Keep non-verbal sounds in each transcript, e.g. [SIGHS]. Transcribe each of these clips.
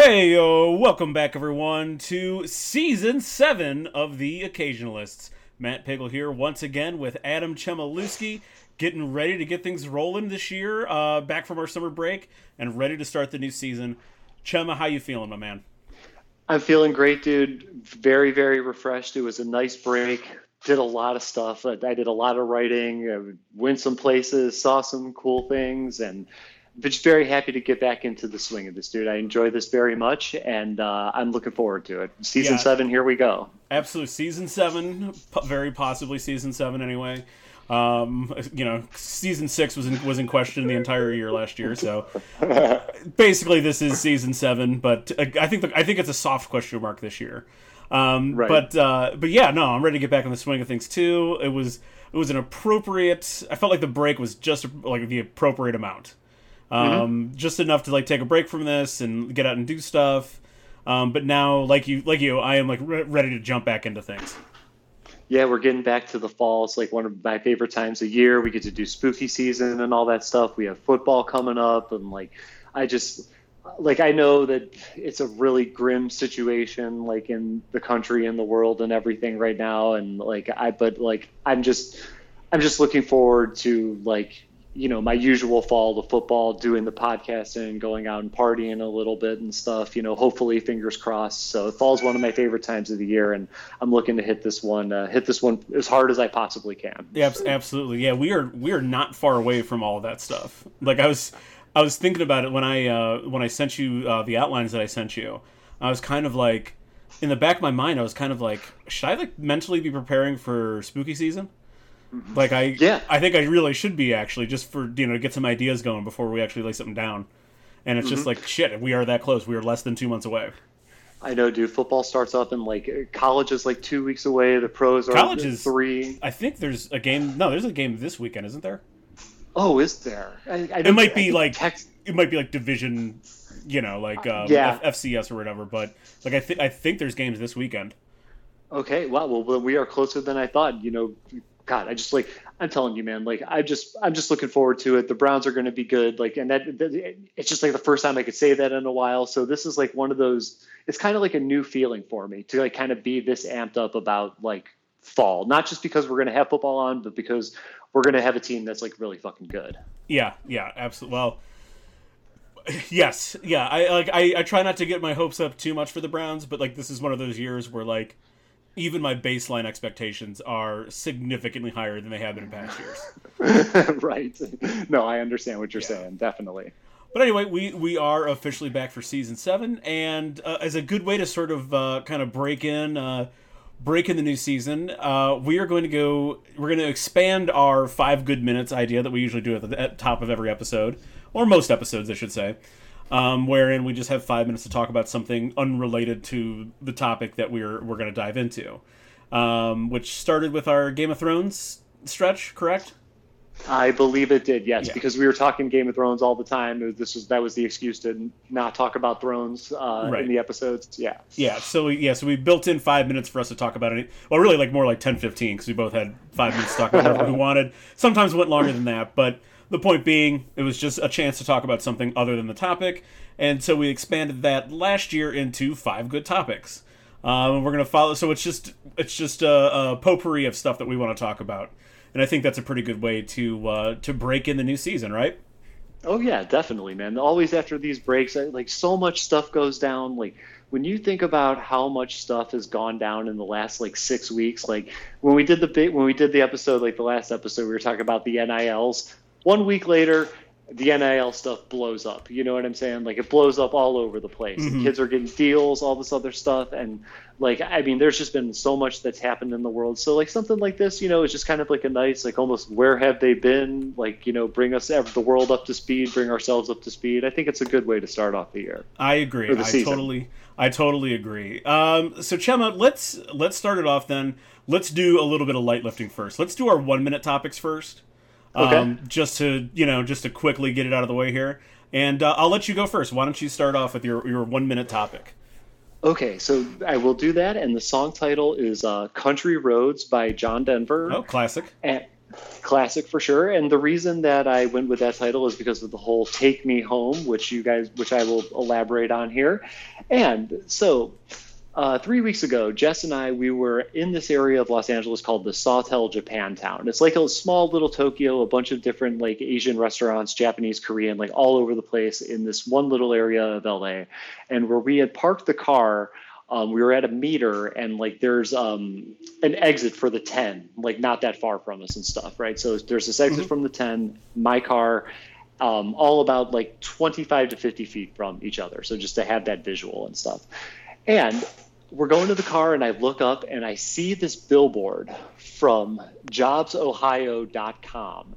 Hey, yo, welcome back, everyone, to season seven of The Occasionalists. Matt Pagel here once again with Adam Chemaluski, getting ready to get things rolling this year, uh, back from our summer break and ready to start the new season. Chema, how you feeling, my man? I'm feeling great, dude. Very, very refreshed. It was a nice break. Did a lot of stuff. I did a lot of writing. Went some places, saw some cool things, and just very happy to get back into the swing of this, dude. I enjoy this very much, and uh, I'm looking forward to it. Season Yeah. seven, here we go. Absolutely, season seven, very possibly season seven anyway. Um, you know, season six was in, was in question the entire year last year, so basically this is season seven. But uh, I think the, I think it's a soft question mark this year. Um, Right. But uh, but yeah, no, I'm ready to get back in the swing of things too. It was it was an appropriate. I felt like the break was just like the appropriate amount, um, just enough to like take a break from this and get out and do stuff. Um, but now, like you, like you, I am like re- ready to jump back into things. Yeah, we're getting back to the fall. It's like one of my favorite times of year. We get to do spooky season and all that stuff. We have football coming up, and like, I just like I know that it's a really grim situation, like in the country and the world and everything right now. And like I, but like I'm just, I'm just looking forward to like you know my usual fall to football, doing the podcasting, going out and partying a little bit and stuff. You know, hopefully, fingers crossed. So fall's one of my favorite times of the year, and I'm looking to hit this one, uh, hit this one as hard as I possibly can. Yeah, absolutely. Yeah, we are we are not far away from all of that stuff. Like I was I was thinking about it when I uh, when I sent you uh, the outlines that I sent you. I was kind of like in the back of my mind I was kind of like should I like mentally be preparing for spooky season? Like I Yeah. I think I really should be actually just for you know to get some ideas going before we actually lay something down. And it's just like shit, we are that close. We are less than 2 months away. I know, dude. Football starts up in like college is like two weeks away. The pros are College is- three. I think there's a game No, there's a game this weekend, isn't there? Oh, is there? I, I It might be like Tex- it might be like division, you know, like um, Yeah. F- FCS or whatever. But like I think I think there's games this weekend. Okay, wow. Well, well, we are closer than I thought. You know, God, I just like I'm telling you, man. Like I just I'm just looking forward to it. The Browns are going to be good. Like, and that, that it's just like the first time I could say that in a while. So this is like one of those. It's kind of like a new feeling for me to like kind of be this amped up about like fall. Not just because we're going to have football on, but because we're going to have a team that's like really fucking good. Yeah, yeah, absolutely. Well, [LAUGHS] yes, yeah. I like I, I try not to get my hopes up too much for the Browns, but like this is one of those years where like even my baseline expectations are significantly higher than they have been in past years. [LAUGHS] right. No, I understand what you're saying. Definitely. But anyway, we we are officially back for season seven, and uh, as a good way to sort of uh, kind of break in, uh, break in the new season, uh, we are going to go. We're going to expand our five good minutes idea that we usually do at the at top of every episode, or most episodes, I should say, um, wherein we just have five minutes to talk about something unrelated to the topic that we're we're going to dive into, um, which started with our Game of Thrones stretch, correct? I believe it did, yes, Yeah. because we were talking Game of Thrones all the time. Was- This was that was the excuse to not talk about Thrones uh, Right. in the episodes. Yeah, Yeah, so we, yeah, so we built in five minutes for us to talk about it. Well, really, like more like 10, 15, because we both had five minutes to talk about whatever we [LAUGHS] wanted. Sometimes it went longer than that, but the point being, it was just a chance to talk about something other than the topic, and so we expanded that last year into five good topics. Um, we're gonna follow. So it's just it's just a, a potpourri of stuff that we want to talk about, and I think that's a pretty good way to uh, to break in the new season, right? Oh yeah, definitely, man. Always after these breaks, I, like so much stuff goes down. Like when you think about how much stuff has gone down in the last like six weeks, like when we did the big when we did the episode, like the last episode, we were talking about the NILs. One week later, the NIL stuff blows up. You know what I'm saying? Like it blows up all over the place. And kids are getting deals, all this other stuff, and like I mean, there's just been so much that's happened in the world. So like something like this, you know, is just kind of like a nice, like almost where have they been? Like you know, bring us the world up to speed, bring ourselves up to speed. I think it's a good way to start off the year. I agree. I season. totally, I totally agree. Um, so Chema, let's let's start it off then. Let's do a little bit of light lifting first. Let's do our one minute topics first. Okay. Um, just to you know, just to quickly get it out of the way here, and uh, I'll let you go first. Why don't you start off with your your one minute topic? Okay, so I will do that, and the song title is uh, "Country Roads" by John Denver. Oh, classic. And classic for sure. And the reason that I went with that title is because of the whole "Take Me Home," which you guys, which I will elaborate on here. And so, uh, three weeks ago, Jess and I, we were in this area of Los Angeles called the Sawtelle Japantown. It's like a small little Tokyo, a bunch of different like Asian restaurants, Japanese, Korean, like all over the place in this one little area of LA. And where we had parked the car um, we were at a meter and like there's um, an exit for the 10 like not that far from us and stuff right so there's this exit mm-hmm. from the 10 my car um, all about like 25 to 50 feet from each other so just to have that visual and stuff and we're going to the car and i look up and i see this billboard from jobsohio.com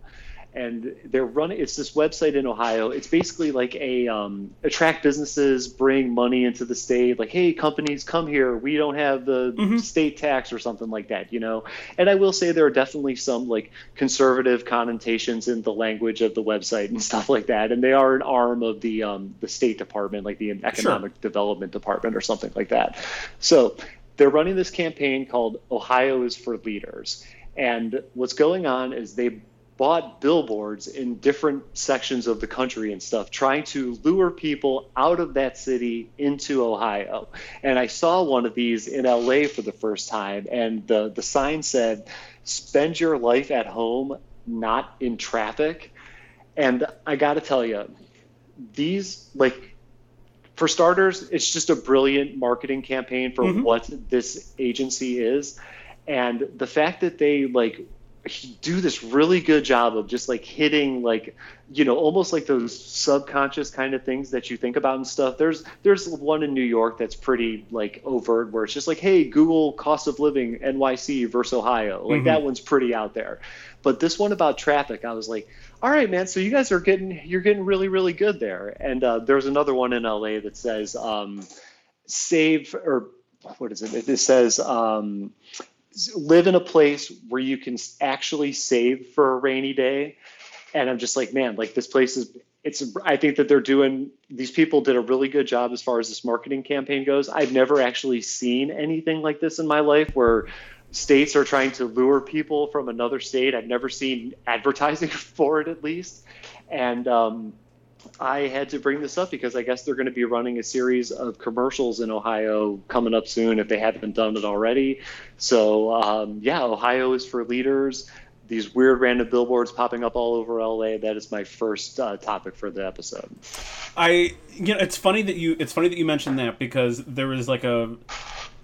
and they're running it's this website in ohio it's basically like a um, attract businesses bring money into the state like hey companies come here we don't have the mm-hmm. state tax or something like that you know and i will say there are definitely some like conservative connotations in the language of the website and [LAUGHS] stuff like that and they are an arm of the um, the state department like the economic sure. development department or something like that so they're running this campaign called ohio is for leaders and what's going on is they bought billboards in different sections of the country and stuff, trying to lure people out of that city into Ohio. And I saw one of these in LA for the first time, and the, the sign said, Spend your life at home, not in traffic. And I got to tell you, these, like, for starters, it's just a brilliant marketing campaign for mm-hmm. what this agency is. And the fact that they, like, do this really good job of just like hitting like you know almost like those subconscious kind of things that you think about and stuff. There's there's one in new york that's pretty like overt where it's just like hey google cost of living nyc versus ohio. Like mm-hmm. that one's pretty out there. But this one about traffic i was like all right man so you guys are getting you're getting really really good there. And uh, there's another one in la that says um, save or what is it? It says um, live in a place where you can actually save for a rainy day. And i'm just like man like this place is it's i think that they're doing these people did a really good job as far as this marketing campaign goes. I've never actually seen anything like this in my life where states are trying to lure people from another state. I've never seen advertising [LAUGHS] for it at least. And um, I had to bring this up because I guess they're going to be running a series of commercials in Ohio coming up soon if they haven't done it already. So, um, yeah, Ohio is for leaders. These weird random billboards popping up all over LA. That is my first uh, topic for the episode. I, you know, it's funny that you it's funny that you mentioned that because there was like a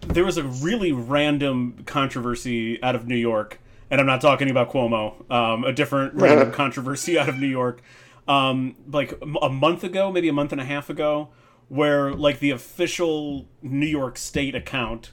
there was a really random controversy out of New York, and I'm not talking about Cuomo. Um, a different random [LAUGHS] controversy out of New York um, like a month ago, maybe a month and a half ago, where like the official New York State account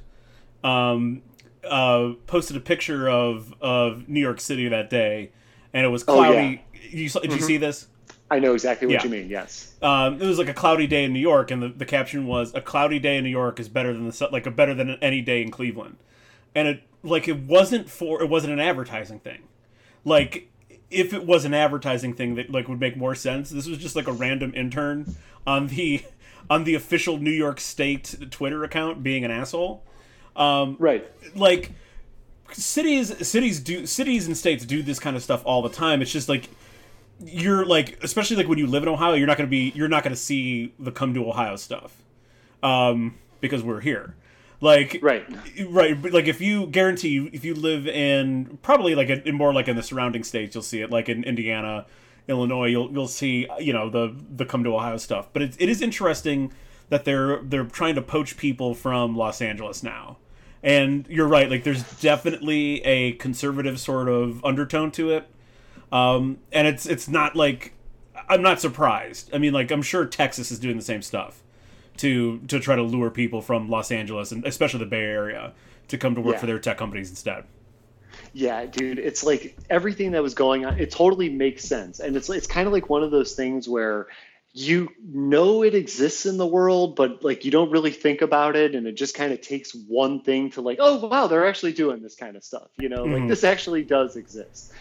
um, uh, posted a picture of of New York City that day, and it was cloudy. Oh, yeah. you, did mm-hmm. you see this? I know exactly what yeah. you mean. Yes. Um, it was like a cloudy day in New York, and the, the caption was "A cloudy day in New York is better than the like a better than any day in Cleveland," and it like it wasn't for it wasn't an advertising thing, like if it was an advertising thing that like would make more sense. This was just like a random intern on the on the official New York State Twitter account being an asshole. Um, right. Like cities cities do cities and states do this kind of stuff all the time. It's just like you're like especially like when you live in Ohio, you're not going to be you're not to see the come to Ohio stuff. Um, because we're here. Like right, right. But like if you guarantee if you live in probably like in more like in the surrounding states, you'll see it. Like in Indiana, Illinois, you'll you'll see you know the the come to Ohio stuff. But it, it is interesting that they're they're trying to poach people from Los Angeles now. And you're right. Like there's definitely a conservative sort of undertone to it. Um, and it's it's not like I'm not surprised. I mean, like I'm sure Texas is doing the same stuff to to try to lure people from Los Angeles and especially the Bay Area to come to work yeah. for their tech companies instead. Yeah, dude, it's like everything that was going on. It totally makes sense, and it's it's kind of like one of those things where you know it exists in the world, but like you don't really think about it, and it just kind of takes one thing to like, oh wow, they're actually doing this kind of stuff. You know, mm-hmm. like this actually does exist,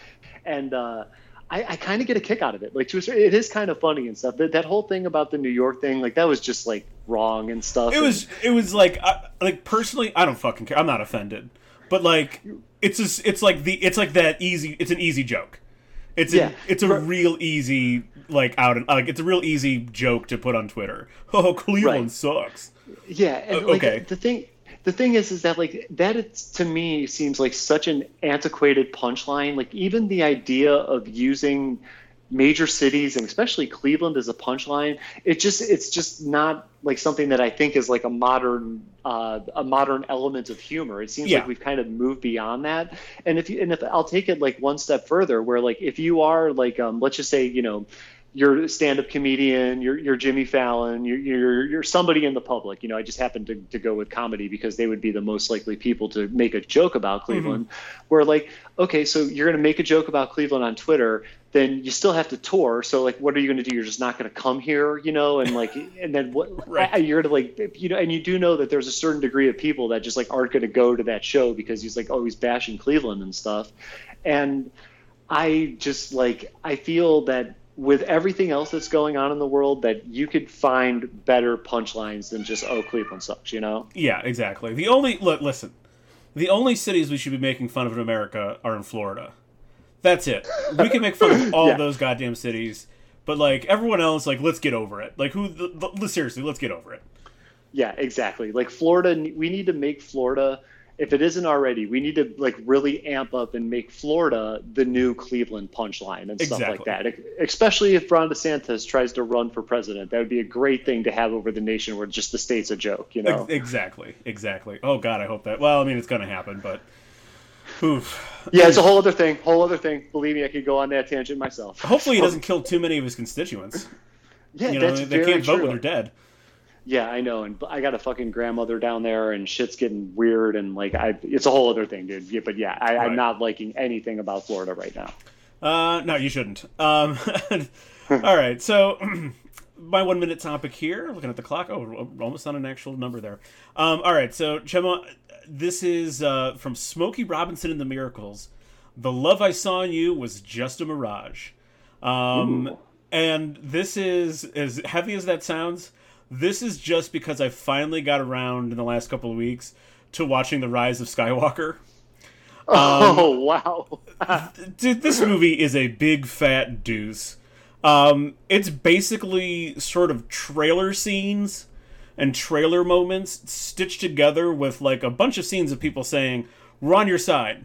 and uh, I, I kind of get a kick out of it. Like to a it is kind of funny and stuff. That that whole thing about the New York thing, like that was just like wrong and stuff. It was it was like I, like personally, I don't fucking care. I'm not offended, but like it's just, it's like the it's like that easy. It's an easy joke. It's Yeah. a, it's a real easy like out and like it's a real easy joke to put on Twitter. [LAUGHS] Oh, Cleveland Right. sucks. Yeah, and O- like okay. the thing the thing is is that like that it's, to me seems like such an antiquated punchline. Like even the idea of using major cities and especially Cleveland as a punchline, it just it's just not like something that I think is like a modern uh, a modern element of humor. It seems Yeah. like we've kind of moved beyond that. And if you and if I'll take it like one step further, where like if you are like um, let's just say you know you're a stand-up comedian, you're, you're Jimmy Fallon, you're, you're, you're somebody in the public. You know, I just happened to, to go with comedy because they would be the most likely people to make a joke about Cleveland. Where like, okay, so you're going to make a joke about Cleveland on Twitter, then you still have to tour. So like, what are you going to do? You're just not going to come here, you know, and like, and then what? [LAUGHS] Right. You're going to like, you know, and you do know that there's a certain degree of people that just like aren't going to go to that show because he's like always bashing Cleveland and stuff, and I just like I feel that with everything else that's going on in the world that you could find better punchlines than just oh Cleveland sucks, you know? Yeah, exactly. The only look, listen, the only cities we should be making fun of in America are in Florida. That's it. We can make fun of [LAUGHS] all Yeah. those goddamn cities, but like everyone else, like let's get over it. Like who? The, the, seriously, let's get over it. Yeah, exactly. Like Florida, we need to make Florida. If it isn't already, we need to like really amp up and make Florida the new Cleveland punchline and stuff like that. Especially if Ron DeSantis tries to run for president, that would be a great thing to have over the nation, where just the state's a joke, you know? Exactly, exactly. Oh God, I hope that. Well, I mean, it's gonna happen, but oof. Yeah, it's a whole other thing. Whole other thing. Believe me, I could go on that tangent myself. Hopefully, he doesn't kill too many of his constituents. Yeah, You know, that's they very can't vote true. when they're dead. Yeah, I know, and I got a fucking grandmother down there, and shit's getting weird, and like, I, it's a whole other thing, dude. Yeah, but yeah, I, Right. I'm not liking anything about Florida right now. Uh, no, you shouldn't. Um, [LAUGHS] all right, so [CLEARS THROAT] my one minute topic here. Looking at the clock. Oh, we're almost on an actual number there. Um, all right, so Chema, this is uh, from Smokey Robinson and the Miracles. The love I saw in you was just a mirage. Um, Ooh. and this is as heavy as that sounds. This is just because I finally got around in the last couple of weeks to watching the Rise of Skywalker. [LAUGHS] oh wow! [LAUGHS] Dude, this movie is a big fat deuce. Um, it's basically sort of trailer scenes and trailer moments stitched together with like a bunch of scenes of people saying, "We're on your side,"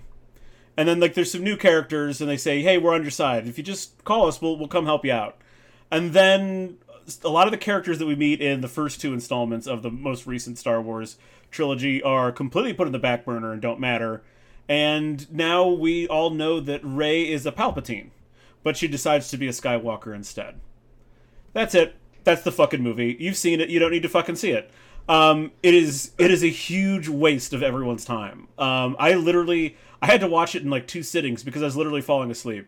and then like there's some new characters and they say, "Hey, we're on your side. If you just call us, we'll we'll come help you out." And then a lot of the characters that we meet in the first two installments of the most recent Star Wars trilogy are completely put in the back burner and don't matter. And now we all know that Rey is a Palpatine, but she decides to be a Skywalker instead. That's it. That's the fucking movie. You've seen it. You don't need to fucking see it. Um, it is it is a huge waste of everyone's time. Um, I literally I had to watch it in like two sittings because I was literally falling asleep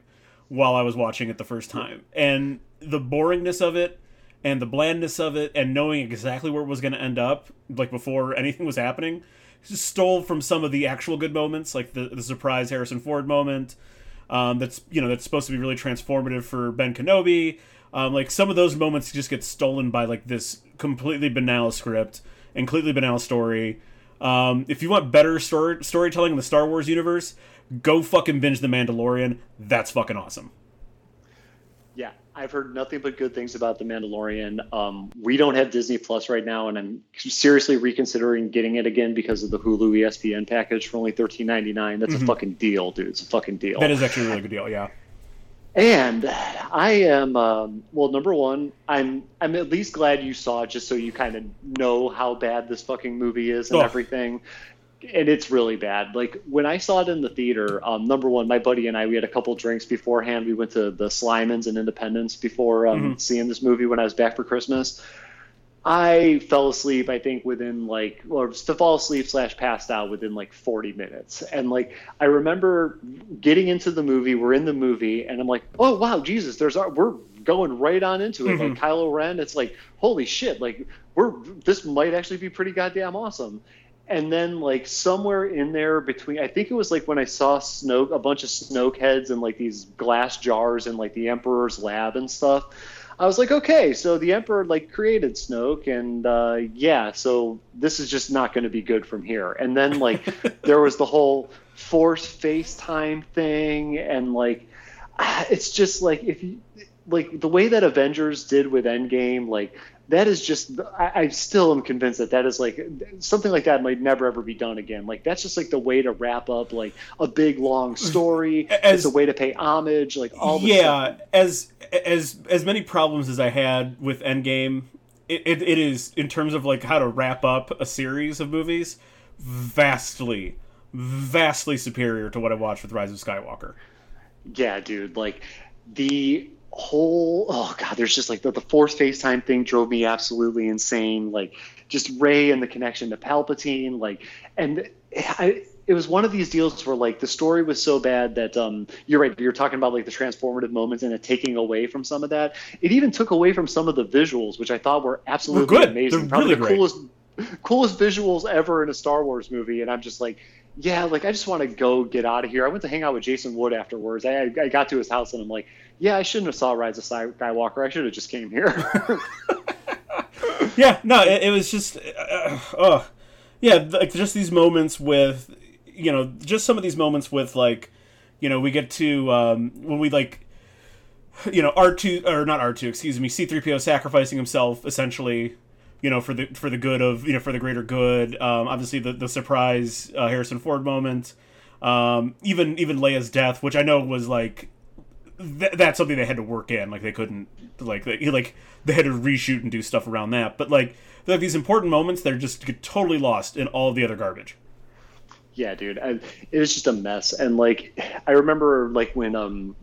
while I was watching it the first time. And the boringness of it and the blandness of it and knowing exactly where it was going to end up like before anything was happening stole from some of the actual good moments like the, the surprise Harrison Ford moment um, that's you know that's supposed to be really transformative for Ben Kenobi um, like some of those moments just get stolen by like this completely banal script and completely banal story um, if you want better story storytelling in the Star Wars universe go fucking binge The Mandalorian that's fucking awesome Yeah, I've heard nothing but good things about The Mandalorian. Um, we don't have Disney Plus right now, and I'm seriously reconsidering getting it again because of the Hulu ESPN package for only thirteen ninety nine. That's a fucking deal, dude. It's a fucking deal. that is actually a really good deal yeah And I am um, well. Number one, I'm I'm at least glad you saw it, just so you kind of know how bad this fucking movie is and Oh. everything. And it's really bad. Like when I saw it in the theater, um, number one, my buddy and I we had a couple drinks beforehand. We went to the Slyman's and Independence before um, seeing this movie when I was back for Christmas. I fell asleep, I think, within like, or to fall asleep slash passed out within like 40 minutes. And like, I remember getting into the movie, we're in the movie, and I'm like, oh, wow, Jesus, there's our, we're going right on into it. Like, mm-hmm. Kylo Ren, it's like, holy shit, like, we're, this might actually be pretty goddamn awesome. And then, like, somewhere in there between, I think it was like when I saw Snoke, a bunch of Snoke heads and like these glass jars in like the Emperor's lab and stuff. I was like, okay, so the Emperor like created Snoke, and uh, yeah, so this is just not going to be good from here. And then like [LAUGHS] there was the whole Force FaceTime thing, and like [SIGHS] it's just like if you like the way that Avengers did with Endgame, like that is just I, I, still am convinced that that is like something like that might never ever be done again like that's just like the way to wrap up like a big long story as it's a way to pay homage like all yeah stuff. as as as many problems as i had with endgame it, it, it is in terms of like how to wrap up a series of movies vastly vastly superior to what i watched with rise of skywalker. Yeah dude like the whole oh god there's just like the, the force facetime thing drove me absolutely insane like just Rey and the connection to palpatine like and I, it was one of these deals where like the story was so bad that um, you're right you're talking about like the transformative moments and it taking away from some of that it even took away from some of the visuals which i thought were absolutely amazing They're probably really the coolest coolest visuals ever in a star wars movie and i'm just like yeah, like I just want to go get out of here. I went to hang out with Jason Wood afterwards. I, I got to his house and I'm like, yeah, I shouldn't have saw Rise of Skywalker. I should have just came here. [LAUGHS] yeah, no, it, it was just, uh, uh, yeah, like just these moments with, you know, just some of these moments with like, you know, we get to um, when we like, you know, R two or not R two, excuse me, C three PO sacrificing himself essentially, you know, for the for the good of you know for the greater good. Um, obviously, the the surprise uh, Harrison Ford moment, um, even even Leia's death, which I know was like th- that's something they had to work in. Like they couldn't like they, like they had to reshoot and do stuff around that. But like like these important moments, they're just get totally lost in all the other garbage. Yeah, dude, I, it was just a mess. And like I remember like when um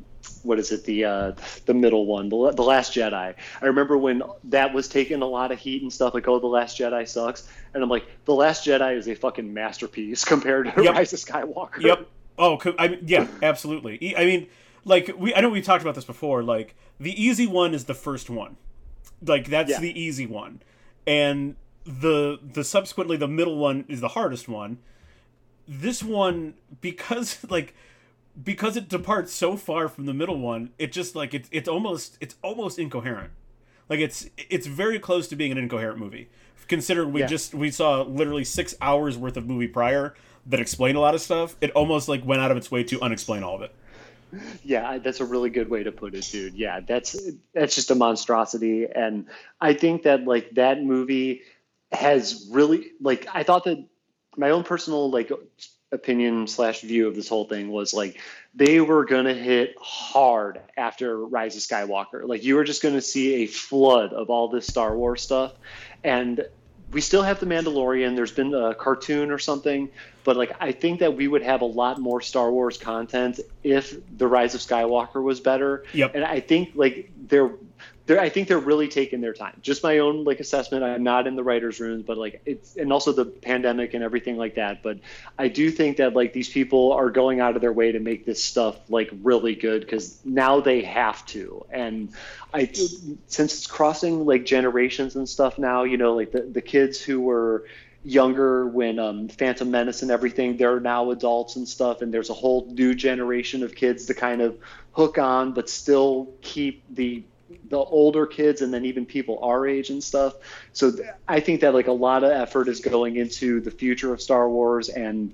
what is it the uh, the middle one the, the last jedi i remember when that was taking a lot of heat and stuff like oh the last jedi sucks and i'm like the last jedi is a fucking masterpiece [LAUGHS] compared to yep. rise of skywalker yep oh I yeah absolutely i mean like we I know we talked about this before. Like the easy one is the first one. Like that's yeah. the easy one. And the the subsequently the middle one is the hardest one. This one because [LAUGHS] like because it departs so far from the middle one, it just like it's it's almost it's almost incoherent. Like it's it's very close to being an incoherent movie. Considering we yeah. just we saw literally six hours worth of movie prior that explained a lot of stuff, it almost like went out of its way to unexplain all of it yeah that's a really good way to put it dude yeah that's that's just a monstrosity and i think that like that movie has really like i thought that my own personal like opinion slash view of this whole thing was like they were gonna hit hard after rise of skywalker like you were just gonna see a flood of all this star wars stuff and we still have the Mandalorian. There's been a cartoon or something, but like I think that we would have a lot more Star Wars content if the Rise of Skywalker was better. Yep. And I think like they're they're I think they're really taking their time. Just my own like assessment. I'm not in the writers' rooms, but like it's and also the pandemic and everything like that. But I do think that like these people are going out of their way to make this stuff like really good because now they have to. And I since it's crossing like generations and stuff now, you know, like the the kids who were younger when um, Phantom Menace and everything, they're now adults and stuff, and there's a whole new generation of kids to kind of hook on, but still keep the the older kids and then even people our age and stuff. So I think that like a lot of effort is going into the future of Star Wars and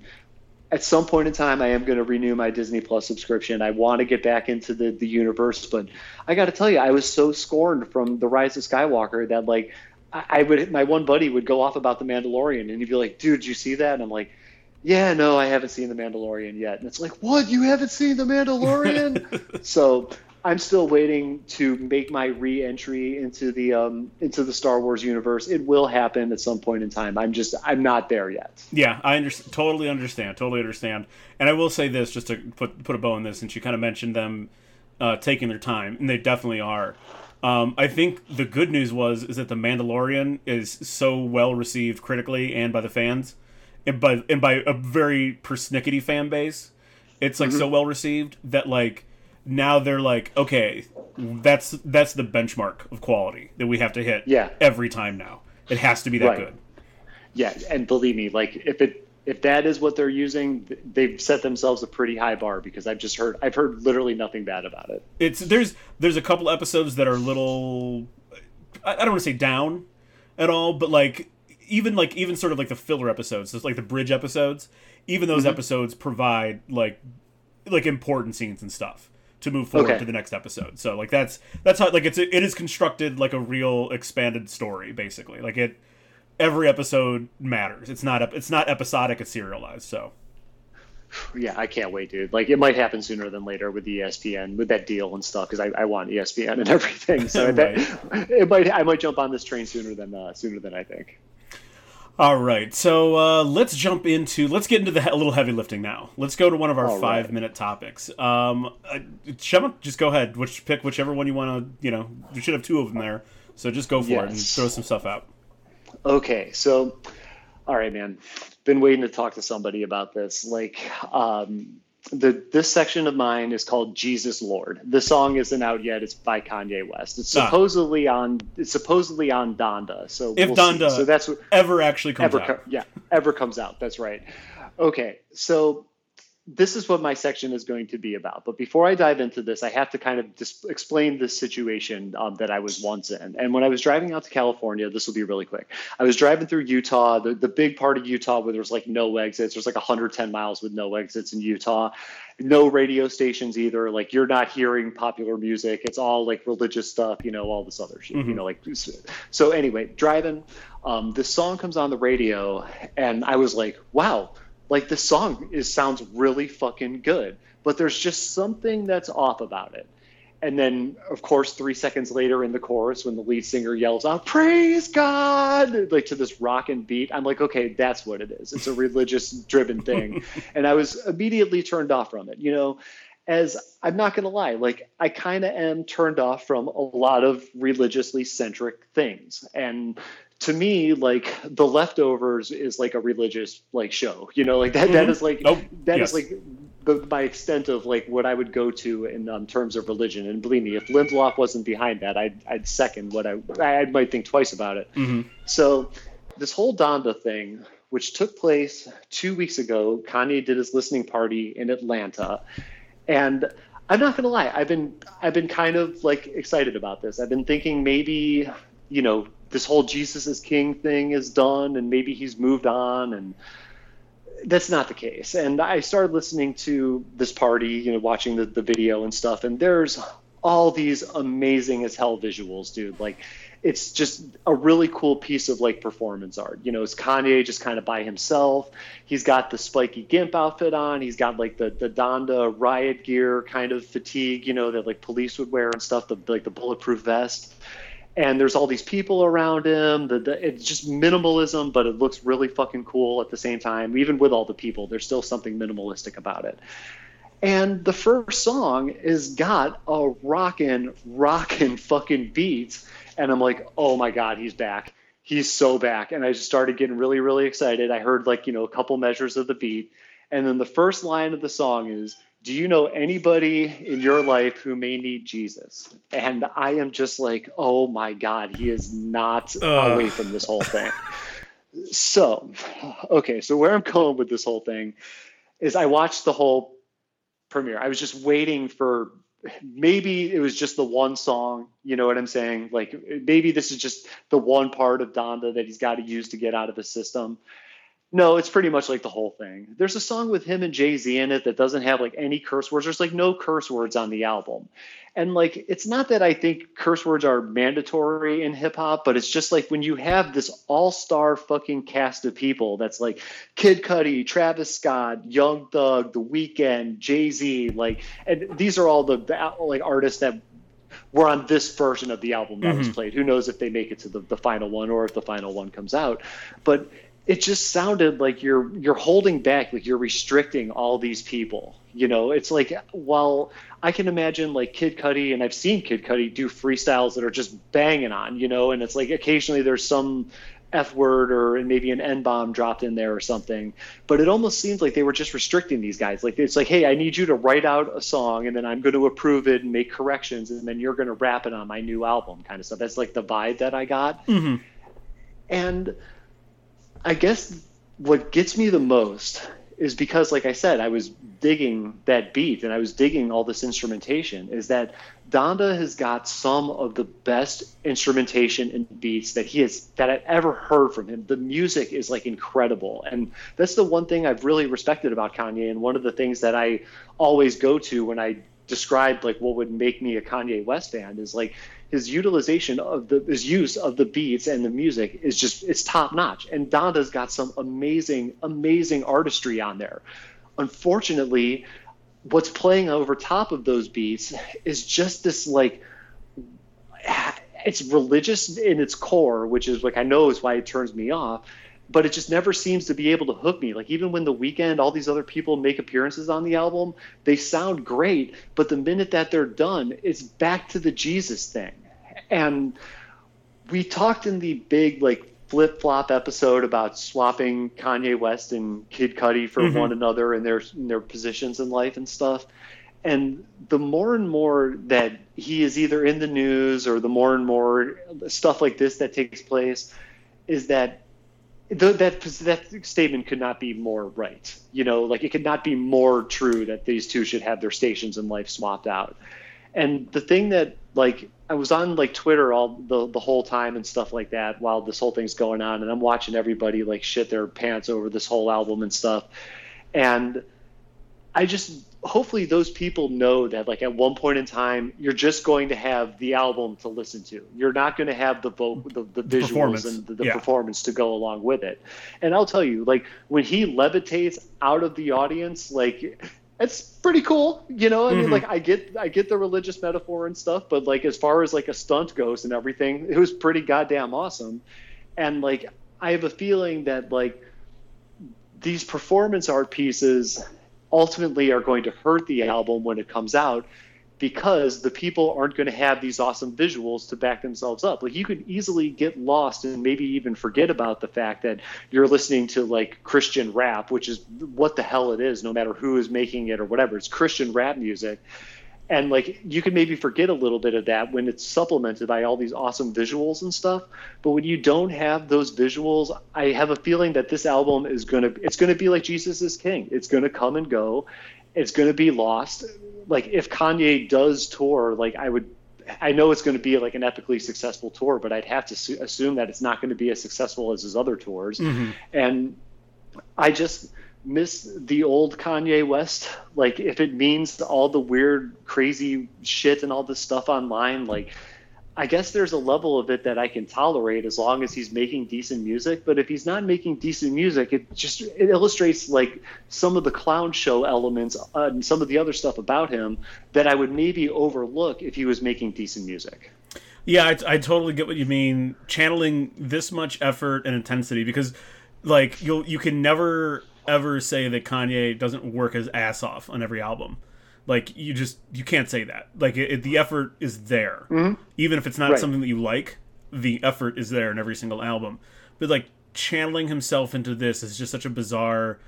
at some point in time I am going to renew my Disney Plus subscription. I want to get back into the the universe, but I got to tell you I was so scorned from The Rise of Skywalker that like I, would my one buddy would go off about the Mandalorian and he'd be like, "Dude, did you see that?" And I'm like, "Yeah, no, I haven't seen the Mandalorian yet." And it's like, "What? You haven't seen the Mandalorian?" [LAUGHS] so I'm still waiting to make my re-entry into the um, into the Star Wars universe. It will happen at some point in time. I'm just I'm not there yet. Yeah, I under- totally understand. Totally understand. And I will say this just to put put a bow on this, since you kind of mentioned them uh, taking their time, and they definitely are. Um, I think the good news was is that the Mandalorian is so well received critically and by the fans, and by and by a very persnickety fan base. It's like mm-hmm. so well received that like now they're like, okay, that's that's the benchmark of quality that we have to hit. Yeah. every time now it has to be that right. good. Yeah, and believe me, like if it if that is what they're using, they've set themselves a pretty high bar because I've just heard I've heard literally nothing bad about it. It's there's there's a couple episodes that are little I, don't want to say down at all, but like even like even sort of like the filler episodes, so like the bridge episodes, even those mm-hmm. episodes provide like like important scenes and stuff to move forward okay. to the next episode. So like that's that's how like it's it is constructed like a real expanded story basically. Like it every episode matters. It's not it's not episodic. It's serialized. So yeah, I can't wait, dude. Like it might happen sooner than later with ESPN with that deal and stuff because I, I want ESPN and [LAUGHS] everything. So [LAUGHS] right. that, it might I might jump on this train sooner than uh, sooner than I think. All right, so uh, let's jump into let's get into the a little heavy lifting now. Let's go to one of our All five right. minute topics. Um, uh, Chema, just go ahead. Which pick whichever one you want to. You know, you should have two of them there, so just go for yes. it and throw some stuff out. Okay, so all right, man. Been waiting to talk to somebody about this. Like, um, the this section of mine is called Jesus Lord. The song isn't out yet. It's by Kanye West. It's ah. supposedly ah. on. It's supposedly on Donda. So if we'll Donda, see. so that's what, ever actually comes ever out, yeah, ever comes out. That's right. Okay, so this is what my section is going to be about. But before I dive into this, I have to kind of just explain the situation um, that I was once in. And when I was driving out to California, this will be really quick. I was driving through Utah, the, the big part of Utah where there's like no exits. There's like 110 miles with no exits in Utah. No radio stations either. Like you're not hearing popular music. It's all like religious stuff, you know, all this other shit, mm-hmm. you know, like. So anyway, driving, um, this song comes on the radio, and I was like, wow like the song is sounds really fucking good, but there's just something that's off about it. And then, of course, three seconds later in the chorus, when the lead singer yells out "Praise God!" like to this rock and beat, I'm like, okay, that's what it is. It's a religious-driven thing, [LAUGHS] and I was immediately turned off from it. You know, as I'm not gonna lie, like I kind of am turned off from a lot of religiously centric things, and to me like the leftovers is like a religious like show you know like that, mm-hmm. that is like nope. that yes. is like the, my extent of like what i would go to in um, terms of religion and believe me if lindelof wasn't behind that i'd, I'd second what i i might think twice about it mm-hmm. so this whole donda thing which took place two weeks ago kanye did his listening party in atlanta and i'm not gonna lie i've been i've been kind of like excited about this i've been thinking maybe you know this whole Jesus is King thing is done and maybe he's moved on and that's not the case. And I started listening to this party, you know, watching the, the video and stuff, and there's all these amazing as hell visuals, dude. Like it's just a really cool piece of like performance art. You know, it's Kanye just kind of by himself. He's got the spiky gimp outfit on. He's got like the the Donda riot gear kind of fatigue, you know, that like police would wear and stuff, the like the bulletproof vest and there's all these people around him. The, the, it's just minimalism, but it looks really fucking cool at the same time. Even with all the people, there's still something minimalistic about it. And the first song is got a rockin', rockin' fucking beat, and I'm like, oh my god, he's back. He's so back. And I just started getting really, really excited. I heard like you know a couple measures of the beat, and then the first line of the song is do you know anybody in your life who may need Jesus? And I am just like, oh my God, he is not away from this whole thing. so, okay, so where I'm going with this whole thing is I watched the whole premiere. I was just waiting for maybe it was just the one song, you know what I'm saying? Like maybe this is just the one part of Donda that he's got to use to get out of the system. No, it's pretty much like the whole thing. There's a song with him and Jay Z in it that doesn't have like any curse words. There's like no curse words on the album. And like, it's not that I think curse words are mandatory in hip hop, but it's just like when you have this all star fucking cast of people that's like Kid Cudi, Travis Scott, Young Thug, The Weeknd, Jay Z, like, and these are all the, the like artists that were on this version of the album that mm-hmm. was played. Who knows if they make it to the, the final one or if the final one comes out. But it just sounded like you're you're holding back like you're restricting all these people you know? It's like while i can imagine like kid cudi and i've seen kid cudi do freestyles that are just banging on you know? And it's like occasionally there's some f word or maybe an n bomb dropped in there or something but it almost seems like they were just restricting these guys. Like it's like hey i need you to write out a song and then i'm going to approve it and make corrections and then you're going to rap it on my new album kind of stuff. That's like the vibe that i got. Mm-hmm. and I guess what gets me the most is because, like I said, I was digging that beat and I was digging all this instrumentation. Is that Donda has got some of the best instrumentation and beats that he has that I've ever heard from him. The music is like incredible, and that's the one thing I've really respected about Kanye, and one of the things that I always go to when I describe like what would make me a Kanye West fan is like his utilization of the his use of the beats and the music is just it's top notch. And Donda's got some amazing, amazing artistry on there. Unfortunately, what's playing over top of those beats is just this like it's religious in its core, which is like I know is why it turns me off but it just never seems to be able to hook me. Like even when the Weeknd, all these other people make appearances on the album, they sound great, but the minute that they're done, it's back to the Jesus thing. And we talked in the big like flip flop episode about swapping Kanye West and Kid Cudi for mm-hmm. one another and their in their positions in life and stuff. And the more and more that he is either in the news or the more and more stuff like this that takes place, is that the, that that statement could not be more right. You know, like it could not be more true that these two should have their stations in life swapped out. And the thing that like I was on like Twitter all the the whole time and stuff like that while this whole thing's going on, and I'm watching everybody like shit their pants over this whole album and stuff, and I just hopefully those people know that like at one point in time you're just going to have the album to listen to. You're not going to have the vote, the, the visuals and the, the yeah. performance to go along with it. And I'll tell you, like when he levitates out of the audience, like it's pretty cool you know? I mean mm-hmm. like i get i get the religious metaphor and stuff but like as far as like a stunt goes and everything it was pretty goddamn awesome. And like i have a feeling that like these performance art pieces ultimately are going to hurt the album when it comes out because the people aren't going to have these awesome visuals to back themselves up. Like you could easily get lost and maybe even forget about the fact that you're listening to like Christian rap, which is what the hell it is, no matter who is making it or whatever. It's Christian rap music. And like you can maybe forget a little bit of that when it's supplemented by all these awesome visuals and stuff. But when you don't have those visuals, I have a feeling that this album is gonna it's gonna be like Jesus is King. It's gonna come and go it's going to be lost. Like if Kanye does tour, like I would, I know it's going to be like an epically successful tour, but I'd have to su- assume that it's not going to be as successful as his other tours. Mm-hmm. And I just miss the old Kanye West. Like if it means all the weird, crazy shit and all this stuff online, like I guess there's a level of it that I can tolerate as long as he's making decent music. But if he's not making decent music, it just it illustrates like some of the clown show elements uh, and some of the other stuff about him that I would maybe overlook if he was making decent music. Yeah, I, I totally get what you mean. Channeling this much effort and intensity because, like, you'll you can never ever say that Kanye doesn't work his ass off on every album. Like you just you can't say that. Like it, it, the effort is there, mm-hmm. even if it's not right. something that you like. The effort is there in every single album. But like channeling himself into this is just such a bizarre.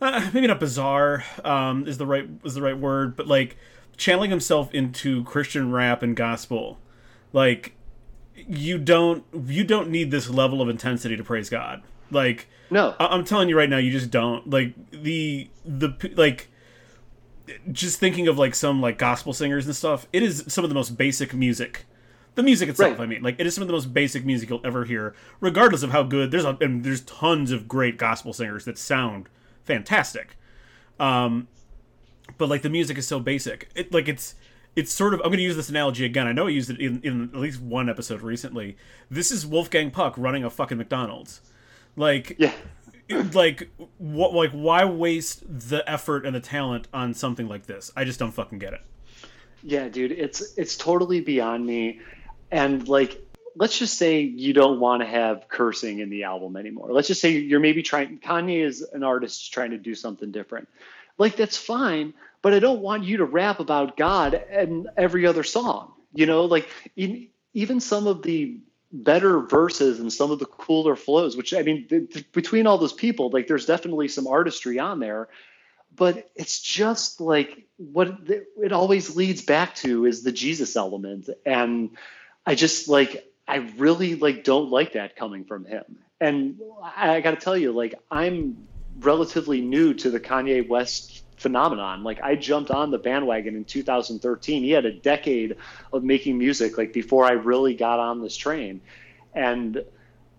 Uh, maybe not bizarre um, is the right is the right word, but like channeling himself into Christian rap and gospel, like you don't you don't need this level of intensity to praise God. Like no, I- I'm telling you right now, you just don't. Like the the like just thinking of like some like gospel singers and stuff, it is some of the most basic music. The music itself, right. I mean, like it is some of the most basic music you'll ever hear, regardless of how good. There's a, and there's tons of great gospel singers that sound fantastic, um, but like the music is so basic. It like it's it's sort of I'm going to use this analogy again. I know I used it in, in at least one episode recently. This is Wolfgang Puck running a fucking McDonald's. Like yeah like what like why waste the effort and the talent on something like this? I just don't fucking get it. Yeah dude it's it's totally beyond me. And like let's just say you don't want to have cursing in the album anymore. Let's just say you're maybe trying kanye is an artist trying to do something different. Like that's fine but i don't want you to rap about god and every other song you know? Like even some of the better verses and some of the cooler flows which i mean th- th- between all those people like there's definitely some artistry on there but it's just like what th- it always leads back to is the jesus element and i just like i really like don't like that coming from him. And I, I got to tell you, like I'm relatively new to the Kanye West phenomenon. Like I jumped on the bandwagon in 2013. He had a decade of making music like before I really got on this train. And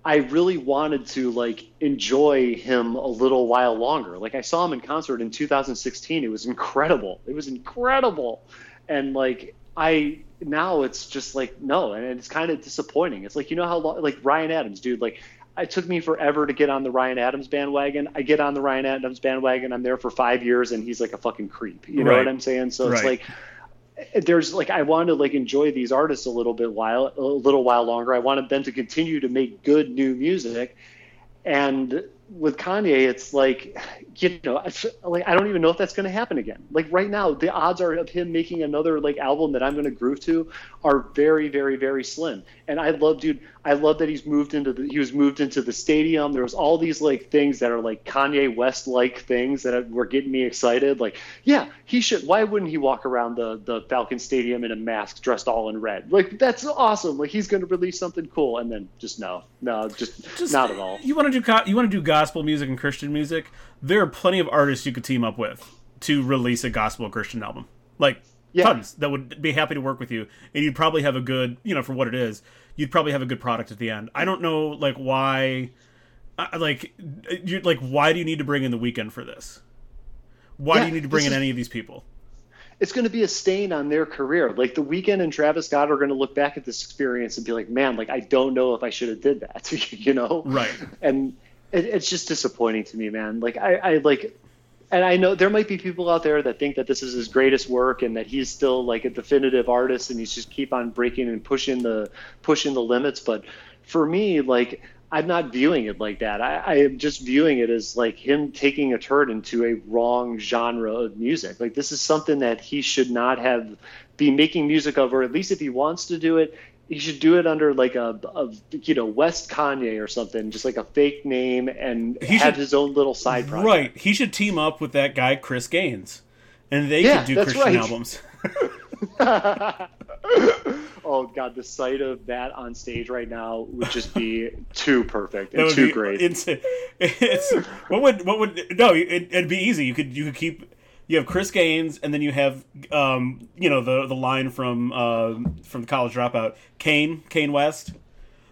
I really wanted to like enjoy him a little while longer. Like I saw him in concert in 2016. It was incredible. It was incredible. And like I now it's just like no, and it's kind of disappointing. It's like you know how long, like Ryan Adams, dude. Like it took me forever to get on the Ryan Adams bandwagon. I get on the Ryan Adams bandwagon. I'm there for five years, and he's like a fucking creep. You know right. what I'm saying? So it's like there's like I want to like enjoy these artists a little bit while a little while longer. I wanted them to continue to make good new music, and with Kanye, it's like, you know, like I don't even know if that's going to happen again. Like right now, the odds are of him making another like album that I'm going to groove to are very, very, very slim. And I love, dude, I love that he's moved into the he was moved into the stadium. There was all these like things that are like Kanye West like things that were getting me excited. Like, yeah, he should. Why wouldn't he walk around the the Falcon Stadium in a mask, dressed all in red? Like that's awesome. Like he's going to release something cool, and then just no, no, just, just not at all. You want to do you want to do gospel music and Christian music? There are plenty of artists you could team up with to release a gospel Christian album. Like yeah. tons that would be happy to work with you, and you'd probably have a good, you know, for what it is, you'd probably have a good product at the end. I don't know, like why, uh, like, uh, you like why do you need to bring in the Weeknd for this? Why yeah, do you need to bring in is, any of these people? It's going to be a stain on their career. Like the Weeknd and Travis Scott are going to look back at this experience and be like, "Man, like I don't know if I should have did that," [LAUGHS] you know? Right. And it, it's just disappointing to me, man. Like I, I like and I know there might be people out there that think that this is his greatest work and that he's still like a definitive artist and he's just keep on breaking and pushing the pushing the limits. But for me, like I'm not viewing it like that. I, I am just viewing it as like him taking a turn into a wrong genre of music. Like this is something that he should not have be making music of, or at least if he wants to do it, he should do it under like a, a you know West Kanye or something, just like a fake name, and he have should, his own little side project. Right. He should team up with that guy Chris Gaines, and they yeah, could do Christian right. albums. [LAUGHS] [LAUGHS] oh god, the sight of that on stage right now would just be [LAUGHS] too perfect and too great. It's, it's what would what would no? It, would be easy. You could you could keep you have Chris Gaines, and then you have um, you know the the line from uh, from the College Dropout, Kane Kane West.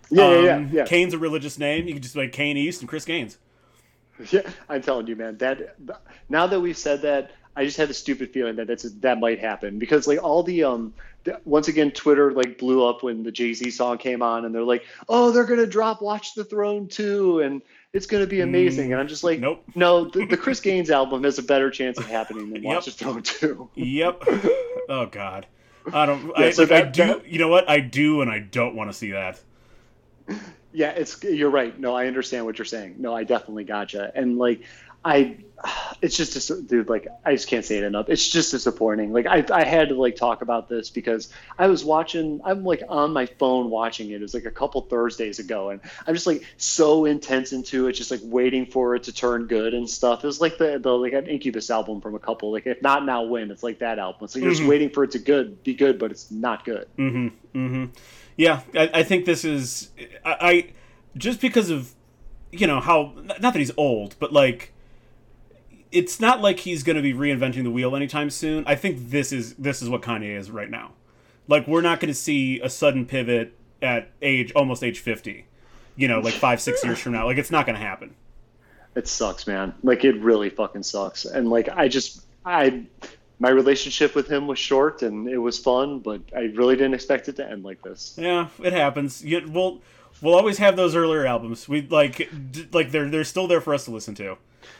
Yeah, um, yeah, yeah, yeah. Kane's a religious name. You can just like Kane East and Chris Gaines. [LAUGHS] Yeah, I'm telling you, man. That now that we've said that, I just had a stupid feeling that that's that might happen because like all the um the, once again Twitter like blew up when the Jay Z song came on and they're like, oh, they're gonna drop Watch the Throne too, and it's going to be amazing. And I'm just like, nope. No, the, the Chris Gaines album has a better chance of happening than Watch [LAUGHS] yep. Throne 2. yep. [LAUGHS] Oh, God. I don't. Yeah, I, so that, I do. That, you know what? I do, and I don't want to see that. Yeah, it's. You're right. No, I understand what you're saying. No, I definitely gotcha. And like, I [SIGHS] it's just dude like i just can't say it enough. It's just disappointing. Like I, I had to like talk about this because i was watching i'm like on my phone watching it. It was like a couple thursdays ago and i'm just like so intense into it just like waiting for it to turn good and stuff. It was like the, the like an incubus album from a couple. Like if not now when it's like that album. So you're mm-hmm. just waiting for it to good be good but it's not good. Mm-hmm mm-hmm. Yeah i, I think this is I, I just because of you know how not that he's old but like it's not like he's going to be reinventing the wheel anytime soon. I think this is this is what Kanye is right now. Like we're not going to see a sudden pivot at age almost age 50. You know, like 5 6 years from now. Like it's not going to happen. It sucks, man. Like it really fucking sucks. And like I just I my relationship with him was short and it was fun, but I really didn't expect it to end like this. Yeah, it happens. You, we'll we'll always have those earlier albums. We like like they're they're still there for us to listen to.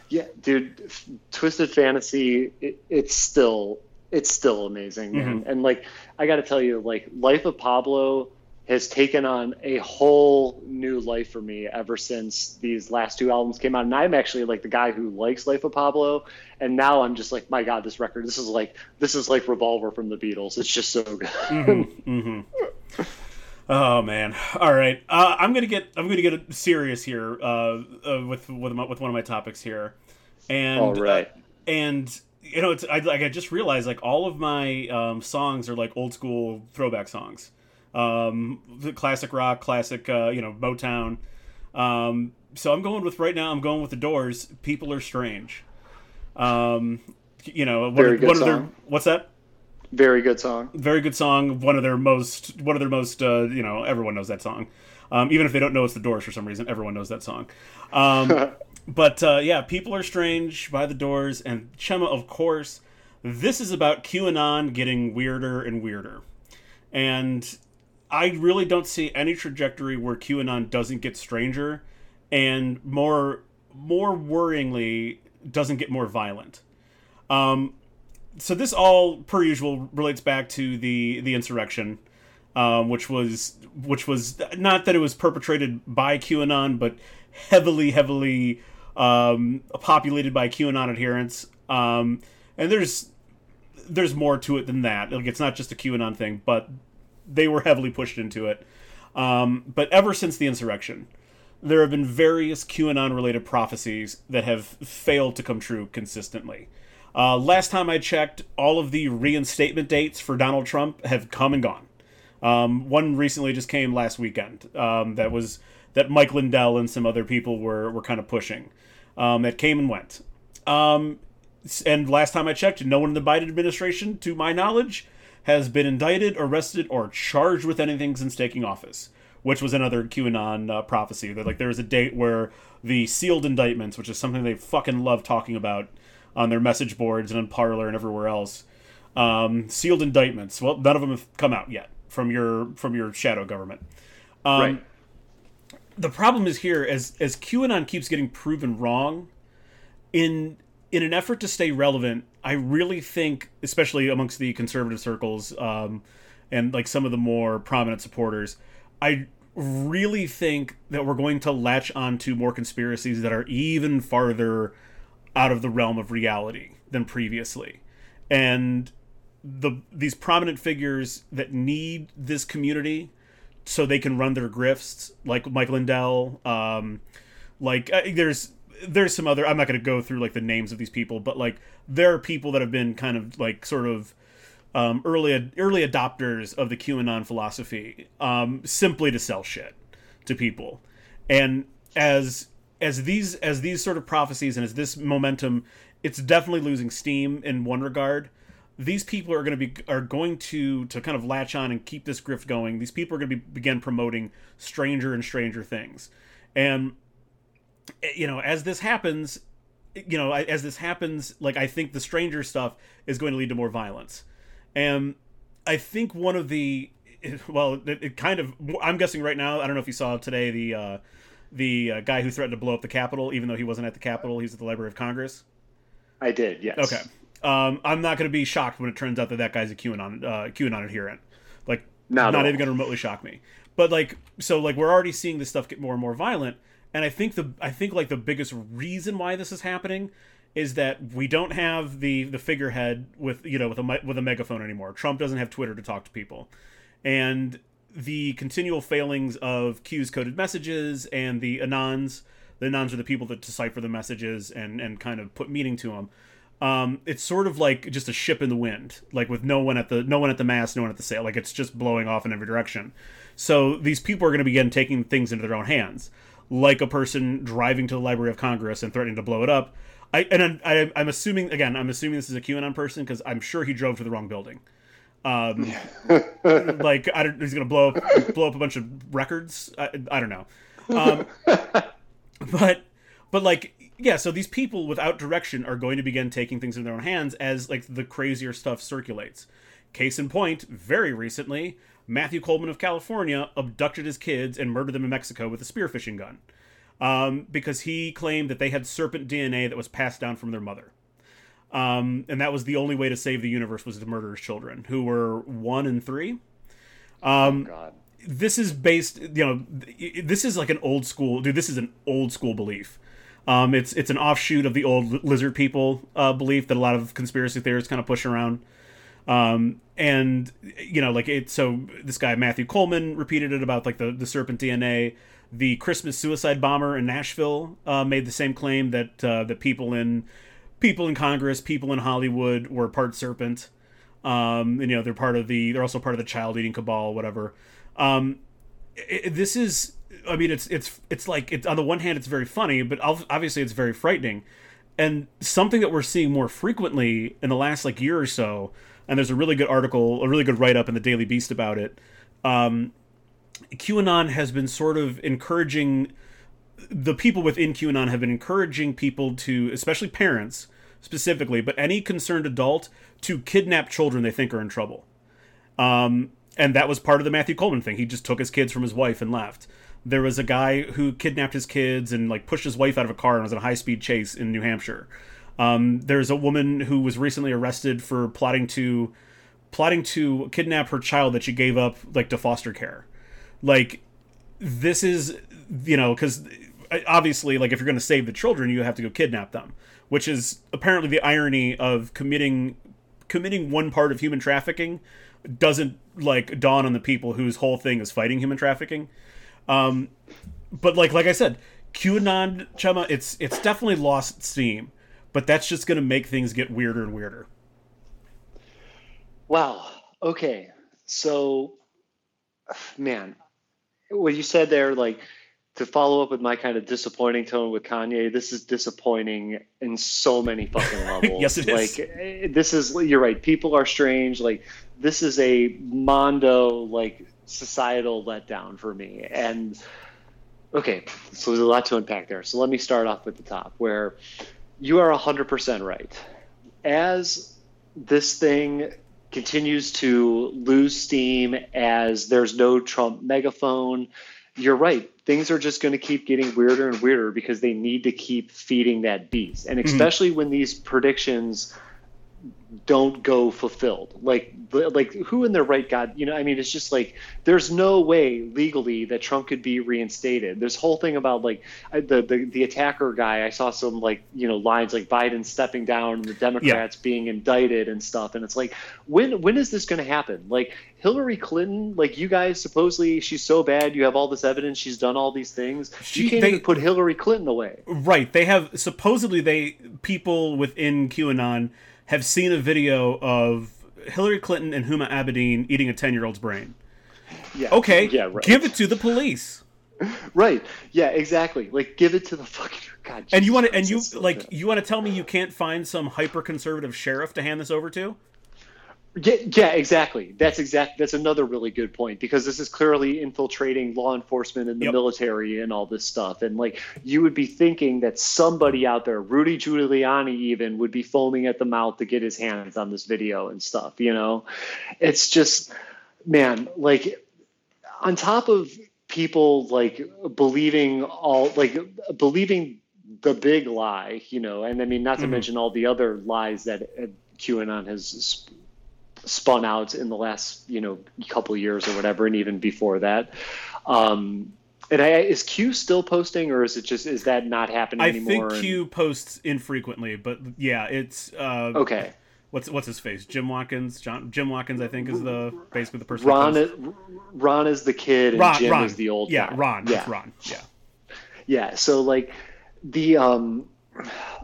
Yeah, dude, Twisted Fantasy, it, it's still it's still amazing, man. Mm-hmm. And like I got to tell you, like Life of Pablo has taken on a whole new life for me ever since these last two albums came out. And I'm actually like the guy who likes Life of Pablo, and now I'm just like, my God, this record, this is like this is like Revolver from the Beatles. It's just so good. Mm-hmm. [LAUGHS] Mm-hmm. Oh man! All right, uh, I'm gonna get I'm gonna get serious here uh, uh, with with, my, with one of my topics here, and all right, uh, and you know it's I, like I just realized like all of my um, songs are like old school throwback songs, um, the classic rock, classic uh, you know Motown, um, so I'm going with right now. I'm going with the Doors. People are strange. Um, you know, one, Very of, good one of their what's that? Very good song. Very good song. One of their most. One of their most. Uh, you know, everyone knows that song. Um, even if they don't know it's the Doors for some reason, everyone knows that song. Um, [LAUGHS] but uh, yeah, people are strange by the Doors and Chema, of course. This is about QAnon getting weirder and weirder, and I really don't see any trajectory where QAnon doesn't get stranger, and more more worryingly doesn't get more violent. Um, so this all, per usual, relates back to the the insurrection, um, which was which was not that it was perpetrated by QAnon, but heavily, heavily um, populated by QAnon adherents. Um, and there's there's more to it than that. Like it's not just a QAnon thing, but they were heavily pushed into it. Um, but ever since the insurrection, there have been various QAnon related prophecies that have failed to come true consistently. Uh, last time I checked, all of the reinstatement dates for Donald Trump have come and gone. Um, one recently just came last weekend. Um, that was that Mike Lindell and some other people were were kind of pushing. Um, that came and went. Um, and last time I checked, no one in the Biden administration, to my knowledge, has been indicted, arrested, or charged with anything since taking office. Which was another QAnon uh, prophecy. That like there was a date where the sealed indictments, which is something they fucking love talking about on their message boards and on Parler and everywhere else, um, sealed indictments. Well, none of them have come out yet from your from your shadow government. Um, right. the problem is here as as QAnon keeps getting proven wrong in in an effort to stay relevant, I really think, especially amongst the conservative circles um, and like some of the more prominent supporters, I really think that we're going to latch onto more conspiracies that are even farther out of the realm of reality than previously, and the these prominent figures that need this community so they can run their grifts, like Mike Lindell. Um, like uh, there's there's some other. I'm not going to go through like the names of these people, but like there are people that have been kind of like sort of um, early early adopters of the QAnon philosophy, um, simply to sell shit to people, and as as these as these sort of prophecies and as this momentum, it's definitely losing steam in one regard these people are going to be are going to to kind of latch on and keep this grift going. These people are going to be begin promoting stranger and stranger things, and you know as this happens, you know as this happens, like I think the stranger stuff is going to lead to more violence, and I think one of the [LAUGHS] well, it, it kind of I'm guessing right now. I don't know if you saw today the uh, the uh, guy who threatened to blow up the Capitol, even though he wasn't at the Capitol, he's at the Library of Congress. I did. Yes. Okay. Um, I'm not going to be shocked when it turns out that that guy's a QAnon uh, QAnon adherent. Like, Not not, even going to remotely shock me. But like, so like we're already seeing this stuff get more and more violent, and I think the I think like the biggest reason why this is happening is that we don't have the the figurehead with you know with a with a megaphone anymore. Trump doesn't have Twitter to talk to people, and the continual failings of Q's coded messages and the anons. The anons are the people that decipher the messages and and kind of put meaning to them um, it's sort of like just a ship in the wind, like with no one at the no one at the mast, no one at the sail. Like it's just blowing off in every direction. So these people are going to begin taking things into their own hands, like a person driving to the Library of Congress and threatening to blow it up. I and I, I'm assuming again, I'm assuming this is a QAnon person because I'm sure he drove to the wrong building. Um, [LAUGHS] like I don't, he's going to blow up blow up a bunch of records. I, I don't know. Um, [LAUGHS] but but like yeah so these people without direction are going to begin taking things in their own hands as like the crazier stuff circulates case in point very recently matthew coleman of california abducted his kids and murdered them in mexico with a spearfishing gun um, because he claimed that they had serpent dna that was passed down from their mother um, and that was the only way to save the universe was to murder his children who were one and three. Um, God. this is based you know this is like an old school dude this is an old school belief. Um, it's it's an offshoot of the old lizard people uh, belief that a lot of conspiracy theorists kind of push around. Um, and you know like it so this guy matthew coleman repeated it about like the, the serpent dna the christmas suicide bomber in nashville uh, made the same claim that uh, that people in people in congress people in hollywood were part serpent um, and you know they're part of the they're also part of the child eating cabal whatever um, it, this is I mean, it's it's it's like it's on the one hand it's very funny, but obviously it's very frightening, and something that we're seeing more frequently in the last like year or so. And there's a really good article, a really good write up in the Daily Beast about it. Um, QAnon has been sort of encouraging the people within QAnon have been encouraging people to, especially parents specifically, but any concerned adult to kidnap children they think are in trouble. Um, and that was part of the Matthew Coleman thing. He just took his kids from his wife and left. There was a guy who kidnapped his kids and like pushed his wife out of a car and was in a high speed chase in New Hampshire. Um, there's a woman who was recently arrested for plotting to plotting to kidnap her child that she gave up like to foster care. Like this is you know because obviously like if you're going to save the children you have to go kidnap them which is apparently the irony of committing committing one part of human trafficking doesn't like dawn on the people whose whole thing is fighting human trafficking. Um, but like like I said, QAnon Chema, it's it's definitely lost steam, but that's just going to make things get weirder and weirder. Wow. Okay. So, man, what you said there, like to follow up with my kind of disappointing tone with Kanye, this is disappointing in so many fucking [LAUGHS] levels. yes, it is. Like this is you're right. People are strange. Like this is a mondo like societal letdown for me. And okay, so there's a lot to unpack there. So let me start off with the top where you are 100% right. As this thing continues to lose steam as there's no Trump megaphone, you're right things are just going to keep getting weirder and weirder because they need to keep feeding that beast. And mm-hmm. especially mm-hmm. when these predictions don't go fulfilled. Like like who in their right God, you know, I mean it's just like there's no way legally that Trump could be reinstated. This whole thing about like the the, the attacker guy, I saw some like, you know, lines like Biden stepping down and the Democrats yeah. being indicted and stuff and it's like when when is this going to happen? Like Hillary Clinton, like you guys supposedly she's so bad, you have all this evidence she's done all these things. She, you can't they, even put Hillary Clinton away. Right. They have supposedly they people within QAnon have seen a video of Hillary Clinton and Huma Abedin eating a 10 year old's brain. Yeah. Okay. Yeah, right. Give it to the police. [LAUGHS] Right. Yeah, exactly. Like give it to the fucking God. And you want to and you like you want to tell me you can't find some hyper conservative sheriff to hand this over to? Yeah, yeah, exactly. That's exact. That's another really good point because this is clearly infiltrating law enforcement and the yep. military and all this stuff. And like, you would be thinking that somebody out there, Rudy Giuliani, even would be foaming at the mouth to get his hands on this video and stuff. You know, it's just, man, like, on top of people like believing all, like believing the big lie, you know, and I mean, not to mm-hmm. mention all the other lies that QAnon has spun out in the last you know couple years or whatever, and even before that. Um, and I, is Q still posting, or is it just is that not happening I anymore? I think Q and... posts infrequently, but yeah, it's uh, okay. What's what's his face? Jim Watkins. John Jim Watkins, I think, is the basically the person. Ron, is, Ron is the kid, and Ron, Jim Ron. is the old. Yeah, guy. Ron. Yeah, Ron. Yeah. Yeah. So like the um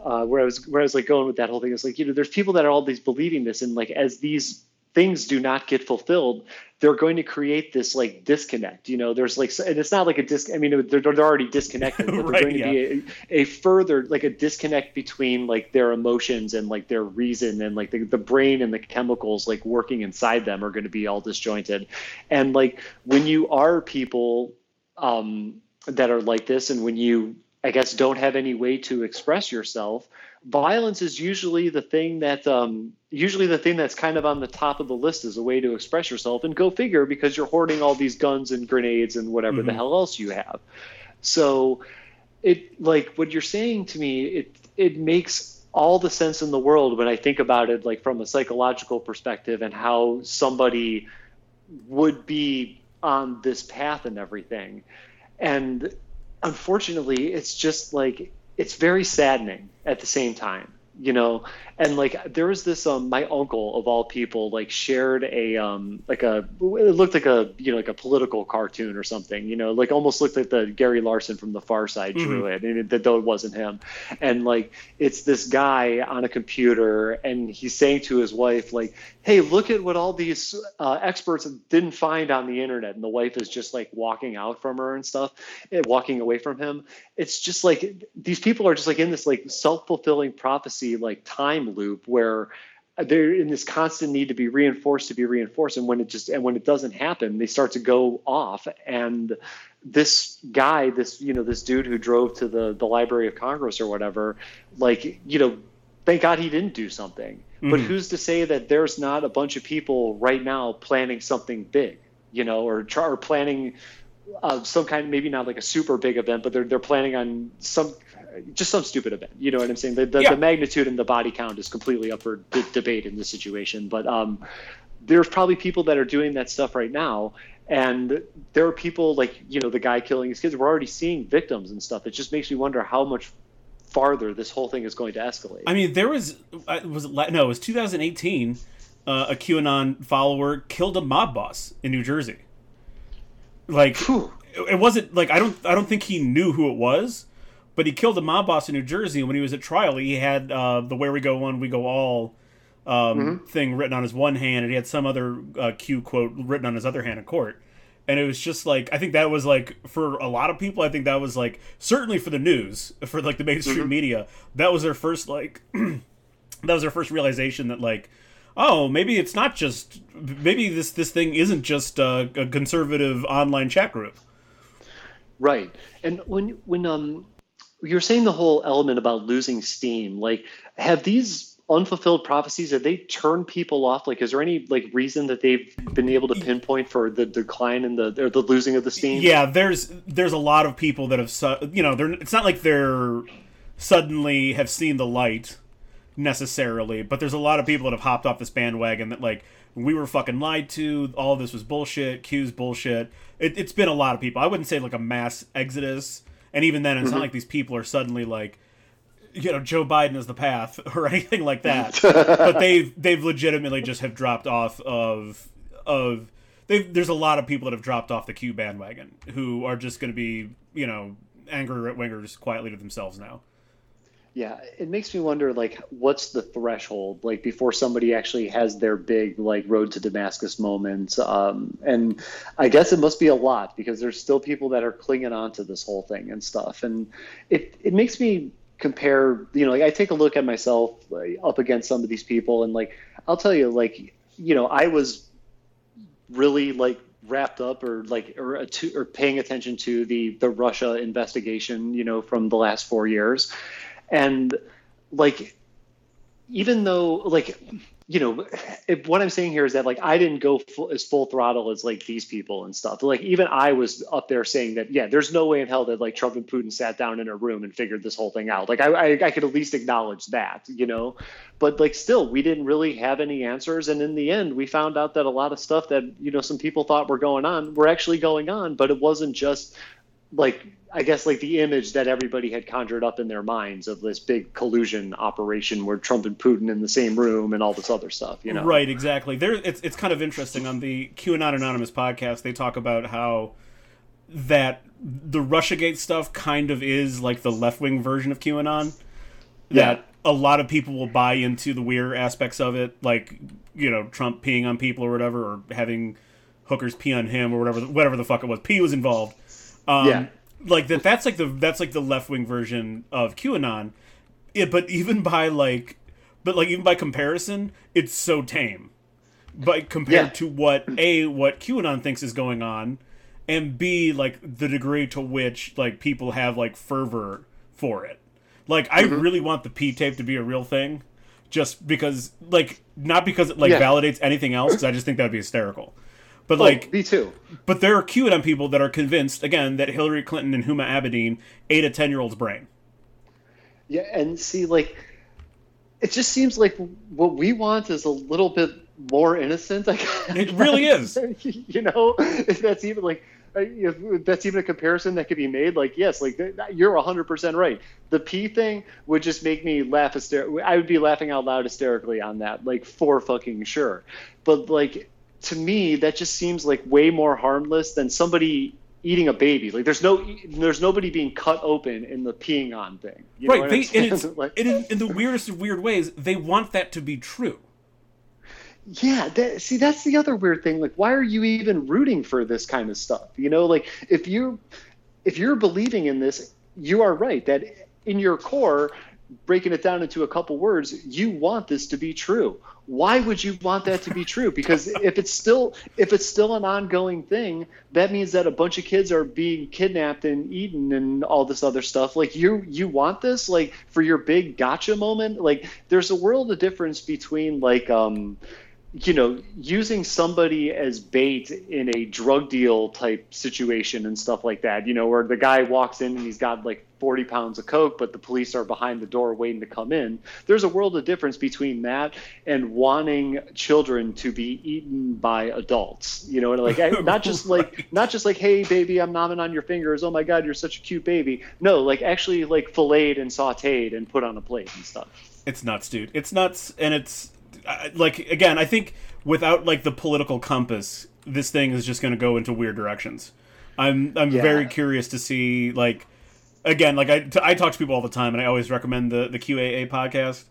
uh, where I was where I was like going with that whole thing is like you know there's people that are all these believing this and like as these things do not get fulfilled they're going to create this like disconnect you know there's like and it's not like a disc i mean they're, they're already disconnected but [LAUGHS] right, going to yeah. be a, a, further like a disconnect between like their emotions and like their reason and like the, the brain and the chemicals like working inside them are going to be all disjointed and like when you are people um that are like this and when you i guess don't have any way to express yourself violence is usually the thing that um, usually the thing that's kind of on the top of the list as a way to express yourself and go figure because you're hoarding all these guns and grenades and whatever mm-hmm. the hell else you have so it like what you're saying to me it it makes all the sense in the world when i think about it like from a psychological perspective and how somebody would be on this path and everything and unfortunately it's just like it's very saddening at the same time you know? And like there was this um my uncle of all people like shared a um like a it looked like a you know like a political cartoon or something you know? Like almost looked like the gary larson from the far side drew mm-hmm. it and it, though it wasn't him. And like it's this guy on a computer and he's saying to his wife like hey look at what all these uh, experts didn't find on the internet. And the wife is just like walking out from her and stuff and walking away from him. It's just like these people are just like in this like self-fulfilling prophecy like time loop where they're in this constant need to be reinforced to be reinforced. And when it just and when it doesn't happen they start to go off. And this guy this you know this dude who drove to the the library of congress or whatever like you know thank god he didn't do something mm-hmm. but who's to say that there's not a bunch of people right now planning something big you know or, or planning uh, some kind, maybe not like a super big event, but they're they're planning on some just some stupid event. You know what I'm saying? The, the, yeah. the magnitude and the body count is completely up for d- debate in this situation. But um, there's probably people that are doing that stuff right now. And there are people like, you know, the guy killing his kids. We're already seeing victims and stuff. It just makes me wonder how much farther this whole thing is going to escalate. I mean, there was, uh, was it, no, it was 2018. Uh, a QAnon follower killed a mob boss in New Jersey. Like, Whew. it wasn't like I don't I don't think he knew who it was but he killed a mob boss in New Jersey. And when he was at trial, he had uh, the "Where we go one, we go all" um, mm-hmm. thing written on his one hand, and he had some other uh, Q quote written on his other hand in court. And it was just like I think that was like for a lot of people. I think that was like certainly for the news, for like the mainstream mm-hmm. media, that was their first like [CLEARS THROAT] that was their first realization that like oh maybe it's not just maybe this this thing isn't just a, a conservative online chat group right and when when um you're saying the whole element about losing steam like have these unfulfilled prophecies have they turned people off? Like is there any like reason that they've been able to pinpoint for the decline and the or the losing of the steam yeah there's there's a lot of people that have you know they're it's not like they're suddenly have seen the light necessarily but there's a lot of people that have hopped off this bandwagon that like we were fucking lied to all this was bullshit q's bullshit. It, it's been a lot of people. I wouldn't say like a mass exodus and even then, it's mm-hmm. not like these people are suddenly like, you know, Joe Biden is the path [LAUGHS] or anything like that. [LAUGHS] but they've they've legitimately just have dropped off of of. There's a lot of people that have dropped off the Q bandwagon who are just going to be, you know, angry right wingers quietly to themselves now. Yeah, it makes me wonder like what's the threshold like before somebody actually has their big like road to Damascus moment. Um, and I guess it must be a lot because there's still people that are clinging on to this whole thing and stuff. And it it makes me compare, you know, like I take a look at myself like, up against some of these people and like I'll tell you like, you know, I was really like wrapped up or like or, uh, to, or paying attention to the the Russia investigation, you know, from the last 4 years. And like even though like you know if, what i'm saying here is that like i didn't go full, as full throttle as like these people and stuff. Like even i was up there saying that yeah there's no way in hell that like trump and putin sat down in a room and figured this whole thing out. Like i i, I could at least acknowledge that you know? But like still we didn't really have any answers. And in the end we found out that a lot of stuff that you know some people thought were going on were actually going on. But it wasn't just like I guess like the image that everybody had conjured up in their minds of this big collusion operation where Trump and Putin in the same room and all this other stuff, you know. Right, exactly. There it's it's kind of interesting on the QAnon Anonymous podcast they talk about how that the Russiagate stuff kind of is like the left-wing version of QAnon. That yeah. a lot of people will buy into the weird aspects of it like, you know, Trump peeing on people or whatever or having hookers pee on him or whatever whatever the fuck it was. P was involved um, yeah. Like that. That's like the that's like the left wing version of QAnon. It, but even by like, but like even by comparison, it's so tame. But compared yeah. to what a what QAnon thinks is going on, and b like the degree to which like people have like fervor for it. Like I mm-hmm. really want the P tape to be a real thing, just because like not because it like yeah. validates anything else. Because I just think that would be hysterical. But oh, like me too. But there are QAnon people that are convinced again that Hillary Clinton and Huma Abedin ate a ten year old's brain. Yeah, and see, like, it just seems like what we want is a little bit more innocent. it really [LAUGHS] is. you know, if that's even like if that's even a comparison that could be made, like yes, like you're 100 percent right. The P thing would just make me laugh hyster- I would be laughing out loud hysterically on that, like for fucking sure. But like to me, that just seems like way more harmless than somebody eating a baby. Like there's no there's nobody being cut open in the peeing on thing. You right. They, and it's, [LAUGHS] like, in, in the weirdest of weird ways, they want that to be true. Yeah, that, see, that's the other weird thing. Like, why are you even rooting for this kind of stuff? You know, like if you if you're believing in this, you are right that in your core, breaking it down into a couple words, you want this to be true. Why would you want that to be true? Because if it's still if it's still an ongoing thing, that means that a bunch of kids are being kidnapped and eaten and all this other stuff. Like you you want this like for your big gotcha moment? Like there's a world of difference between like um you know, using somebody as bait in a drug deal type situation and stuff like that, you know, where the guy walks in and he's got like 40 pounds of coke, but the police are behind the door waiting to come in. There's a world of difference between that and wanting children to be eaten by adults. You know, like not just [LAUGHS] like not just like, hey baby, I'm nomming on your fingers. Oh my god, you're such a cute baby. No, like actually like filleted and sautéed and put on a plate and stuff. It's nuts, dude. It's nuts, and it's like again, I think without like the political compass, this thing is just going to go into weird directions. I'm I'm yeah. very curious to see like again like I, t- I talk to people all the time and I always recommend the the QAA podcast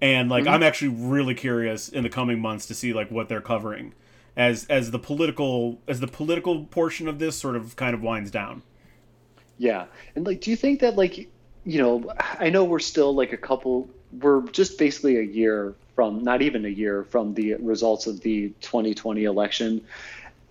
and like mm-hmm. I'm actually really curious in the coming months to see like what they're covering as as the political as the political portion of this sort of kind of winds down. Yeah. And like do you think that like you know, I know we're still like a couple we're just basically a year from not even a year from the results of the 2020 election.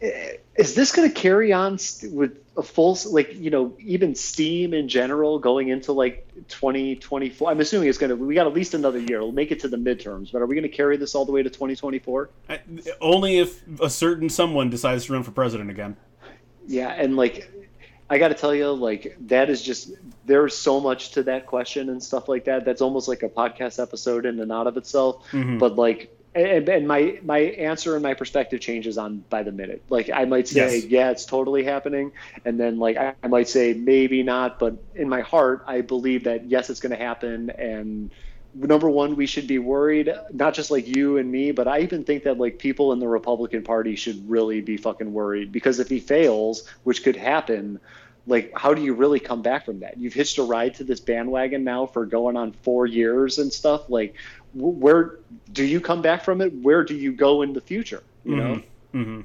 Is this going to carry on with a full, like, you know, even steam in general going into like 2024? I'm assuming it's going to, we got at least another year. We'll make it to the midterms, but are we going to carry this all the way to 2024? Only if a certain someone decides to run for president again. Yeah. And like, I got to tell you, like that is just there's so much to that question and stuff like that. That's almost like a podcast episode in and out of itself. Mm-hmm. But like, and, and, my my answer and my perspective changes on by the minute. Like I might say, yes. yeah, it's totally happening, and then like I, I might say maybe not, but in my heart, I believe that yes, it's going to happen, and number one, we should be worried, not just like you and me, but I even think that like people in the Republican Party should really be fucking worried because if he fails, which could happen, like how do you really come back from that? You've hitched a ride to this bandwagon now for going on four years and stuff. Like, where do you come back from it? Where do you go in the future? You mm-hmm. know. Mm-hmm.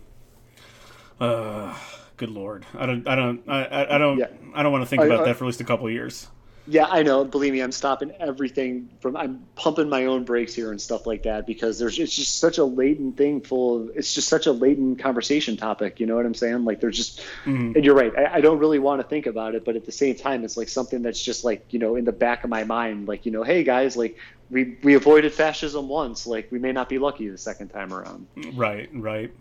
Uh, good lord, I don't, I don't, I, I don't, yeah. I don't want to think about that for at least a couple years. Yeah, I know. Believe me, I'm stopping everything from. I'm pumping my own brakes here and stuff like that because there's it's just such a latent thing full of. It's just such a latent conversation topic. You know what I'm saying? Like there's just, mm-hmm. and you're right. I, I, don't really want to think about it, but at the same time, it's like something that's just like you know in the back of my mind. Like you know, hey guys, like we we avoided fascism once. Like we may not be lucky the second time around. Right. Right.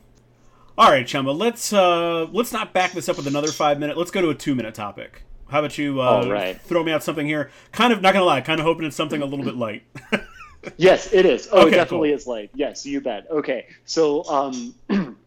All right, Chumba. Let's uh let's not back this up with another five minute. Let's go to a two minute topic. How about you uh, right. throw me out something here? Kind of not gonna lie, kind of hoping it's something a little bit light. [LAUGHS] yes, it is. Oh, okay, it definitely cool. is light. Yes, you bet. Okay, so um, [CLEARS THROAT]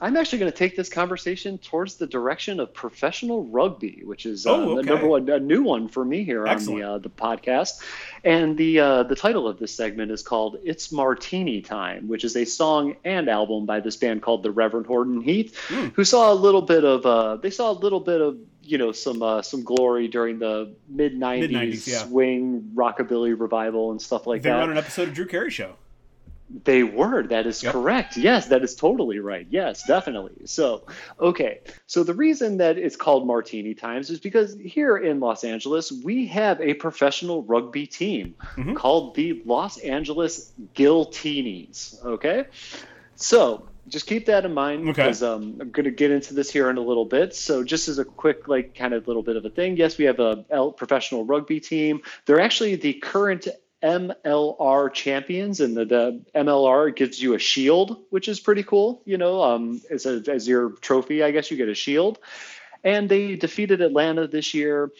I'm actually going to take this conversation towards the direction of professional rugby, which is uh, oh, okay. number one, a new one for me here Excellent. on the uh, the podcast. And the uh, the title of this segment is called "It's Martini Time," which is a song and album by this band called the Reverend Horton Heat, mm. who saw a little bit of uh, they saw a little bit of you know some uh, some glory during the mid '90s yeah. swing rockabilly revival and stuff like they that. They were on an episode of Drew Carey Show. They were. That is yep. correct. Yes, that is totally right. Yes, definitely. So, okay. So the reason that it's called Martini Times is because here in Los Angeles we have a professional rugby team mm-hmm. called the Los Angeles Giltinis. Okay. So just keep that in mind because okay. um, I'm going to get into this here in a little bit. So, just as a quick, like, kind of little bit of a thing, yes, we have a L professional rugby team. They're actually the current MLR champions, and the, the MLR gives you a shield, which is pretty cool. You know, um, as a, as your trophy, I guess you get a shield. And they defeated Atlanta this year.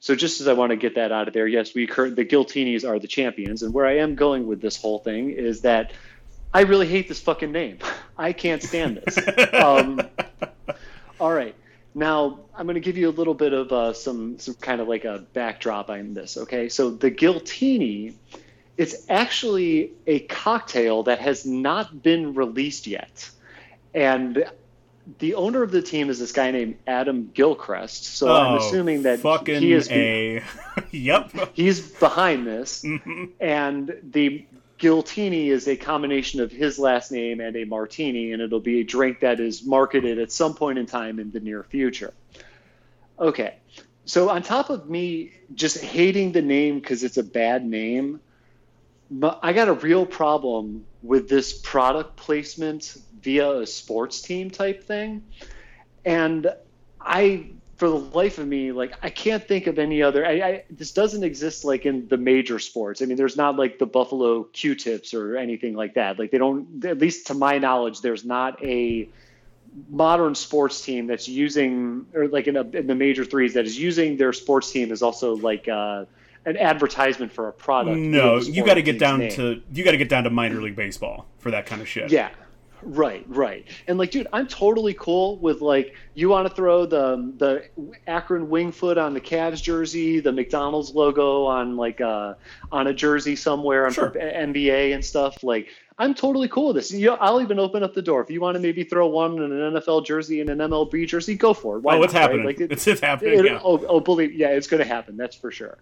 So just as I want to get that out of there, yes, we the Giltinis are the champions, and where I am going with this whole thing is that I really hate this fucking name. [LAUGHS] I can't stand this. [LAUGHS] um, all right. Now, I'm going to give you a little bit of uh, some some kind of like a backdrop on this. Okay, so the Giltini, it's actually a cocktail that has not been released yet, and the owner of the team is this guy named Adam Gilchrist. So oh, I'm assuming that he is a. [LAUGHS] yep. He's behind this, mm-hmm. and the Giltini is a combination of his last name and a martini, and it'll be a drink that is marketed at some point in time in the near future. Okay, so on top of me just hating the name because it's a bad name, but I got a real problem with this product placement via a sports team type thing. And I, for the life of me, like I can't think of any other. I, I, this doesn't exist like in the major sports. I mean, there's not like the Buffalo Q-tips or anything like that. Like they don't, at least to my knowledge, there's not a modern sports team that's using, or like in, a, in the major threes that is using their sports team is also like. Uh, an advertisement for a product. No, you got to get down name. to you got to get down to minor league baseball for that kind of shit. Yeah, Right, right. And like, dude, I'm totally cool with like you want to throw the the Akron Wingfoot on the Cavs jersey, the McDonald's logo on like uh on a jersey somewhere on sure. NBA and stuff. Like, I'm totally cool with this. You know, I'll even open up the door if you want to maybe throw one in an NFL jersey and an MLB jersey. Go for it. Why oh, it's not, happening. Right? Like, it, it's, it's happening. It, yeah. Oh, oh, believe, yeah, it's going to happen. That's for sure.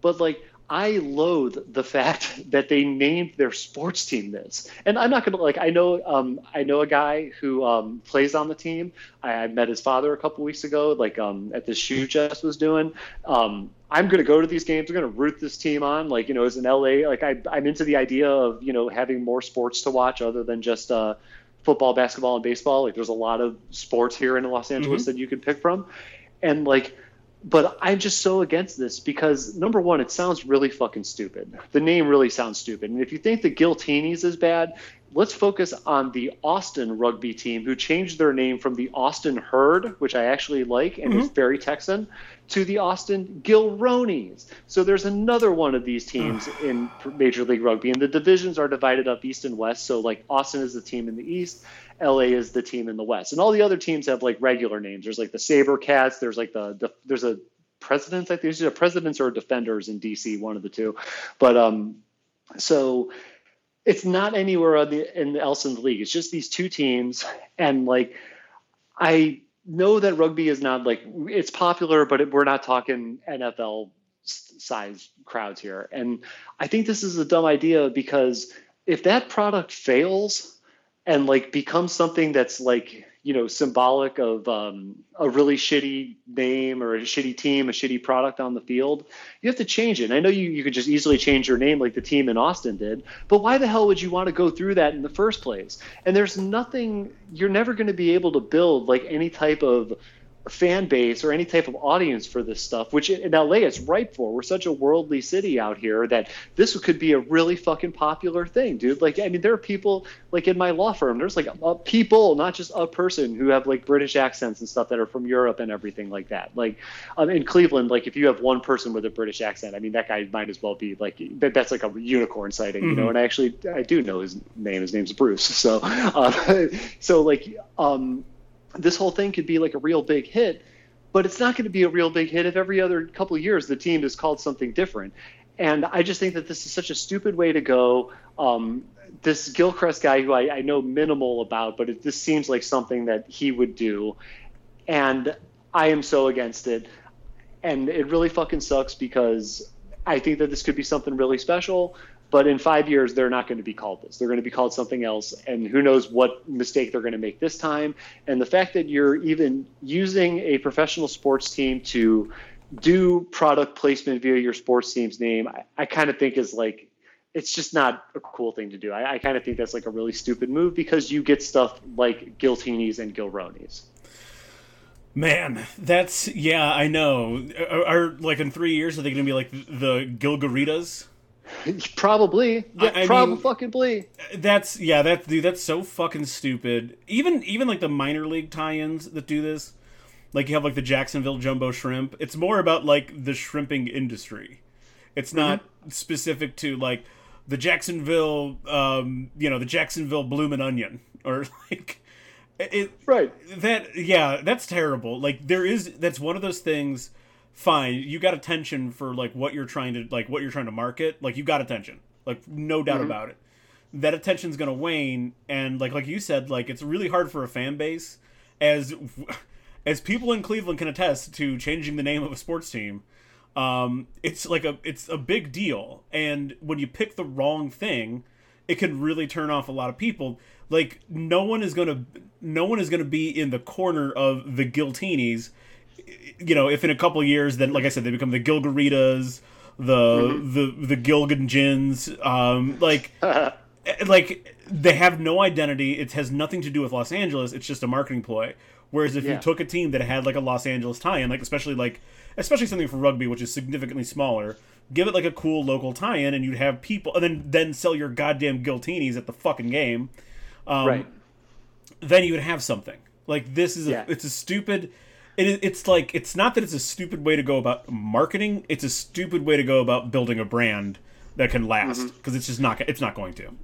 But like, I loathe the fact [LAUGHS] that they named their sports team this. And I'm not gonna like. I know. Um, I know a guy who um, plays on the team. I, I met his father a couple weeks ago, like um, at the shoe Jess was doing. Um, I'm gonna go to these games. I'm gonna root this team on. Like you know, as an LA, like I, I'm into the idea of you know having more sports to watch other than just uh, football, basketball, and baseball. Like there's a lot of sports here in Los Angeles mm-hmm. that you can pick from, and like but I'm just so against this because number one, it sounds really fucking stupid. The name really sounds stupid. And if you think the Giltinis is bad, let's focus on the Austin rugby team who changed their name from the Austin Herd, which I actually like and mm-hmm. is very Texan, to the Austin Gilgronis. So there's another one of these teams in Major League Rugby, and the divisions are divided up east and west. So like Austin is the team in the east, LA is the team in the West, and all the other teams have like regular names. There's like the Saber Cats. There's like the, the there's a presidents. I think there's a presidents or defenders in DC, one of the two. But um, so it's not anywhere in, the, in else in the league. It's just these two teams, and like I know that rugby is not like it's popular, but it, we're not talking NFL size crowds here. And I think this is a dumb idea because if that product fails and like becomes something that's like you know symbolic of um, a really shitty name or a shitty team, a shitty product on the field, you have to change it. And I know you, you could just easily change your name like the team in Austin did, but why the hell would you want to go through that in the first place? And there's nothing you're never going to be able to build like any type of fan base or any type of audience for this stuff, which in LA it's ripe for. We're such a worldly city out here that this could be a really fucking popular thing, dude. Like, I mean, there are people like in my law firm, there's like a, people, not just a person, who have like British accents and stuff that are from Europe and everything like that. Like um, in Cleveland, like if you have one person with a British accent, I mean, that guy might as well be like that's like a unicorn sighting, mm-hmm. you know. Mm-hmm. And I actually I do know his name. His name's Bruce. So, [LAUGHS] uh, so like um this whole thing could be like a real big hit, but it's not going to be a real big hit if every other couple of years the team is called something different. And I just think that this is such a stupid way to go. Um, this Gilchrist guy, who I, I, know minimal about, but it, this seems like something that he would do. And I am so against it. And it really fucking sucks because I think that this could be something really special. But in five years, they're not going to be called this. They're going to be called something else. And who knows what mistake they're going to make this time. And the fact that you're even using a professional sports team to do product placement via your sports team's name, I, I kind of think is like, it's just not a cool thing to do. I, I kind of think that's like a really stupid move because you get stuff like Giltinis and Gilgronis. Man, that's yeah, I know. Are, are, like in three years are they going to be like the Gilgaritas? Probably. Yeah, I, I probably mean, fucking. That's yeah, that's dude, that's so fucking stupid. Even even like the minor league tie-ins that do this, like you have like the Jacksonville jumbo shrimp. It's more about like the shrimping industry. It's not mm-hmm. specific to like the Jacksonville, um, you know, the Jacksonville bloomin' onion or [LAUGHS] like It, right. That yeah, that's terrible. Like there is that's one of those things. Fine, you got attention for like what you're trying to like what you're trying to market. Like you got attention, like no doubt mm-hmm. about it. That attention's gonna wane, and like like you said, like it's really hard for a fan base as [LAUGHS] as people in Cleveland can attest to changing the name of a sports team. Um, it's like a it's a big deal, and when you pick the wrong thing, it can really turn off a lot of people. Like no one is gonna no one is gonna be in the corner of the Giltinis. You know, if in a couple years, then like I said, they become the Gilgaritas, the mm-hmm. the the Gilgangins, um, like. [LAUGHS] like they have no identity. It has nothing to do with Los Angeles. It's just a marketing ploy. Whereas if yeah. you took a team that had like a Los Angeles tie-in, like especially like especially something for rugby, which is significantly smaller, give it like a cool local tie-in, and you'd have people, and then then sell your goddamn Giltinis at the fucking game. Um, right. Then you would have something like this. Is a, yeah. it's a stupid. It, it's like it's not that it's a stupid way to go about marketing. It's a stupid way to go about building a brand that can last because mm-hmm. it's just not. It's not going to.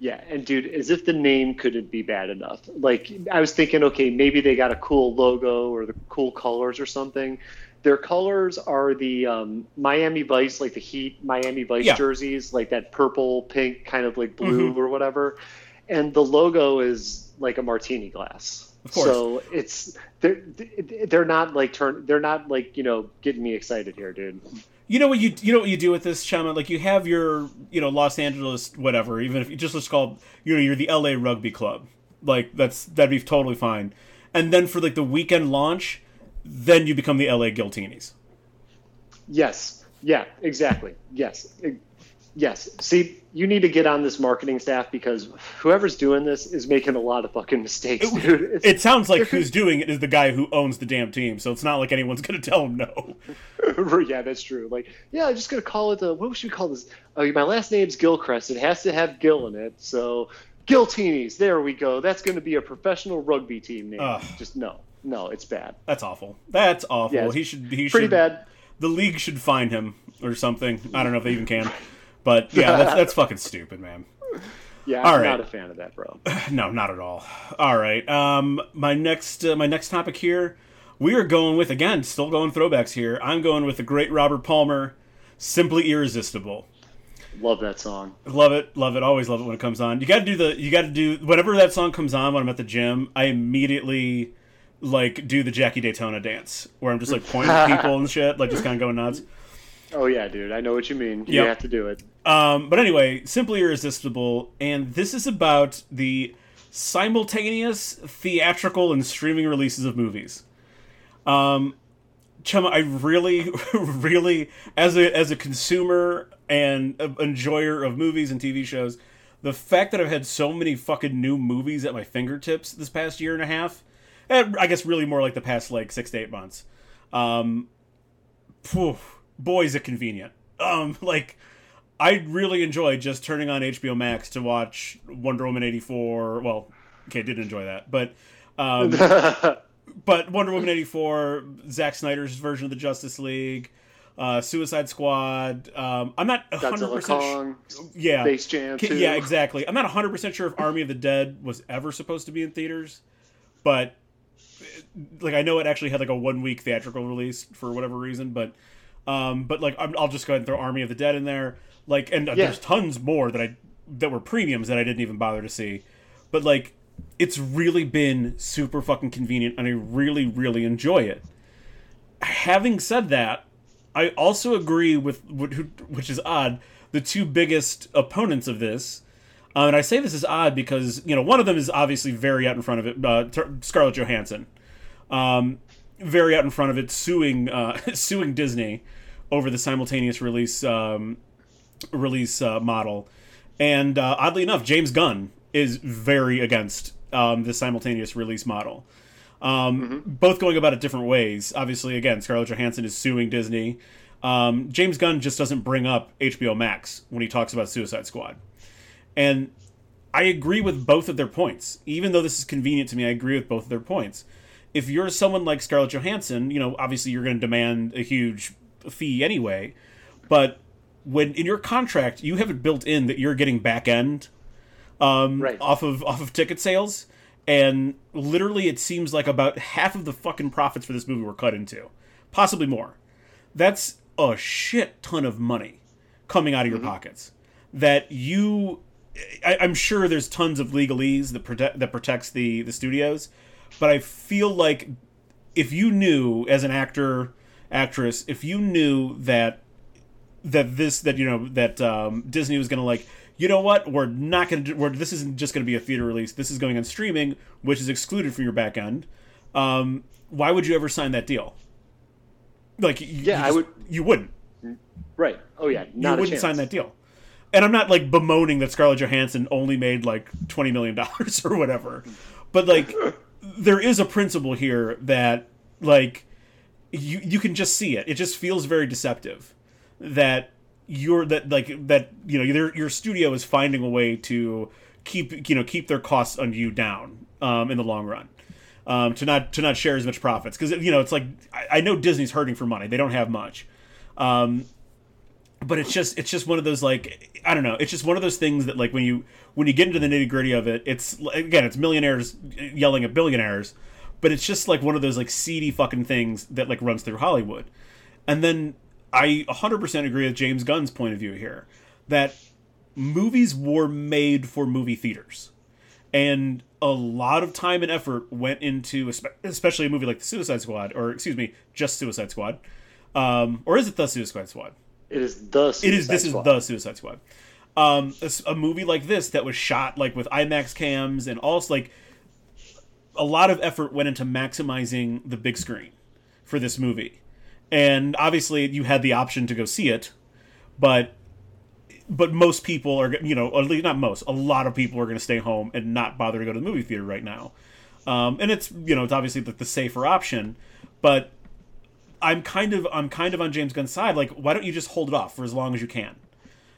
Yeah, and dude, as if the name couldn't be bad enough. Like I was thinking, okay, maybe they got a cool logo or the cool colors or something. Their colors are the um, Miami Vice, like the Heat Miami Vice yeah. jerseys, like that purple, pink, kind of like blue mm-hmm. or whatever. And the logo is like a martini glass. So it's they're they're not like turn they're not like you know getting me excited here, dude. You know what you you know what you do with this, Chema? Like you have your you know Los Angeles whatever, even if you just let's call you know you're the LA Rugby Club, like that's that'd be totally fine. And then for like the weekend launch, then you become the LA Giltinis. Yes. Yeah. Exactly. Yes. Yes. See, you need to get on this marketing staff because whoever's doing this is making a lot of fucking mistakes, dude. It sounds like who's doing it is the guy who owns the damn team, so it's not like anyone's [LAUGHS] gonna tell him no. [LAUGHS] yeah, that's true. Like, yeah, I'm just gonna call it the what should we call this? Oh, my last name's Gilchrist. It has to have Gil in it, so Giltinis. There we go. That's gonna be a professional rugby team name. Uh, just no, no, it's bad. That's awful. That's awful. Yeah, he should. He pretty should, bad. The league should find him or something. I don't know if they even can. But yeah, that's, [LAUGHS] that's fucking stupid, man. Yeah, I'm right. not a fan of that, bro. [SIGHS] no, not at all. All right. Um, my next uh, my next topic here, we are going with again, still going throwbacks here. I'm going with the great Robert Palmer, "Simply Irresistible." Love that song. Love it, love it. Always love it when it comes on. You got to do the. You got to do whenever that song comes on when I'm at the gym. I immediately like do the Jackie Daytona dance where I'm just like pointing at [LAUGHS] people and shit, like just kind of going nuts. Oh yeah, dude. I know what you mean. Yep. You have to do it. Um, but anyway, simply irresistible, and this is about the simultaneous theatrical and streaming releases of movies. Um, Chema, I really, [LAUGHS] really, as a as a consumer and enjoyer of movies and TV shows, the fact that I've had so many fucking new movies at my fingertips this past year and a half, and I guess really more like the past like six to eight months, um, phew, boy is it convenient. Um, [LAUGHS] like I really enjoy just turning on HBO Max to watch Wonder Woman eighty four. Well, okay, did enjoy that, but um, [LAUGHS] but Wonder Woman eighty four, Zack Snyder's version of the Justice League. Uh, Suicide Squad. Um, I'm not 100 percent. Yeah, Space Jam. Too. Yeah, exactly. I'm not 100 percent sure if Army of the Dead was ever supposed to be in theaters, but like I know it actually had like a one week theatrical release for whatever reason, but um, but like i will just go ahead and throw Army of the Dead in there. Like, and uh, yeah. there's tons more that I that were premiums that I didn't even bother to see. But like, it's really been super fucking convenient, and I really really enjoy it. Having said that, I also agree with which is odd. The two biggest opponents of this, uh, and I say this is odd because you know one of them is obviously very out in front of it. Uh, Scarlett Johansson, um, very out in front of it, suing uh, [LAUGHS] suing Disney over the simultaneous release um, release uh, model. And uh, oddly enough, James Gunn is very against um, the simultaneous release model. Um, mm-hmm. Both going about it different ways. Obviously, again, Scarlett Johansson is suing Disney. Um, James Gunn just doesn't bring up HBO Max when he talks about Suicide Squad. And I agree with both of their points. Even though this is convenient to me, I agree with both of their points. If you're someone like Scarlett Johansson, you know, obviously you're going to demand a huge fee anyway. But when in your contract you have it built in that you're getting back end um, right. off of off of ticket sales, and literally it seems like about half of the fucking profits for this movie were cut into, possibly more. That's a shit ton of money coming out of your pockets that you. I, I'm sure there's tons of legalese that protect that protects the the studios, but I feel like if you knew as an actor actress if you knew that that this that you know that um, Disney was going to like you know what we're not going to we're this isn't just going to be a theater release this is going on streaming which is excluded from your back end um, why would you ever sign that deal like you, Yeah, you I would- you wouldn't Right. Oh yeah. you wouldn't chance. sign that deal and I'm not like bemoaning that Scarlett Johansson only made like 20 million dollars [LAUGHS] or whatever but like there is a principle here that like you you can just see it. It just feels very deceptive that you're that like that you know your your studio is finding a way to keep you know keep their costs on you down um, in the long run. Um, to not to not share as much profits because you know it's like I, I know Disney's hurting for money they don't have much, um, but it's just it's just one of those like I don't know it's just one of those things that like when you when you get into the nitty gritty of it it's again it's millionaires yelling at billionaires but it's just like one of those like seedy fucking things that like runs through Hollywood and then I 100% agree with James Gunn's point of view here that movies were made for movie theaters and a lot of time and effort went into especially a movie like the Suicide Squad or excuse me just Suicide Squad um, or is it the Suicide Squad It is the. it is. This Suicide is the Suicide Squad. Um, a, a movie like this that was shot like with IMAX cams and also like a lot of effort went into maximizing the big screen for this movie, and obviously you had the option to go see it, but but most people are you know at least not most a lot of people are going to stay home and not bother to go to the movie theater right now, um, and it's you know it's obviously the, the safer option, but I'm kind of I'm kind of on James Gunn's side. Like, why don't you just hold it off for as long as you can,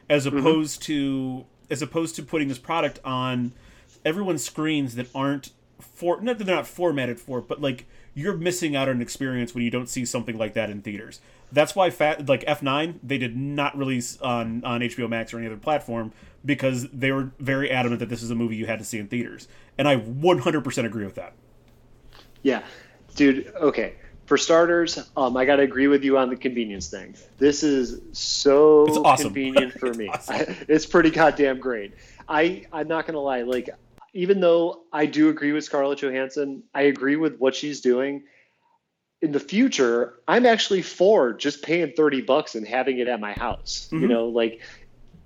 as opposed to as opposed to putting this product on everyone's screens that aren't for not that they're not formatted for, it, but like you're missing out on an experience when you don't see something like that in theaters. That's why fat like F9 they did not release on on HBO Max or any other platform because they were very adamant that this is a movie you had to see in theaters, and I 100% agree with that. Yeah, dude. Okay. For starters, um, I gotta agree with you on the convenience thing. This is so awesome. convenient for [LAUGHS] It's me. awesome. [LAUGHS] it's pretty goddamn great. I I'm not gonna lie. Like, even though I do agree with Scarlett Johansson, I agree with what she's doing. In the future, I'm actually for just paying thirty bucks and having it at my house. You Mhm. know, like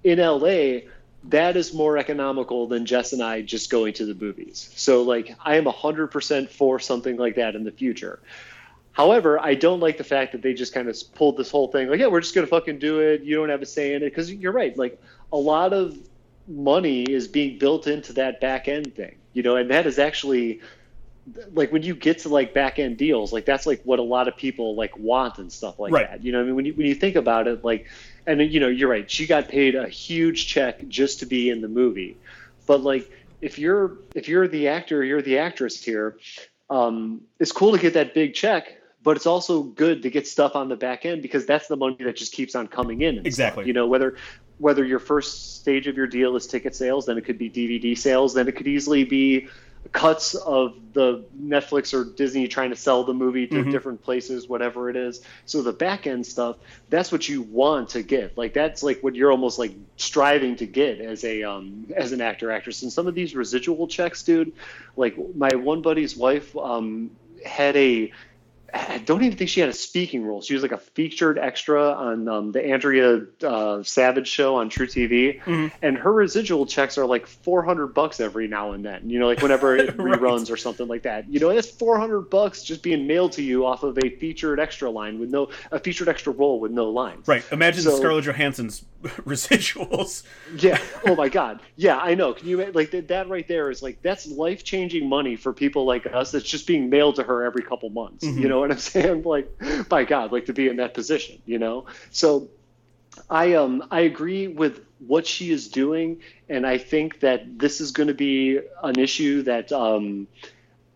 in LA, that is more economical than Jess and I just going to the movies. So like I am 100% for something like that in the future. However, I don't like the fact that they just kind of pulled this whole thing like, yeah, we're just going to fucking do it. You don't have a say in it because you're right. Like a lot of money is being built into that back end thing, you know, and that is actually like when you get to like back end deals, like that's like what a lot of people like want and stuff like Right. that. You know, I mean, when you when you think about it, like, and you know, you're right. She got paid a huge check just to be in the movie, but like if you're if you're the actor, you're the actress here. Um, it's cool to get that big check, but it's also good to get stuff on the back end because that's the money that just keeps on coming in. and stuff. Exactly. You know, whether whether your first stage of your deal is ticket sales, then it could be DVD sales, then it could easily be cuts of the Netflix or Disney trying to sell the movie to Mhm. different places, whatever it is. So the back end stuff, that's what you want to get. Like that's like what you're almost like striving to get as a um, as an actor actress. And some of these residual checks, dude, like my one buddy's wife um, had a I don't even think she had a speaking role. She was like a featured extra on um, the Andrea uh, Savage show on truTV, Mhm. and her residual checks are like four hundred bucks every now and then. You know, like whenever it [LAUGHS] Right. reruns or something like that. You know, that's four hundred bucks just being mailed to you off of a featured extra line with no a featured extra role with no lines. Right. Imagine So- Scarlett Johansson's [LAUGHS] residuals. Yeah. Oh my God. Yeah, I know. Can you like that? That right there is like that's life changing money for people like us. That's just being mailed to her every couple months. Mhm. You know what I'm [LAUGHS] saying? Like, by God, like to be in that position. You know. So, I um I agree with what she is doing, and I think that this is going to be an issue that um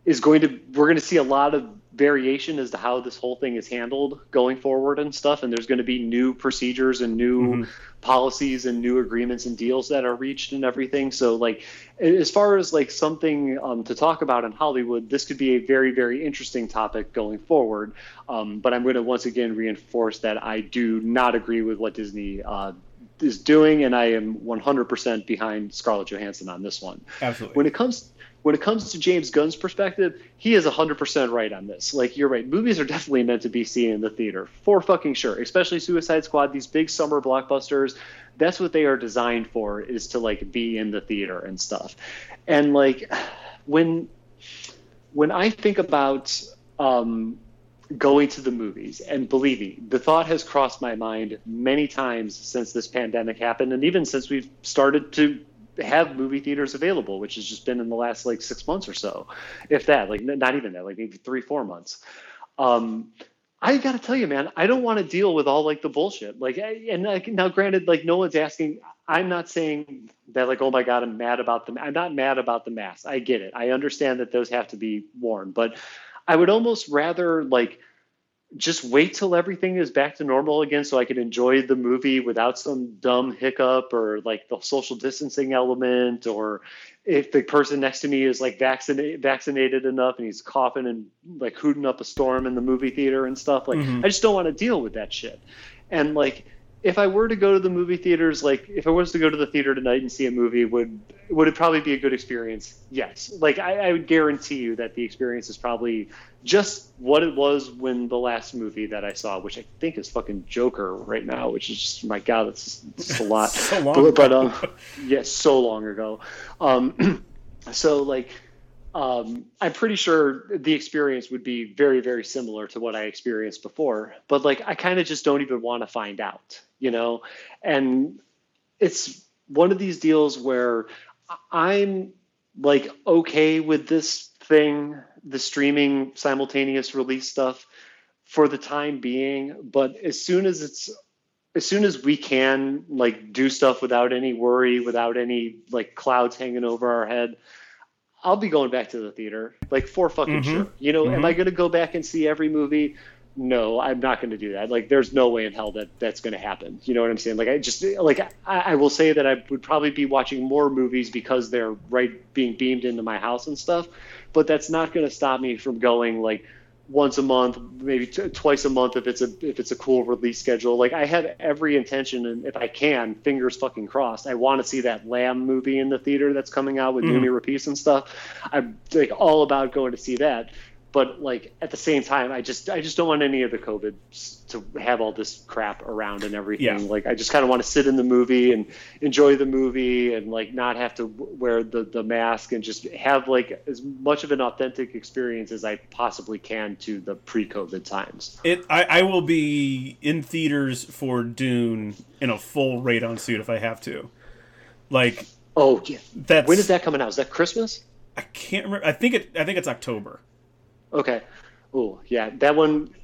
is going to we're going to see a lot of variation as to how this whole thing is handled going forward and stuff. And there's going to be new procedures and new mm-hmm. policies and new agreements and deals that are reached and everything. So, like, as far as like something um, to talk about in Hollywood, this could be a very, very interesting topic going forward. Um, but I'm going to once again reinforce that I do not agree with what Disney uh, is doing, and I am 100% behind Scarlett Johansson on this one. Absolutely. When it comes when it comes to James Gunn's perspective, he is 100% right on this. Like, you're right. Movies are definitely meant to be seen in the theater, for fucking sure. Especially Suicide Squad, these big summer blockbusters. That's what they are designed for, is to, like, be in the theater and stuff. And, like, when when I think about um, going to the movies, and believe me, the thought has crossed my mind many times since this pandemic happened, and even since we've started to have movie theaters available, which has just been in the last like six months or so, if that, like not even that, like maybe three, four months. Um, I got to tell you, man, I don't want to deal with all like the bullshit. Like, and like, now, granted, like no one's asking. I'm not saying that like, oh my god, I'm mad about them. I'm not mad about the masks. I get it. I understand that those have to be worn, but I would almost rather like just wait till everything is back to normal again so I can enjoy the movie without some dumb hiccup or like the social distancing element or if the person next to me is like vaccinated vaccinated enough and he's coughing and like hooting up a storm in the movie theater and stuff like mm-hmm. I just don't want to deal with that shit. And like if I were to go to the movie theaters, like if I was to go to the theater tonight and see a movie, would would it probably be a good experience? Yes. Like I, I would guarantee you that the experience is probably just what it was when the last movie that I saw, which I think is fucking Joker right now, which is just my god, it's, it's a lot. [LAUGHS] so long but, but um, yes, yeah, so long ago. Um, [CLEARS THROAT] so like um, I'm pretty sure the experience would be very, very similar to what I experienced before. But like, I kind of just don't even want to find out, you know? And it's one of these deals where I'm like okay with this thing, the streaming simultaneous release stuff for the time being. But as soon as it's, as soon as we can like do stuff without any worry, without any like clouds hanging over our head, I'll be going back to the theater, like for fucking mm-hmm. sure. You know, mm-hmm. am I going to go back and see every movie? No, I'm not going to do that. Like, there's no way in hell that that's going to happen. You know what I'm saying? Like, I just like I, I will say that I would probably be watching more movies because they're right being beamed into my house and stuff. But that's not going to stop me from going like once a month, maybe t- twice a month if it's a if it's a cool release schedule. Like I have every intention, and if I can, fingers fucking crossed, I want to see that Lamb movie in the theater that's coming out with mm. Noomi Rapace and stuff. I'm like all about going to see that but like at the same time i just i just don't want any of the covid to have all this crap around and everything. Yeah. like i just kind of want to sit in the movie and enjoy the movie and like not have to wear the the mask and just have like as much of an authentic experience as i possibly can to the pre-covid times. It i, I will be in theaters for dune in a full radon suit if i have to. Like oh yeah. that's when is that coming out? Is that christmas? I can't remember. I think it i think it's october Okay. Oh yeah, that one.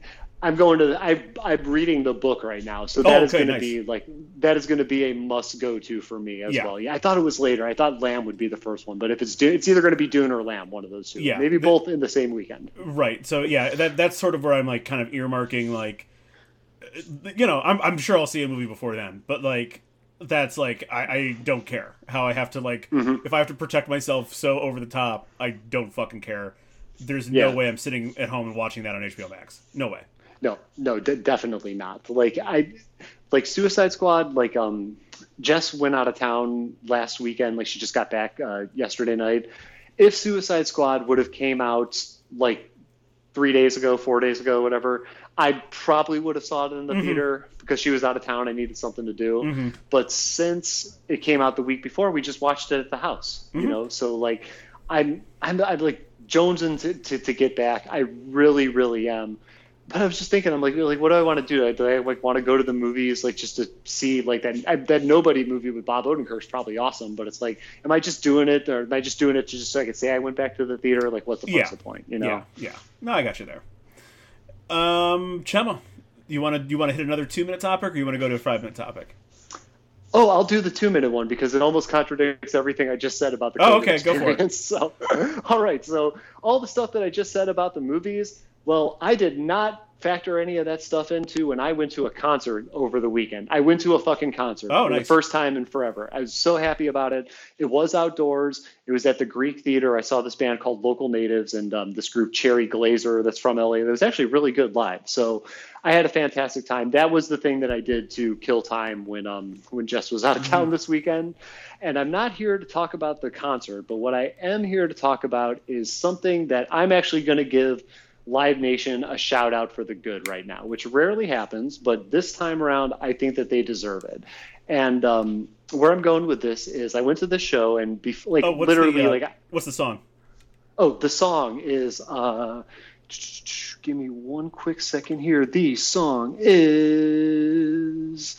I'm going to. I I'm reading the book right now, so that oh, okay, is going nice. to be like that is going to be a must go to for me as yeah. well. Yeah, I thought it was later. I thought Lamb would be the first one, but if it's it's either going to be Dune or Lamb, one of those two. Yeah, maybe the, both in the same weekend. Right. So yeah, that that's sort of where I'm like kind of earmarking like, you know, I'm I'm sure I'll see a movie before then, but like that's like I, I don't care how I have to like mm-hmm. if I have to protect myself so over the top, I don't fucking care there's yeah. no way I'm sitting at home and watching that on HBO Max. No way. No, no, d- definitely not. Like I, like Suicide Squad. Like um, Jess went out of town last weekend. Like she just got back uh, yesterday night. If Suicide Squad would have came out like three days ago, four days ago, whatever, I probably would have saw it in the mm-hmm. theater because she was out of town. I needed something to do. Mm-hmm. But since it came out the week before, we just watched it at the house. Mm-hmm. You know, so like I'm, I'm, I'm like jonesing to, to, to get back. I really, really am. But I was just thinking, I'm like, like, what do I want to do? Do I like want to go to the movies, like just to see like that I, that nobody movie with Bob Odenkirk is probably awesome. But it's like, am I just doing it, or am I just doing it just so I can say I went back to the theater? Like, what's the, yeah. the point? You know? Yeah, yeah. No, I got you there. Um, Chema, you want to you want to hit another two minute topic, or you want to go to a five minute topic? Oh, I'll do the two minute one because it almost contradicts everything I just said about the. COVID oh, okay, experience. go for it. [LAUGHS] So, all right, so all the stuff that I just said about the movies, Well, I did not factor any of that stuff into when I went to a concert over the weekend. I went to a fucking concert oh, for nice. the first time in forever. I was so happy about it. It was outdoors. It was at the Greek Theater. I saw this band called Local Natives and um, this group Cherry Glazerr that's from LA. It was actually really good live. So I had a fantastic time. That was the thing that I did to kill time when um when Jess was out of town this weekend. And I'm not here to talk about the concert, but what I am here to talk about is something that I'm actually going to give Live Nation a shout out for the good right now, which rarely happens, but this time around, I think that they deserve it. And um, where I'm going with this is, I went to the show and bef- like Oh, literally the, uh, like what's the song? oh the song is uh, give me one quick second here. The song is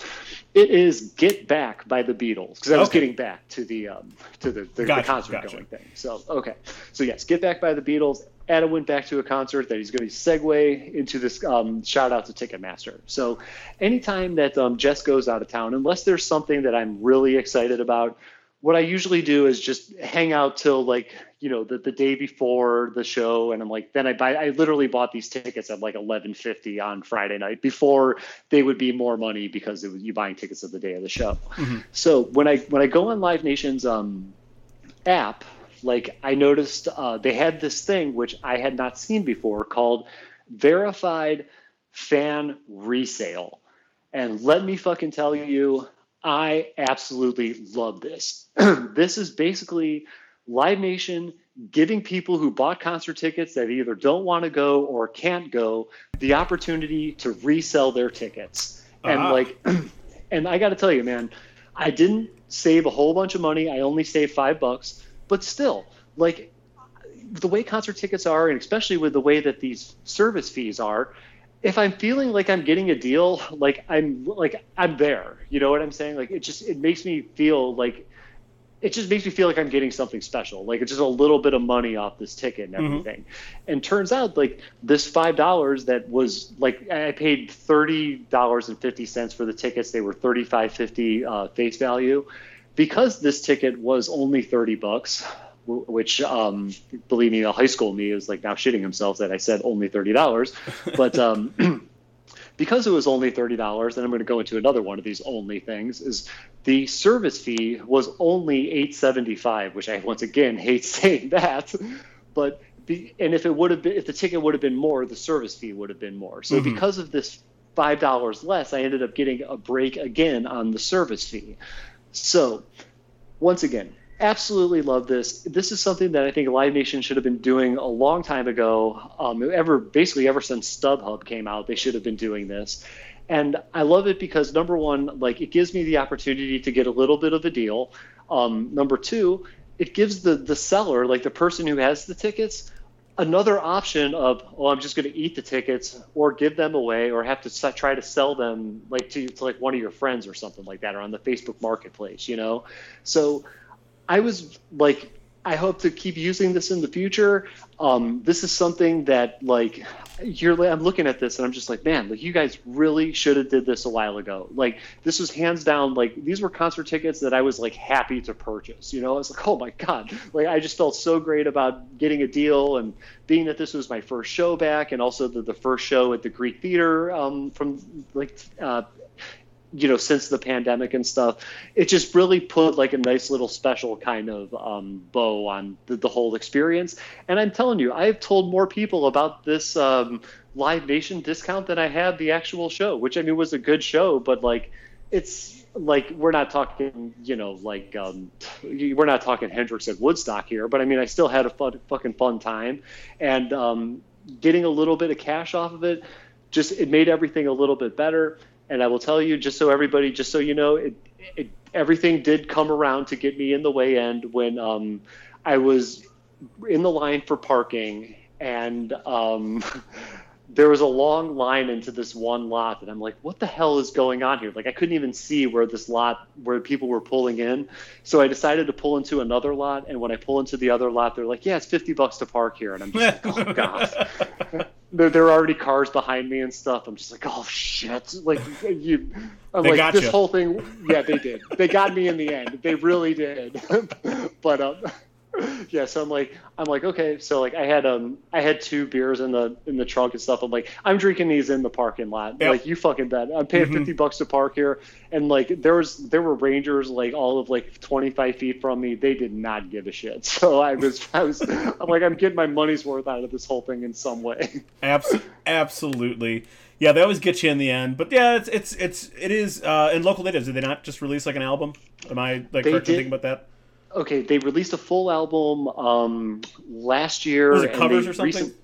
it is "Get Back" by the Beatles because I was Okay. getting back to the um, to the, the, Gotcha, the concert gotcha. going thing. So okay, so yes, "Get Back" by the Beatles. Adam went back to a concert that he's going to segue into this um, shout out to Ticketmaster. So anytime that um, Jess goes out of town, unless there's something that I'm really excited about, what I usually do is just hang out till like you know the, the day before the show, and I'm like, then I buy. I literally bought these tickets at like 11:50 on Friday night before they would be more money because it was you buying tickets of the day of the show. So when I when I go on Live Nation's um, app, like I noticed uh, they had this thing which I had not seen before called verified fan resale. And let me fucking tell you, I absolutely love this. [CLEARS THROAT] this is basically Live Nation giving people who bought concert tickets that either don't want to go or can't go the opportunity to resell their tickets. And Ah. like, [CLEARS THROAT] and I got to tell you, man, I didn't save a whole bunch of money. I only saved five bucks, but still, like, the way concert tickets are, and especially with the way that these service fees are, if I'm feeling like I'm getting a deal, like I'm like I'm there. You know what I'm saying? Like it just it makes me feel like it just makes me feel like I'm getting something special. Like it's just a little bit of money off this ticket and everything. And turns out like this five dollars that was like I paid thirty dollars and fifty cents for the tickets. They were thirty five fifty uh, face value. Because this ticket was only thirty bucks, which um, believe me, the high school me is like now shitting himself that I said only thirty dollars, [LAUGHS] but um, [CLEARS THROAT] because it was only thirty dollars, and I'm going to go into another one of these only things is the service fee was only eight seventy five, which I once again [LAUGHS] hate saying that, but and if it would have been if the ticket would have been more, the service fee would have been more. So Mhm. because of this five dollars less, I ended up getting a break again on the service fee. So once again, absolutely love this. This is something that I think Live Nation should have been doing a long time ago. Um, ever basically ever since StubHub came out, they should have been doing this. And I love it because number one, like it gives me the opportunity to get a little bit of a deal. Um, number two, it gives the the seller, like the person who has the tickets, another option of oh i'm just going to eat the tickets or give them away or have to try to sell them like to, to like one of your friends or something like that or on the facebook marketplace you know? So i was like i hope to keep using this in the future. Um, this is something that like you're i'm looking at this and i'm just like man like you guys really should have did this a while ago. Like this was hands down like these were concert tickets that i was like happy to purchase you know? I was like oh my god. Like i just felt so great about getting a deal and being that this was my first show back and also the, the first show at the greek theater um, from like uh, you know since the pandemic and stuff it just really put like a nice little special kind of um, bow on the, the whole experience. And i'm telling you i've told more people about this um, live nation discount than i had the actual show which i mean was a good show but like it's like we're not talking you know like um, we're not talking hendrix at woodstock here but i mean i still had a fun, fucking fun time. And um, getting a little bit of cash off of it just it made everything a little bit better and I will tell you, just so everybody, just so you know, it, it, everything did come around to get me in the way end when um, I was in the line for parking, and um, [LAUGHS] there was a long line into this one lot, and I'm like, what the hell is going on here? Like, I couldn't even see where this lot, where people were pulling in. So I decided to pull into another lot, and when I pull into the other lot, they're like, yeah, it's 50 bucks to park here, and I'm just like, oh god [LAUGHS] there, there are already cars behind me and stuff. I'm just like, oh shit! Like you, I'm They like this you. whole thing. Yeah, they did. They got me in the end. They really did. [LAUGHS] but um, [LAUGHS] yeah, so I'm like, I'm like, okay, so like I had um, I had two beers in the in the trunk and stuff. I'm like, I'm drinking these in the parking lot. Yep. Like you fucking bet. I'm paying Mhm. fifty bucks to park here, and like there was there were rangers like all of like 25 feet from me. They did not give a shit. [LAUGHS] So I was I was I'm like I'm getting my money's worth out of this whole thing in some way. [LAUGHS] Abs- absolutely. Yeah, they always get you in the end. But yeah, it's it's it's it is. Uh, in local natives, did they not just release like an album? Am I like correct thinking about that? Okay, they released a full album um, last year. Was it covers or something? recent-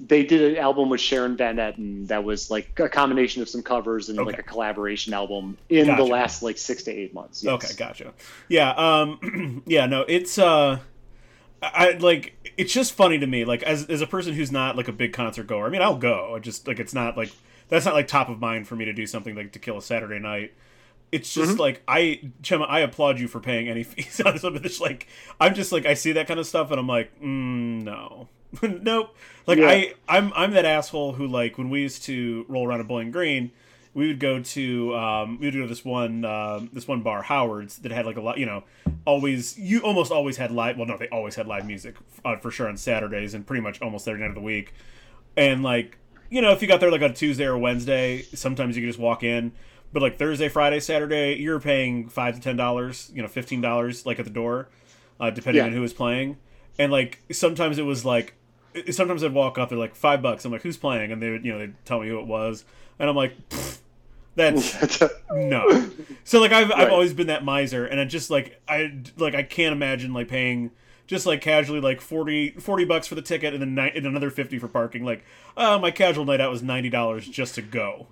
they did an album with Sharon Van Etten that was like a combination of some covers and like a collaboration album in Gotcha. the last like six to eight months. yes. Okay, gotcha. Yeah, um, [CLEARS THROAT] yeah, no, it's uh, I- like it's just funny to me, like as as a person who's not like a big concert goer. I mean, I'll go. I just like it's not like that's not like top of mind for me to do something like to kill a Saturday night. It's just Mm-hmm. like I, Chema, I applaud you for paying any [LAUGHS] fees on something that's like I'm just like I see that kind of stuff and I'm like, mm, no, [LAUGHS] nope. Like Yeah. I, I'm I'm that asshole who like when we used to roll around at Bowling Green, we would go to um, we would go to this one um, this one bar Howard's that had like a lot you know always you almost always had live well no they always had live music uh, for sure on Saturdays and pretty much almost every night of the week and like you know if you got there like on Tuesday or Wednesday sometimes you could just walk in but like Thursday Friday Saturday you're paying five to ten dollars you know fifteen dollars like at the door uh, depending Yeah. on who was playing and like sometimes it was like sometimes I'd walk up they're like five bucks I'm like who's playing and they would you know they'd tell me who it was and I'm like that's [LAUGHS] no. So like I've I've always been that miser, and I just like I like I can't imagine like paying just like casually like 40, 40 bucks for the ticket and then ni- and another fifty for parking. Like, oh, my casual night out was ninety dollars just to go.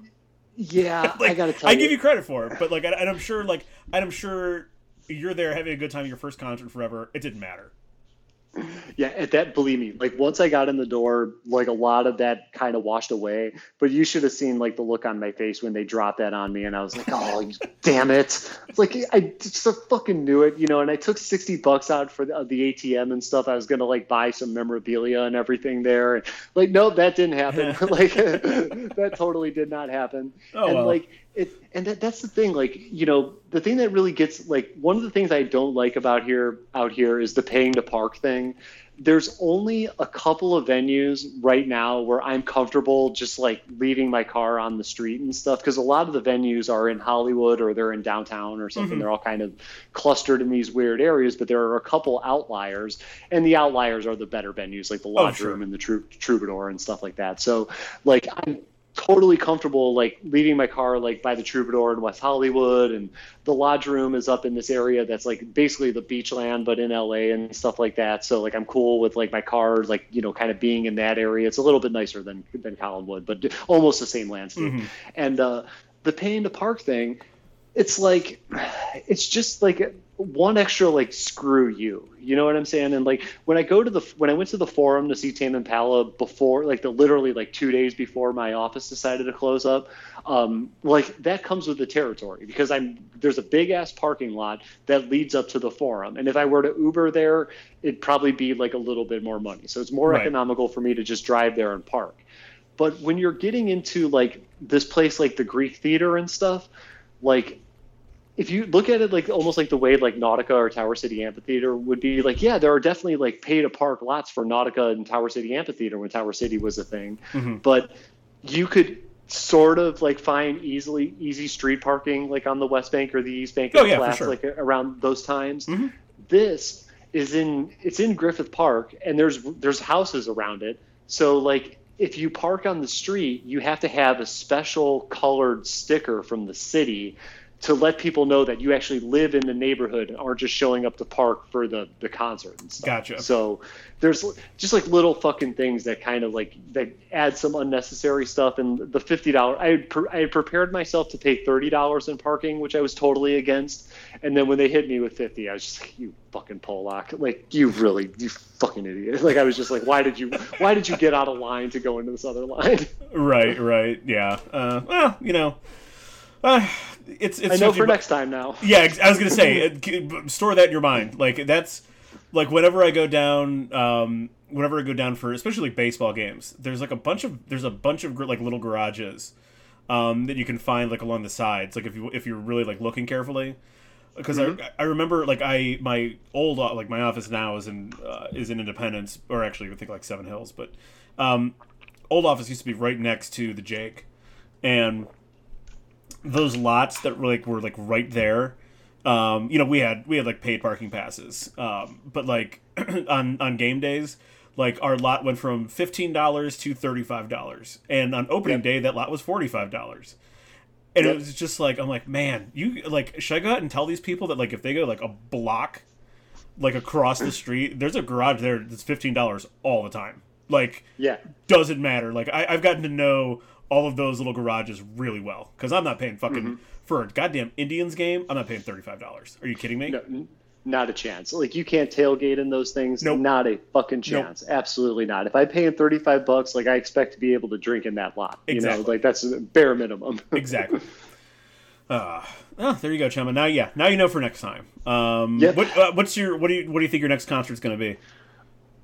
Yeah, [LAUGHS] Like, I gotta tell I you, give you credit for it, but like, and and I'm sure like and I'm sure you're there having a good time at your first concert forever. It didn't matter. [LAUGHS] yeah, at that believe me, like once I got in the door, like a lot of that kind of washed away. But you should have seen like the look on my face when they dropped that on me, and I was like, oh, [LAUGHS] damn it! It's like I just fucking knew it, you know. And I took sixty bucks out for the, the ATM and stuff. I was gonna like buy some memorabilia and everything there, and like, no, that didn't happen. like [LAUGHS] that totally did not happen. Oh, and well. like it and that, that's the thing like you know the thing that really gets like one of the things i don't like about here out here is the paying to park thing there's only a couple of venues right now where i'm comfortable just like leaving my car on the street and stuff because a lot of the venues are in hollywood or they're in downtown or something Mhm. they're all kind of clustered in these weird areas but there are a couple outliers and the outliers are the better venues like the lodge Oh, sure. room and the Trou- troubadour and stuff like that so like i'm totally comfortable like leaving my car like by the troubadour in west hollywood and the lodge room is up in this area that's like basically the Beachland but in la and stuff like that. So like i'm cool with like my car like you know kind of being in that area. It's a little bit nicer than than collinwood but almost the same landscape. Mhm. and uh the paying to park thing it's like [SIGHS] it's just like one extra like screw you. You know what i'm saying? And like when i go to the when i went to the forum to see tame impala before like the literally like two days before my office decided to close up um like that comes with the territory because i'm there's a big ass parking lot that leads up to the forum. And if i were to uber there it'd probably be like a little bit more money. So it's more Right. economical for me to just drive there and park. But when you're getting into like this place like the greek theater and stuff like if you look at it like almost like the way like Nautica or Tower City Amphitheater would be like, yeah, there are definitely like pay to park lots for Nautica and Tower City Amphitheater when Tower City was a thing. Mhm. But you could sort of like find easily easy street parking like on the West Bank or the East Bank Oh, of the yeah, Flats, sure. like around those times. Mhm. This is in it's in Griffith Park and there's there's houses around it. So like if you park on the street, you have to have a special colored sticker from the city to let people know that you actually live in the neighborhood and aren't just showing up to park for the, the concert and stuff. Gotcha. So there's just like little fucking things that kind of like that add some unnecessary stuff. And the fifty dollars, I had pre- I had prepared myself to pay thirty dollars in parking, which I was totally against. And then when they hit me with fifty, I was just like, you fucking Pollock, like you really, you fucking idiot. [LAUGHS] Like I was just like, why did you, why did you get out of line to go into this other line? [LAUGHS] Right, right, yeah. Uh, well, you know, uh, it's it's I know for next time now. Yeah, I was gonna say, [LAUGHS] store that in your mind. Like that's like whenever I go down, um, whenever I go down for especially like baseball games, there's like a bunch of there's a bunch of gr- like little garages um, that you can find like along the sides. Like if you if you're really like looking carefully, because mm-hmm. I, I remember like I my old uh, like my office now is in uh, is in Independence or actually I think like Seven Hills, but um, old office used to be right next to the Jake, and those lots that were like were like right there. Um, you know, we had we had like paid parking passes, um, but like [CLEARS THROAT] on on game days, like our lot went from fifteen dollars to thirty five dollars, and on opening yep. day that lot was forty five dollars. And yep. it was just like I'm like, man, you like should I go out and tell these people that like if they go like a block, like across the street, there's a garage there that's fifteen dollars all the time. Like, yeah, doesn't matter. Like I, I've gotten to know all of those little garages really well because I'm not paying fucking mm-hmm. for a goddamn Indians game. I'm not paying thirty five dollars. Are you kidding me? No, not a chance. Like you can't tailgate in those things. Nope. Not a fucking chance. Nope. Absolutely not. If I pay in thirty five bucks, like I expect to be able to drink in that lot. Exactly. You know, like that's a bare minimum. [LAUGHS] exactly. Uh, oh, there you go, Chema. Now, yeah, now you know for next time. Um, yep. what, uh, what's your what do you what do you think your next concert's going to be?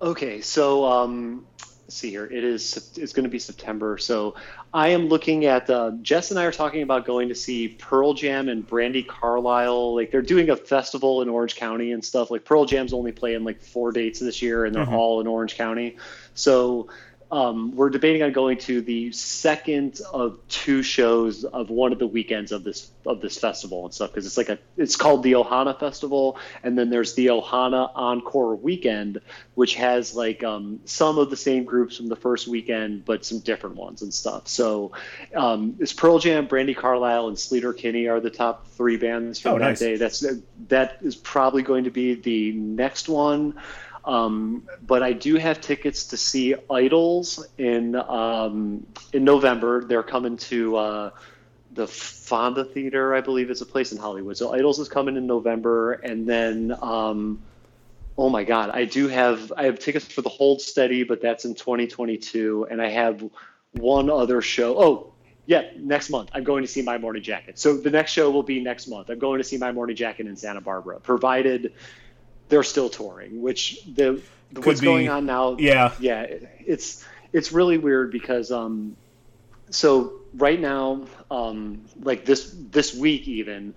Okay, so um, see here. It is it's going to be September. So I am looking at uh, Jess and I are talking about going to see Pearl Jam and Brandi Carlile. Like they're doing a festival in Orange County and stuff. Like Pearl Jam's only playing like four dates this year, and they're mm-hmm. all in Orange County. So um, we're debating on going to the second of two shows of one of the weekends of this of this festival and stuff because it's like a it's called the Ohana Festival and then there's the Ohana Encore Weekend which has like um, some of the same groups from the first weekend but some different ones and stuff. So um, it's Pearl Jam, Brandi Carlile, and Sleater-Kinney are the top three bands from oh, that nice. day. That's that is probably going to be the next one. Um, but I do have tickets to see Idles in um, in November. They're coming to uh, the Fonda Theater, I believe, is a place in Hollywood. So Idles is coming in November, and then um, oh my God, I do have I have tickets for the Hold Steady, but that's in 2022, and I have one other show. Oh. Yeah, next month I'm going to see My Morning Jacket. So the next show will be next month. I'm going to see My Morning Jacket in Santa Barbara, provided they're still touring, which the Could what's be, going on now. Yeah, yeah, it's it's really weird because um, so right now, um, like this this week even,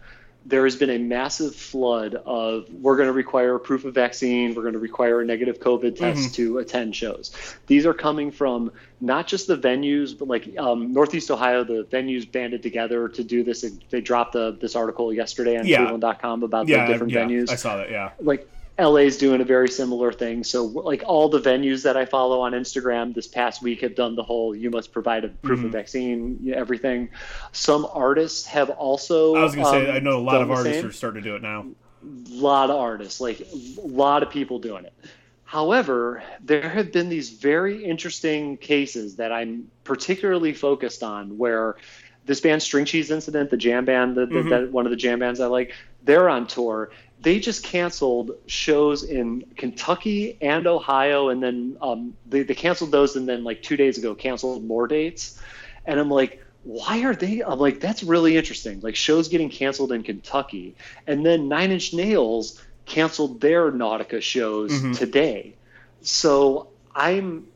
there has been a massive flood of we're going to require a proof of vaccine, we're going to require a negative COVID test mm-hmm. to attend shows. These are coming from not just the venues, but like um, Northeast Ohio, the venues banded together to do this. They dropped the, this article yesterday on yeah. Cleveland.com about yeah, the different yeah, venues. I saw that, yeah. Like LA's doing a very similar thing. So like all the venues that I follow on Instagram this past week have done the whole you must provide a proof mm-hmm. of vaccine everything. Some artists have also I was going to um, say I know a lot of artists are starting to do it now. A lot of artists, like a lot of people doing it. However, there have been these very interesting cases that I'm particularly focused on where this band String Cheese Incident, the jam band, the, mm-hmm. the, one of the jam bands I like, they're on tour they just canceled shows in Kentucky and Ohio, and then um, they, they canceled those, and then like two days ago canceled more dates. And I'm like, why are they? I'm like, that's really interesting. Like shows getting canceled in Kentucky, and then Nine Inch Nails canceled their Nautica shows mm-hmm. today. So I'm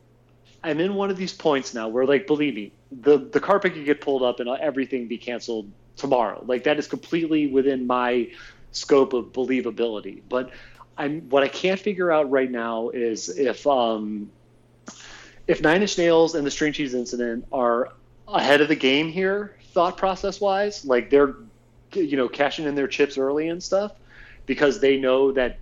I'm in one of these points now where, like, believe me, the the carpet could get pulled up and everything be canceled tomorrow. Like that is completely within my scope of believability. But I'm what I can't figure out right now is if um, if Nine Inch Nails and the String Cheese Incident are ahead of the game here, thought process wise, like they're you know cashing in their chips early and stuff because they know that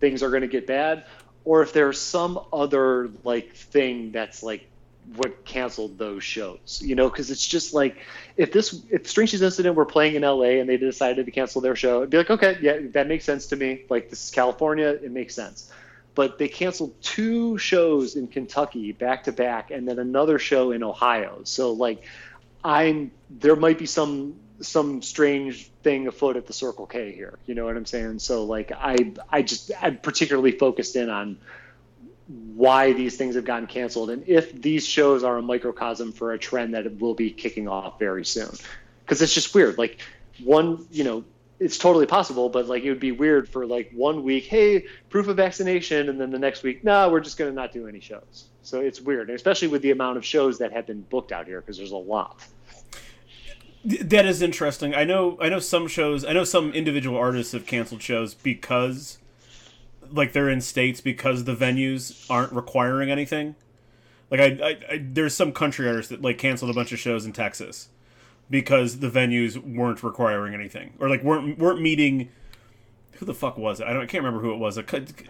things are going to get bad, or if there's some other like thing that's like what canceled those shows you know because it's just like if this if String Cheese Incident were playing in la and they decided to cancel their show it'd be like okay yeah that makes sense to me. Like this is california it makes sense. But they canceled two shows in kentucky back to back and then another show in ohio. So like i'm there might be some some strange thing afoot at the circle k here you know what i'm saying? So like i i just i'm particularly focused in on why these things have gotten canceled and if these shows are a microcosm for a trend that will be kicking off very soon because it's just weird like one you know it's totally possible but like it would be weird for like one week hey proof of vaccination and then the next week no nah, we're just going to not do any shows so it's weird especially with the amount of shows that have been booked out here because there's a lot That is interesting. I know. I know some shows. I know some individual artists have canceled shows because, like, they're in states because the venues aren't requiring anything. Like, I, I, I there's some country artists that like canceled a bunch of shows in Texas because the venues weren't requiring anything or like weren't weren't meeting. Who the fuck was it? I don't. I can't remember who it was. A,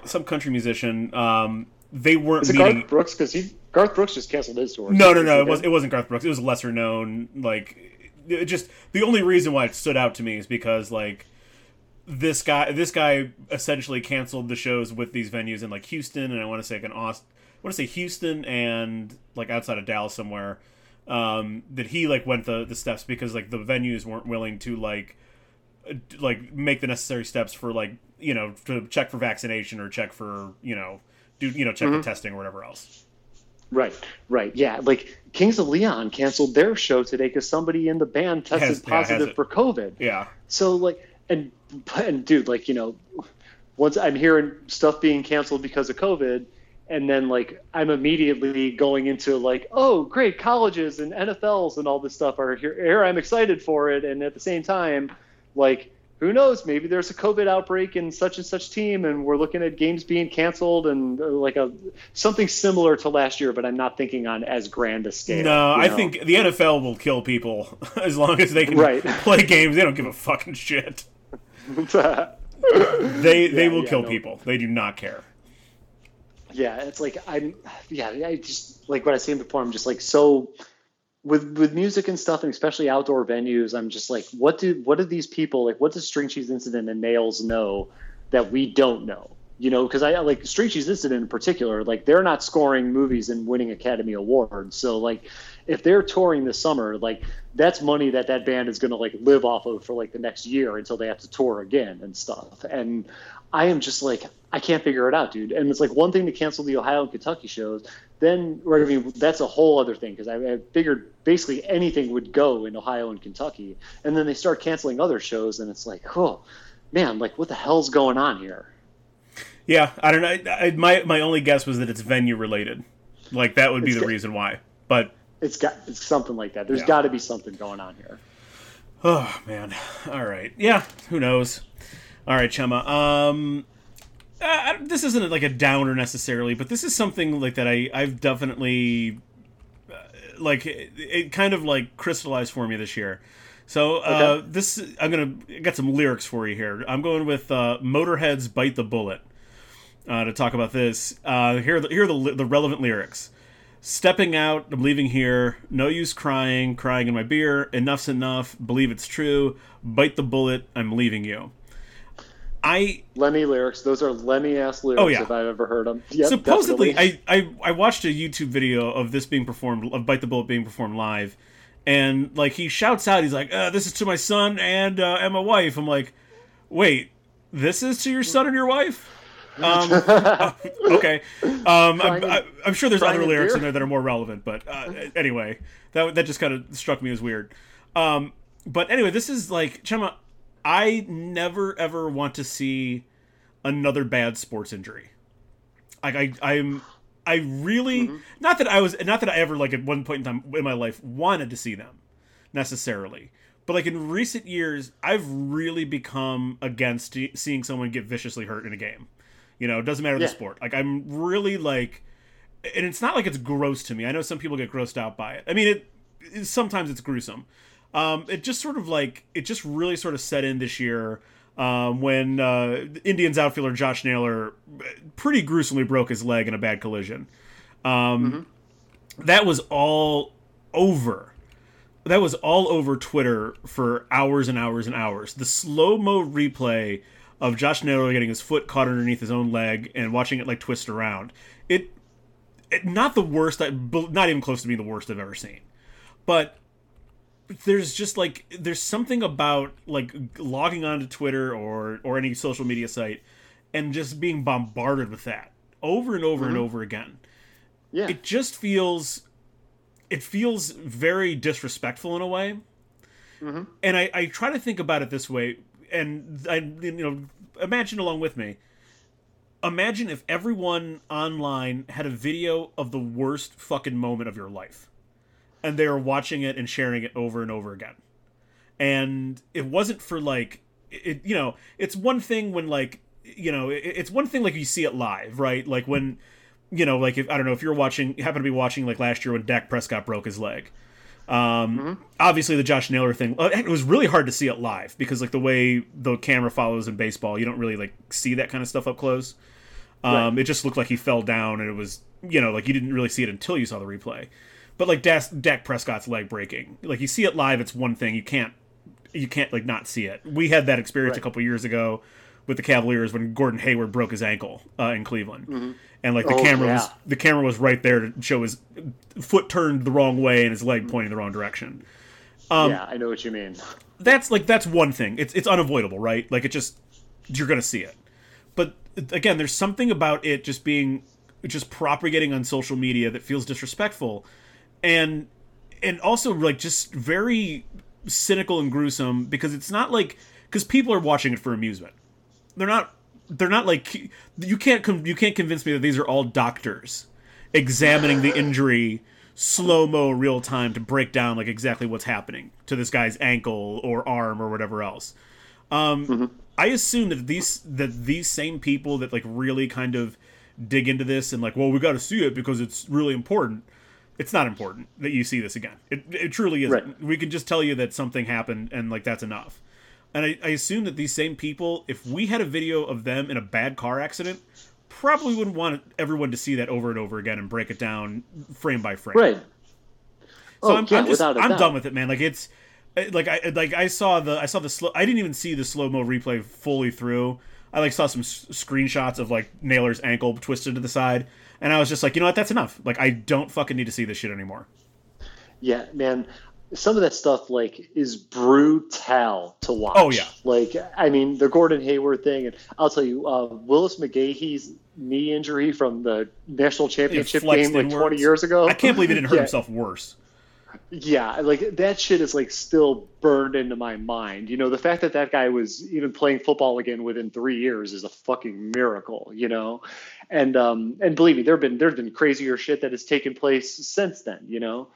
some country musician. Um, they weren't Is it meeting. Garth Brooks? Because he Garth Brooks just canceled his tour. No, no, no. It was it wasn't Garth Brooks. It was lesser known. Like it just the only reason why it stood out to me is because like this guy this guy essentially canceled the shows with these venues in like Houston and I want to say like in Austin. I want to say Houston and like outside of Dallas somewhere. Um, that he like went the the steps because like the venues weren't willing to like like make the necessary steps for like you know to check for vaccination or check for you know do you know check Mm-hmm. the testing or whatever else. Right, right, yeah. Like Kings of Leon canceled their show today because somebody in the band tested Has- positive it. for COVID. Yeah. So like, and and dude, like you know, once I'm hearing stuff being canceled because of COVID, and then like I'm immediately going into like, oh great, colleges and NFLs and all this stuff are here. Here I'm excited for it, and at the same time, like who knows? Maybe there's a COVID outbreak in such and such team, and we're looking at games being canceled and uh, like a something similar to last year. But I'm not thinking on as grand a scale. No, I know? think the NFL will kill people [LAUGHS] as long as they can Right. play games. They don't give a fucking shit. [LAUGHS] They they Yeah, will yeah, kill no. people. They do not care. yeah it's like i'm yeah i just like what i said before i'm just like so with with music and stuff and especially outdoor venues i'm just like what do what do these people like what does string cheese incident and nails know that we don't know you know because i like string cheese incident in particular like they're not scoring movies and winning academy awards so like if they're touring this summer like that's money that that band is going to like live off of for like the next year until they have to tour again and stuff and i am just like i can't figure it out dude and it's like one thing to cancel the ohio and kentucky shows then or, i mean that's a whole other thing because I, I figured basically anything would go in ohio and kentucky and then they start canceling other shows and it's like oh man like what the hell's going on here Yeah, I don't know. I, my my only guess was that it's venue related. Like that would be It's the got- reason why. But it's got it's something like that there's Yeah. got to be something going on here oh man, all right. Yeah, who knows? All right, Chema. Um, uh, this isn't like a downer necessarily, but this is something like that I I've definitely uh, like it, it kind of like crystallized for me this year. So uh, Okay. this I'm gonna get some lyrics for you here. I'm going with uh, Motorhead's "Bite the Bullet" uh, to talk about this. Uh, here, are the, here are the, the relevant lyrics. Stepping out, I'm leaving here. No use crying, crying in my beer. Enough's enough. Believe it's true. Bite the bullet. I'm leaving you. I lemmy lyrics those are lemmy ass lyrics Oh, yeah. if i've ever heard them [LAUGHS] yep, supposedly. I, I I watched a YouTube video of this being performed of Bite the Bullet being performed live, and like he shouts out, he's like, uh, "This is to my son and uh, and my wife." I'm like, "Wait, this is to your son and your wife?" Um, [LAUGHS] uh, okay, um, I'm, I, I'm sure there's other lyrics beer? in there that are more relevant, but uh, anyway, that that just kind of struck me as weird. Um, but anyway, this is like Chema. I never ever want to see another bad sports injury. Like I, I'm, I really not that I was not that I ever like at one point in time in my life wanted to see them necessarily, but like in recent years, I've really become against seeing someone get viciously hurt in a game. You know, it doesn't matter the sport. Like I'm really like, and it's not like it's gross to me. I know some people get grossed out by it. I mean, it, it sometimes it's gruesome. Um, it just sort of like it just really sort of set in this year um, when uh, Indians outfielder Josh Naylor pretty gruesomely broke his leg in a bad collision. Um, That was all over. That was all over Twitter for hours and hours and hours. The slow mo replay of Josh Naylor getting his foot caught underneath his own leg and watching it like twist around. It, it not the worst. I, not even close to being the worst I've ever seen. But there's just like there's something about like logging onto Twitter or or any social media site and just being bombarded with that over and over and mm-hmm. over again. yeah It just feels it feels very disrespectful in a way. Mm-hmm. And I, I try to think about it this way, and I you know imagine along with me. Imagine if everyone online had a video of the worst fucking moment of your life, and they are watching it and sharing it over and over again. and it wasn't for like it. You know, it's one thing when like you know, it, it's one thing like you see it live, right? Like when you know, like if I don't know if you're watching, happen to be watching like last year when Dak Prescott broke his leg. Um, mm-hmm. Obviously, the Josh Naylor thing. Uh, it was really hard to see it live because like the way the camera follows in baseball, you don't really like see that kind of stuff up close. Um, right. It just looked like he fell down, and it was you know like you didn't really see it until you saw the replay. But like Dak, Dak Prescott's leg breaking, like you see it live, it's one thing. You can't you can't like not see it. We had that experience right. a couple years ago with the Cavaliers when Gordon Hayward broke his ankle uh, in Cleveland, mm-hmm. And like the oh, camera yeah. was the camera was right there to show his foot turned the wrong way and his leg pointing the wrong direction. Um, yeah, I know what you mean. That's like that's one thing. It's it's unavoidable, right? Like it just you're gonna see it. But again, there's something about it just being just propagating on social media that feels disrespectful, and and also like just very cynical and gruesome because it's not like because people are watching it for amusement they're not they're not like you can't you can't convince me that these are all doctors examining the injury slow mo real time to break down like exactly what's happening to this guy's ankle or arm or whatever else. Um, mm-hmm. I assume that these that these same people that like really kind of dig into this and like, well, we got to see it because it's really important. It's not important that you see this again. It, it truly isn't. Right. We can just tell you that something happened and like that's enough. And I, I assume that these same people, if we had a video of them in a bad car accident, probably wouldn't want everyone to see that over and over again and break it down frame by frame. Right. So oh, I'm, yeah, I'm just I'm doubt. done with it, man. Like it's like I like I saw the I saw the slow I didn't even see the slow mo replay fully through. I like saw some s- screenshots of like Naylor's ankle twisted to the side, and I was just like, you know what, that's enough. Like I don't fucking need to see this shit anymore. Yeah, man some of that stuff like is brutal to watch. Oh yeah. Like I mean the Gordon Hayward thing, and I'll tell you, uh, Willis McGahee's knee injury from the national championship game like inwards. 20 years ago. I can't believe he didn't hurt [LAUGHS] yeah. himself worse. Yeah, like that shit is like still burned into my mind. You know, the fact that that guy was even playing football again within three years is a fucking miracle. You know, and um and believe me, there've been there's been crazier shit that has taken place since then. You know,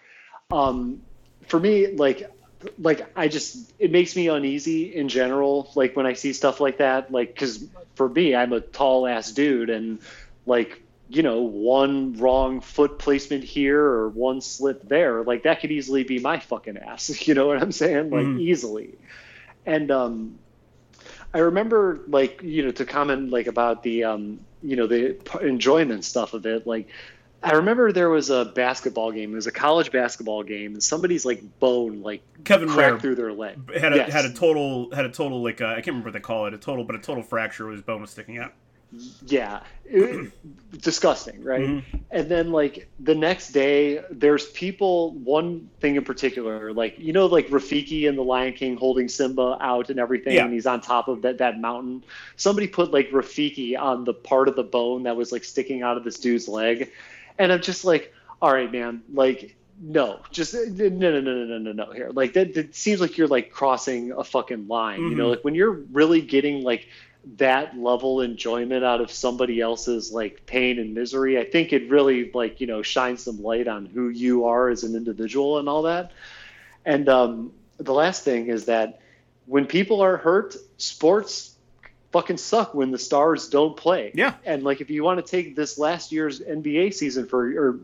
um for me, like like I just it makes me uneasy in general. Like when I see stuff like that, like because for me, I'm a tall ass dude, and like you know, one wrong foot placement here or one slip there, like that could easily be my fucking ass. [LAUGHS] You know what I'm saying? Like mm. easily. And um, I remember like you know to comment like about the um, you know the enjoyment stuff of it, like I remember there was a basketball game. It was a college basketball game, and somebody's like bone like Kevin cracked Ware through their leg. Had a yes. had a total had a total like uh, I can't remember what they call it a total, but a total fracture. His bone was sticking out. Yeah, it, [CLEARS THROAT] disgusting, right? Mm-hmm. And then like the next day, there's people. One thing in particular, like you know, like Rafiki and the Lion King holding Simba out and everything, yeah. and he's on top of that that mountain. Somebody put like Rafiki on the part of the bone that was like sticking out of this dude's leg and I'm just like, all right, man, like no, just no, no, no, no, no, no, no. Here, like that, that seems like you're like crossing a fucking line. Mm-hmm. You know, mm-hmm. like when you're really getting like that level enjoyment out of somebody else's like pain and misery, I think it really like you know shines some light on who you are as an individual and all that. And um, the last thing is that when people are hurt, sports fucking suck when the stars don't play. Yeah. And like if you want to take this last year's NBA season for or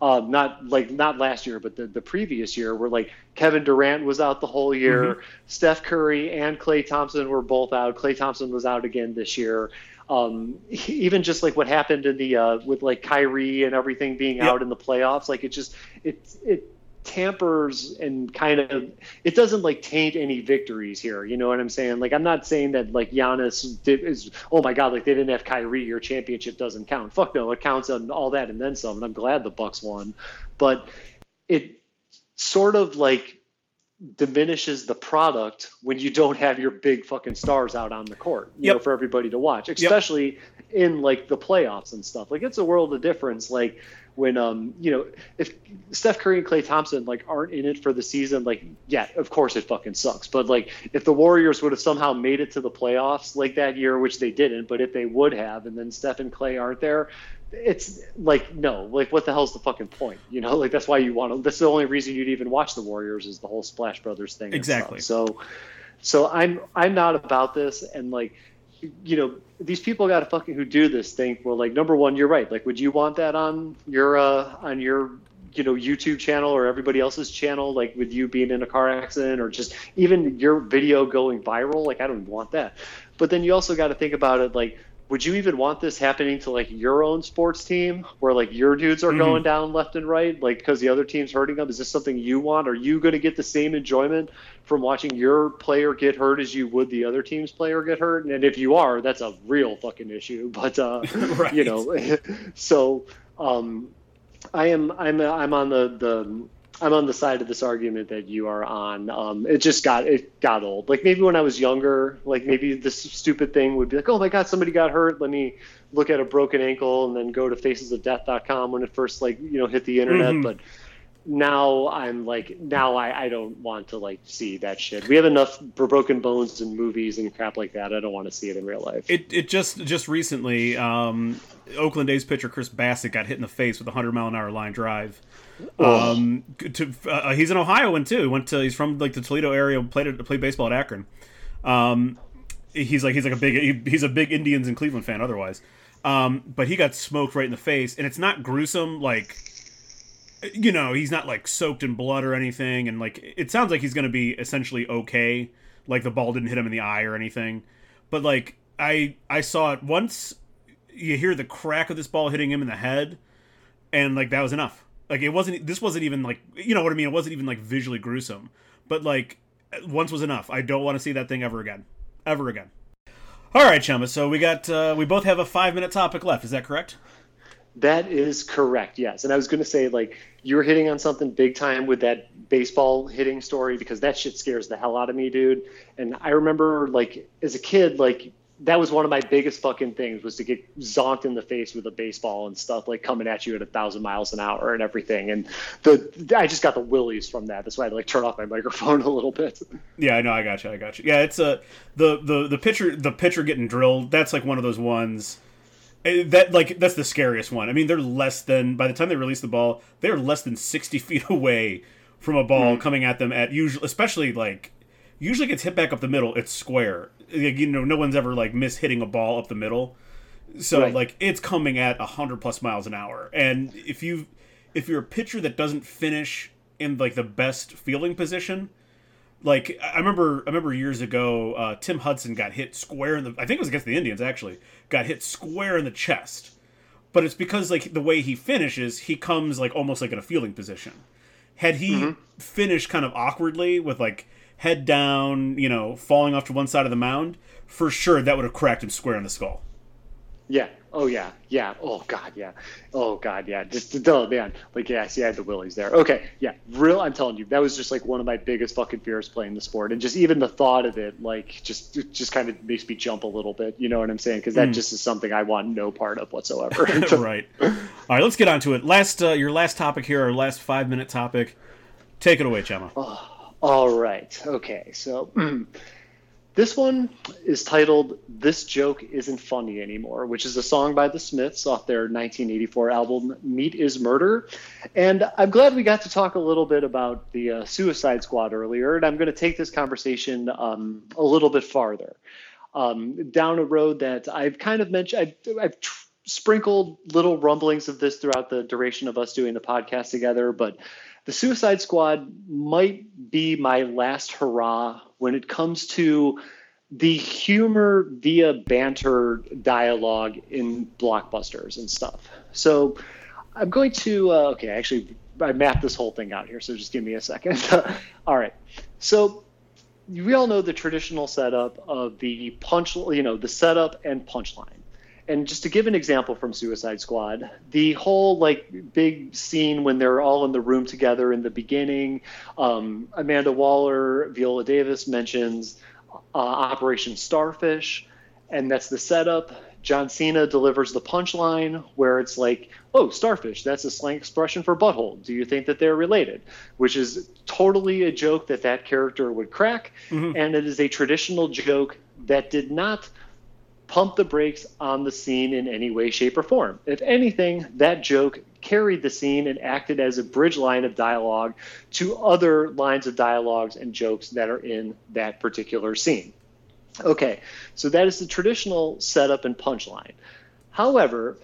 uh, not like not last year, but the, the previous year, where like Kevin Durant was out the whole year, mm-hmm. Steph Curry and Klay Thompson were both out. Klay Thompson was out again this year. Um, [LAUGHS] even just like what happened in the uh, with like Kyrie and everything being yep. out in the playoffs, like it just it it tampers and kind of it doesn't like taint any victories here. You know what I'm saying? Like I'm not saying that like Giannis did, is oh my god like they didn't have Kyrie your championship doesn't count. Fuck no, it counts on all that and then some. And I'm glad the Bucks won, but it sort of like diminishes the product when you don't have your big fucking stars out on the court you yep. know for everybody to watch especially yep. in like the playoffs and stuff like it's a world of difference like when um you know if Steph Curry and Klay Thompson like aren't in it for the season like yeah of course it fucking sucks but like if the Warriors would have somehow made it to the playoffs like that year which they didn't but if they would have and then Steph and Klay aren't there it's like no, like what the hell's the fucking point? You know, [LAUGHS] like that's why you want to. That's the only reason you'd even watch the Warriors is the whole Splash Brothers thing. Exactly. So, so I'm I'm not about this, and like, you know, these people got to fucking who do this think well, like number one, you're right. Like, would you want that on your uh on your you know YouTube channel or everybody else's channel, like with you being in a car accident or just even your video going viral? Like, I don't want that. But then you also got to think about it like would you even want this happening to like your own sports team where like your dudes are mm-hmm. going down left and right like because the other team's hurting them is this something you want are you going to get the same enjoyment from watching your player get hurt as you would the other team's player get hurt and if you are that's a real fucking issue [LAUGHS] but uh [LAUGHS] right. you know [LAUGHS] so um i am i'm i'm on the the I'm on the side of this argument that you are on. Um, it just got it got old. Like maybe when I was younger, like maybe this stupid thing would be like, oh my god, somebody got hurt. Let me look at a broken ankle and then go to facesofdeath.com when it first like you know hit the internet. Mm-hmm. But now I'm like now I, I don't want to like see that shit. We have enough broken bones in movies and crap like that. I don't want to see it in real life. It it just just recently, um, Oakland A's pitcher Chris Bassitt got hit in the face with a hundred mile an hour line drive um, to, uh, he's an Ohioan too. Went to he's from like the Toledo area. Played played baseball at Akron. Um, he's like he's like a big he, he's a big Indians and Cleveland fan. Otherwise, um, but he got smoked right in the face, and it's not gruesome. Like you know, he's not like soaked in blood or anything, and like it sounds like he's going to be essentially okay. Like the ball didn't hit him in the eye or anything, but like I I saw it once. You hear the crack of this ball hitting him in the head, and like that was enough like it wasn't. This wasn't even like you know what I mean. It wasn't even like visually gruesome. But like once was enough. I don't want to see that thing ever again. Ever again. All right, Chema. So we got uh, we both have a five minute topic left. Is that correct? That is correct. Yes. And I was going to say like you were hitting on something big time with that baseball hitting story because that shit scares the hell out of me, dude. And I remember like as a kid, like that was one of my biggest fucking things was to get zonked in the face with a baseball and stuff like coming at you at a thousand miles an hour and everything. And the I just got the willies from that. That's why I had to like turn off my microphone [LAUGHS] a little bit. Yeah, I know. I got you. I got you. Yeah, it's a the the the pitcher the pitcher getting drilled. That's like one of those ones. Eh, that like that's the scariest one. I mean, they're less than by the time they release the ball, they're less than sixty [LAUGHS] feet away from a ball mm-hmm. coming at them at usually, especially like usually gets hit back up the middle. It's square you know no one's ever like miss hitting a ball up the middle so right. like it's coming at 100 plus miles an hour and if you if you're a pitcher that doesn't finish in like the best fielding position like i remember i remember years ago uh, tim hudson got hit square in the i think it was against the indians actually got hit square in the chest but it's because like the way he finishes he comes like almost like in a fielding position had he mm-hmm. finished kind of awkwardly with like head down, you know, falling off to one side of the mound, for sure that would have cracked him square in the skull. Yeah. Oh yeah. Yeah. Oh god. Yeah. Oh god. Yeah. Just oh man. Like yeah. See, I had the willies there. Okay. Yeah. Real. I'm telling you, that was just like one of my biggest fucking fears playing the sport, and just even the thought of it, like just just kind of makes me jump a little bit. You know what I'm saying? Because that mm. just is something I want no part of whatsoever. [LAUGHS] [LAUGHS] right. All right. Let's get on to it. Last uh, your last topic here, our last five minute topic. Take it away, Chema. Oh. All right. Okay. So [CLEARS THROAT] this one is titled This Joke Isn't Funny Anymore, which is a song by the Smiths off their 1984 album Meat is Murder. And I'm glad we got to talk a little bit about the uh, Suicide Squad earlier. And I'm going to take this conversation um, a little bit farther um, down a road that I've kind of mentioned. I've, I've tr- sprinkled little rumblings of this throughout the duration of us doing the podcast together, but the Suicide Squad might be my last hurrah when it comes to the humor via banter dialogue in blockbusters and stuff. So I'm going to, uh, okay, actually, I mapped this whole thing out here, so just give me a second. [LAUGHS] all right. So we all know the traditional setup of the punch, you know, the setup and punchline and just to give an example from Suicide Squad, the whole like big scene when they're all in the room together in the beginning, um, Amanda Waller, Viola Davis mentions uh, Operation Starfish, and that's the setup. John Cena delivers the punchline where it's like, "Oh, starfish, that's a slang expression for butthole. Do you think that they're related?" Which is totally a joke that that character would crack, mm-hmm. and it is a traditional joke that did not pump the brakes on the scene in any way, shape, or form. If anything, that joke carried the scene and acted as a bridge line of dialogue to other lines of dialogues and jokes that are in that particular scene. Okay, so that is the traditional setup and punchline. However,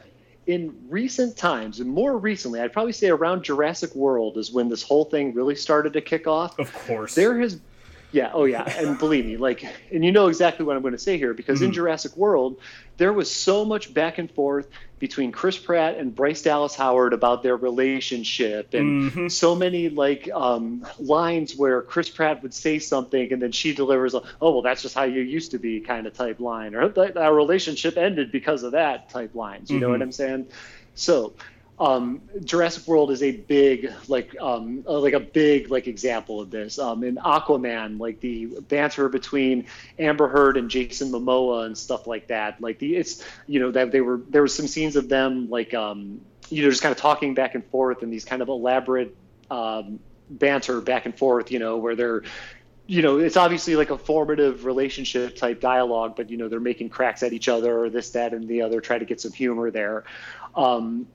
in recent times, and more recently, I'd probably say around Jurassic World is when this whole thing really started to kick off. Of course. There has yeah, oh yeah, and believe me, like, and you know exactly what I'm going to say here because mm-hmm. in Jurassic World, there was so much back and forth between Chris Pratt and Bryce Dallas Howard about their relationship, and mm-hmm. so many like um, lines where Chris Pratt would say something and then she delivers, a, "Oh well, that's just how you used to be," kind of type line, or our relationship ended because of that type lines. You mm-hmm. know what mm-hmm. I'm saying? So um, Jurassic World is a big like um, uh, like a big like example of this. Um, in Aquaman, like the banter between Amber Heard and Jason Momoa and stuff like that. Like the it's you know that they were there was some scenes of them like um, you know just kind of talking back and forth and these kind of elaborate um, banter back and forth. You know where they're you know, it's obviously like a formative relationship type dialogue, but you know, they're making cracks at each other or this, that, and the other, try to get some humor there. Um,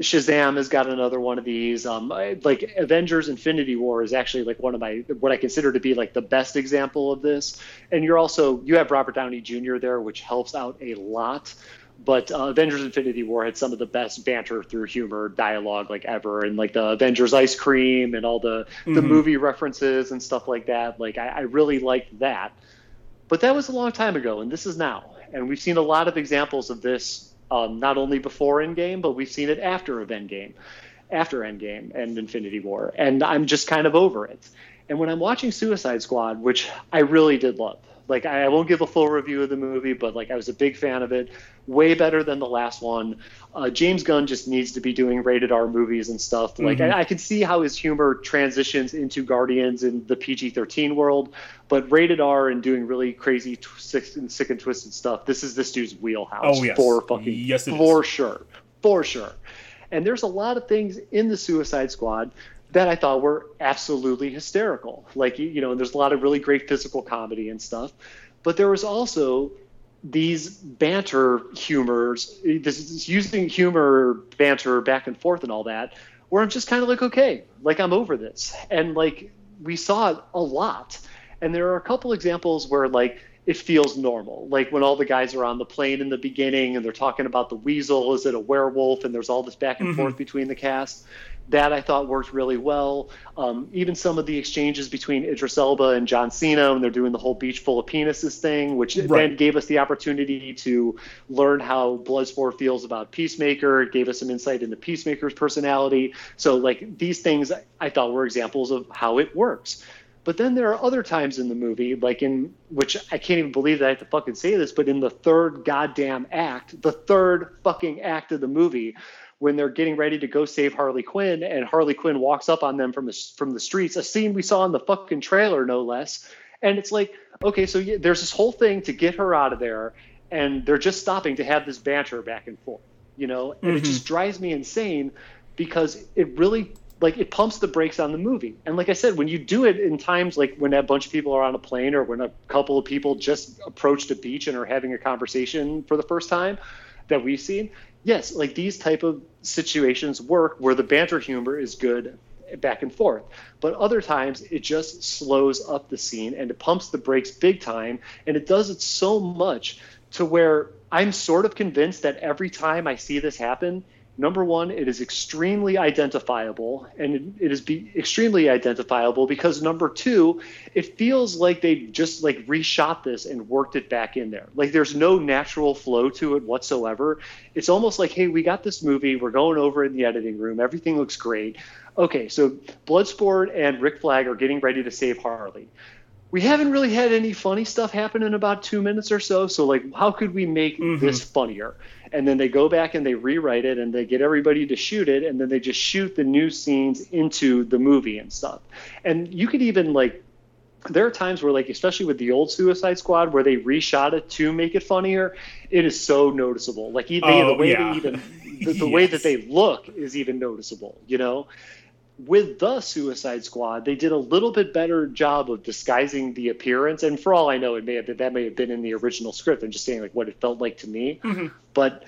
Shazam has got another one of these. Um, like Avengers: Infinity War is actually like one of my what I consider to be like the best example of this. And you're also you have Robert Downey Jr. there, which helps out a lot. But uh, Avengers: Infinity War had some of the best banter through humor dialogue like ever, and like the Avengers ice cream and all the mm-hmm. the movie references and stuff like that. Like I, I really liked that. But that was a long time ago, and this is now. And we've seen a lot of examples of this um, not only before Endgame, but we've seen it after Endgame, after Endgame and Infinity War, and I'm just kind of over it. And when I'm watching Suicide Squad, which I really did love, like I won't give a full review of the movie, but like I was a big fan of it. Way better than the last one. Uh, James Gunn just needs to be doing rated R movies and stuff. Like mm-hmm. I, I, can see how his humor transitions into Guardians in the PG-13 world, but rated R and doing really crazy, tw- sick, and sick and twisted stuff. This is this dude's wheelhouse. Oh yes, for fucking yes, for is. sure, for sure. And there's a lot of things in the Suicide Squad that I thought were absolutely hysterical. Like, you know, there's a lot of really great physical comedy and stuff. But there was also these banter humors, this using humor, banter back and forth and all that, where I'm just kind of like, okay, like I'm over this. And like we saw it a lot. And there are a couple examples where like it feels normal. Like when all the guys are on the plane in the beginning and they're talking about the weasel, is it a werewolf? And there's all this back and mm-hmm. forth between the cast that I thought worked really well. Um, even some of the exchanges between Idris Elba and John Cena and they're doing the whole beach full of penises thing, which right. then gave us the opportunity to learn how Bloodsport feels about Peacemaker. It gave us some insight into Peacemaker's personality. So, like, these things I thought were examples of how it works. But then there are other times in the movie, like in which I can't even believe that I have to fucking say this, but in the third goddamn act, the third fucking act of the movie, when they're getting ready to go save Harley Quinn, and Harley Quinn walks up on them from the from the streets. A scene we saw in the fucking trailer, no less. And it's like, okay, so yeah, there's this whole thing to get her out of there, and they're just stopping to have this banter back and forth, you know. And mm-hmm. it just drives me insane because it really like it pumps the brakes on the movie. And like I said, when you do it in times like when a bunch of people are on a plane or when a couple of people just approached a beach and are having a conversation for the first time that we've seen, yes, like these type of situations work where the banter humor is good back and forth. But other times it just slows up the scene and it pumps the brakes big time. And it does it so much to where I'm sort of convinced that every time I see this happen, Number one, it is extremely identifiable, and it is be extremely identifiable because number two, it feels like they just like reshot this and worked it back in there. Like there's no natural flow to it whatsoever. It's almost like, hey, we got this movie, we're going over in the editing room, everything looks great. Okay, so Bloodsport and Rick Flag are getting ready to save Harley we haven't really had any funny stuff happen in about two minutes or so. So like, how could we make mm-hmm. this funnier? And then they go back and they rewrite it and they get everybody to shoot it and then they just shoot the new scenes into the movie and stuff. And you could even like, there are times where like, especially with the old Suicide Squad, where they reshot it to make it funnier. It is so noticeable. Like they, oh, the way yeah. they even the, the yes. [LAUGHS] way that they look is even noticeable. You know. With the Suicide Squad, they did a little bit better job of disguising the appearance. And for all I know, it may have been that may have been in the original script. I'm just saying like what it felt like to me. Mm-hmm. But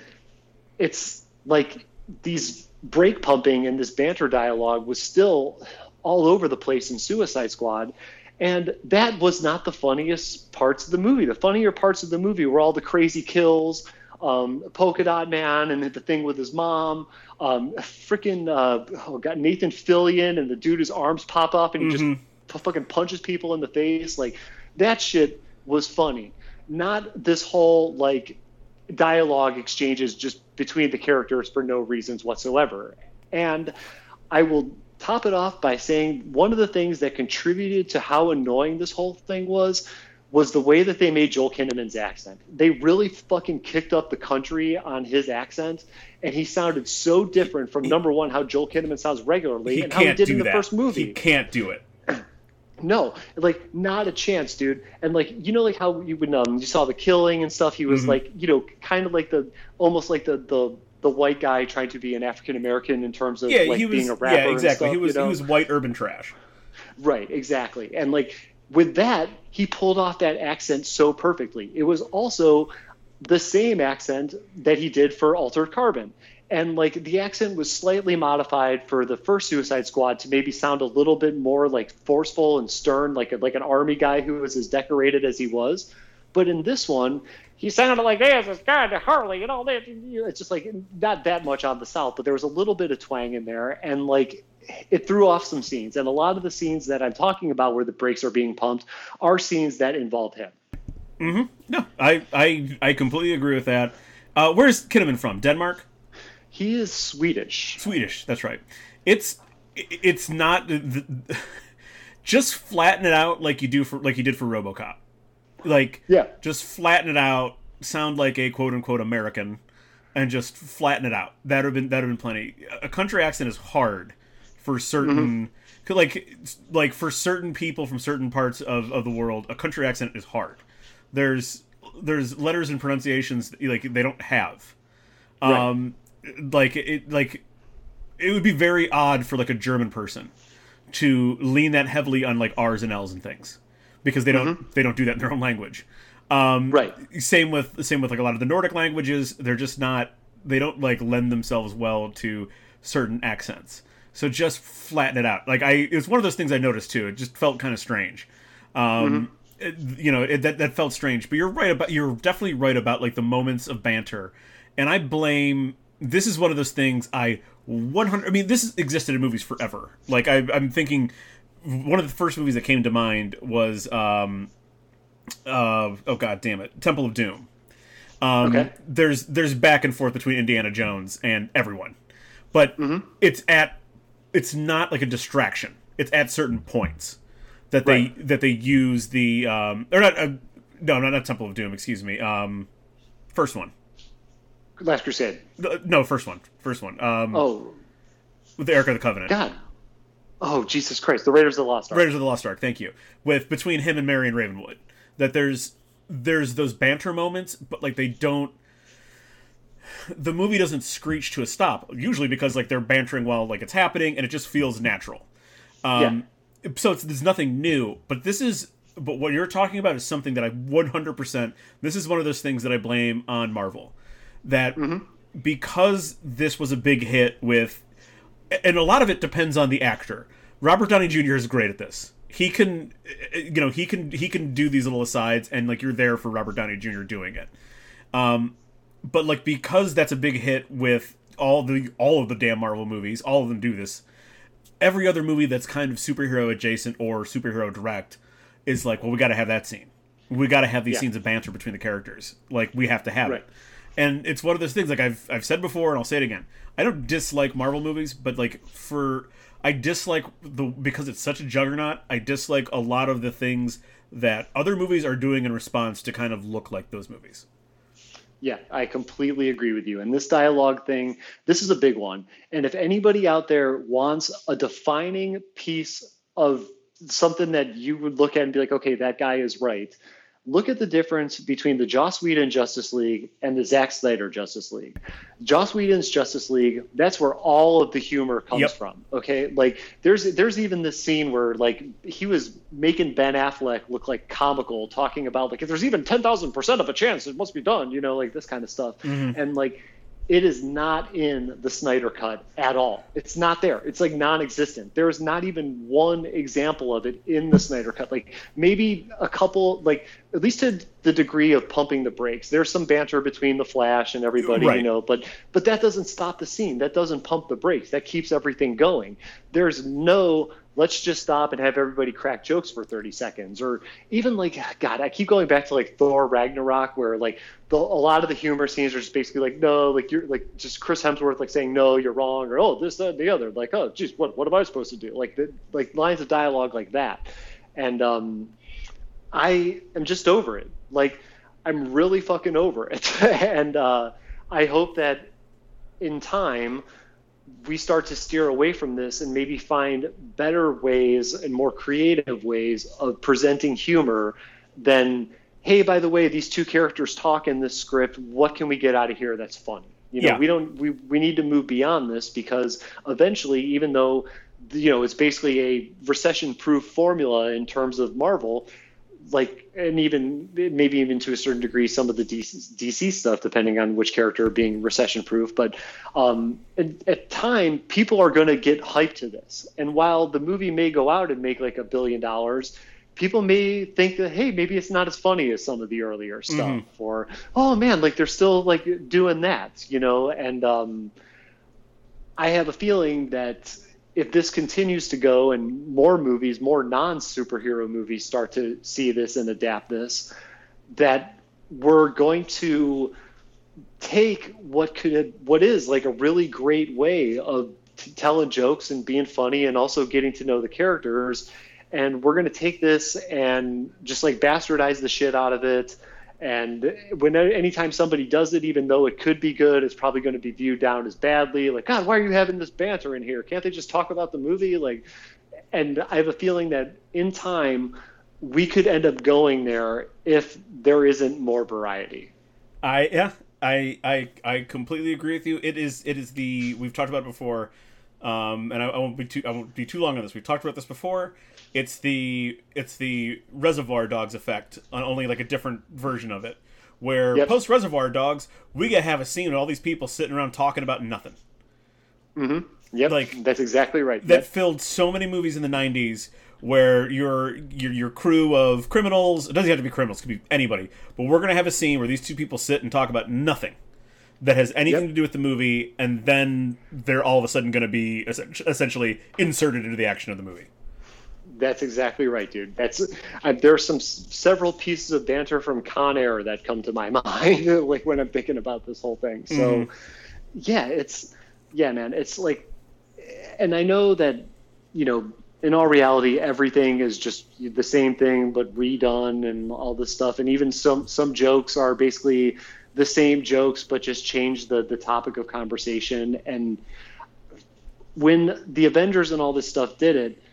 it's like these break pumping and this banter dialogue was still all over the place in Suicide Squad. And that was not the funniest parts of the movie. The funnier parts of the movie were all the crazy kills, um, Polka Dot Man, and the thing with his mom. Um, freaking uh, oh god, Nathan Fillion, and the dude whose arms pop up and he Mm-hmm. just fucking punches people in the face. Like that shit was funny. Not this whole like dialogue exchanges just between the characters for no reasons whatsoever. And I will top it off by saying one of the things that contributed to how annoying this whole thing was was the way that they made Joel Kinnaman's accent. They really fucking kicked up the country on his accent, and he sounded so different from number one how Joel Kinnaman sounds regularly He and how he did in the that. first movie. He can't do it. [CLEARS THROAT] No, like not a chance, dude. And like you know, like how you would um you saw the killing and stuff. He was Mm-hmm. like you know kind of like the almost like the the the white guy trying to be an African American in terms of Yeah, like he being was. a rapper. Yeah, exactly. stuff, he was. you know? He was white urban trash. Right, exactly. And like with that, he pulled off that accent so perfectly. It was also the same accent that he did for Altered Carbon. And like the accent was slightly modified for the first Suicide Squad to maybe sound a little bit more like forceful and stern, like like an army guy who was as decorated as he was. But in this one, he sounded like this, this guy to Harley and all that. It's just like not that much on the South, but there was a little bit of twang in there, and like it threw off some scenes. And a lot of the scenes that I'm talking about where the brakes are being pumped are scenes that involve him. Mm-hmm. No, I I I completely agree with that. Uh, where's Kinnaman from? Denmark. He is Swedish. Swedish. That's right. It's it's not the, just flatten it out like you do for like you did for RoboCop. Like Yeah. just flatten it out. Sound like a quote unquote American, and just flatten it out. That have been that would have been plenty. A country accent is hard for certain. 'cause, Like, like for certain people from certain parts of, of the world, a country accent is hard. There's there's letters and pronunciations that, like they don't have. Right. Um, like it like it would be very odd for like a German person to lean that heavily on like R's and L's and things because they don't they don't do that in their own language. Um, Right. Same with same with like a lot of the Nordic languages. They're just not they don't like lend themselves well to certain accents. So just flatten it out. Like I, it's one of those things I noticed too. It just felt kind of strange. Um, it- you know, it, that that felt strange. But you're right about you're definitely right about like the moments of banter, and I blame. This is one of those things I 100. I mean, this has existed in movies forever. Like I, I'm thinking, one of the first movies that came to mind was, um, uh, oh god damn it, Temple of Doom. Um, Okay. There's there's back and forth between Indiana Jones and everyone, but Mm-hmm. it's at it's not like a distraction. It's at certain points that they Right. that they use the um or not uh, no not not Temple of Doom excuse me um first one Last Crusade. Uh, no first one first one um Oh with the Ark of the Covenant God. Oh Jesus Christ! The Raiders of the Lost Ark. Raiders of the Lost Ark thank you with between him and Marion Ravenwood that there's there's those banter moments but like they don't the movie doesn't screech to a stop usually because like they're bantering while like it's happening and it just feels natural. Um so it's there's nothing new but this is but what you're talking about is something that i 100% this is one of those things that i blame on marvel that because this was a big hit with and a lot of it depends on the actor. Robert downey jr is great at this. He can you know he can he can do these little asides and like you're there for robert downey jr doing it but like because that's a big hit with all the all of the damn Marvel movies, all of them do this. Every other movie that's kind of superhero adjacent or superhero direct is like, well, we got to have that scene. We got to have these Yeah. scenes of banter between the characters. Like we have to have Right. it. And it's one of those things like I've I've said before and I'll say it again. I don't dislike Marvel movies, but like for I dislike the because it's such a juggernaut, I dislike a lot of the things that other movies are doing in response to kind of look like those movies. Yeah, I completely agree with you. And this dialogue thing, this is a big one. And if anybody out there wants a defining piece of something that you would look at and be like, okay, that guy is right, look at the difference between the Joss Whedon Justice League and the Zack Snyder Justice League. Joss Whedon's Justice League, that's where all of the humor comes Yep. from. Okay, like there's there's even this scene where like he was making Ben Affleck look like comical, talking about like if there's even ten thousand percent of a chance, it must be done. You know, like this kind of stuff, mm-hmm. and like. It is not in the Snyder cut at all. It's not there. It's like non-existent. There is not even one example of it in the Snyder cut. Like maybe a couple, like at least to the degree of pumping the brakes. There's some banter between the Flash and everybody, Right. you know, but but that doesn't stop the scene. That doesn't pump the brakes. That keeps everything going. There's no let's just stop and have everybody crack jokes for 30 seconds or even like god i keep going back to like thor ragnarok where like the, a lot of the humor scenes are just basically like no like you're like just chris hemsworth like saying no you're wrong or oh this that and the other like oh geez what, what am i supposed to do? Like the, like lines of dialogue like that. And um i am just over it. Like i'm really fucking over it. [LAUGHS] And uh i hope that in time we start to steer away from this and maybe find better ways and more creative ways of presenting humor than hey by the way these two characters talk in this script what can we get out of here that's funny you know Yeah. we don't we, we need to move beyond this because eventually even though you know it's basically a recession proof formula in terms of marvel like and even maybe even to a certain degree some of the DC, DC stuff depending on which character being recession proof but um, at, at time people are going to get hyped to this. And while the movie may go out and make like a billion dollars people may think that hey maybe it's not as funny as some of the earlier stuff or oh man like they're still like doing that you know? And um, I have a feeling that if this continues to go and more movies, more non superhero movies start to see this and adapt this, that we're going to take what could what is like a really great way of telling jokes and being funny and also getting to know the characters. And we're going to take this and just like bastardize the shit out of it and when anytime somebody does it even though it could be good it's probably going to be viewed down as badly like god why are you having this banter in here can't they just talk about the movie like and i have a feeling that in time we could end up going there if there isn't more variety I yeah, I I I completely agree with you. It is it is the we've talked about it before, um, and I, I won't be too I won't be too long on this. We've talked about this before. It's the it's the Reservoir Dogs effect on only like a different version of it, where Yep. post Reservoir Dogs we get have a scene with all these people sitting around talking about nothing. Mm-hmm. Yep Like, that's exactly right That filled so many movies in the '90s where your your your crew of criminals it doesn't have to be criminals it could be anybody but we're gonna have a scene where these two people sit and talk about nothing that has anything Yep. to do with the movie and then they're all of a sudden gonna be essentially inserted into the action of the movie That's exactly right, dude. That's uh, there are some several pieces of banter from Con Air that come to my [LAUGHS] mind, like when I'm thinking about this whole thing. So, yeah, it's yeah, man. It's like, and I know that you know, in all reality, everything is just the same thing but redone and all this stuff, and even some some jokes are basically the same jokes but just change the the topic of conversation. And when the Avengers and all this stuff did it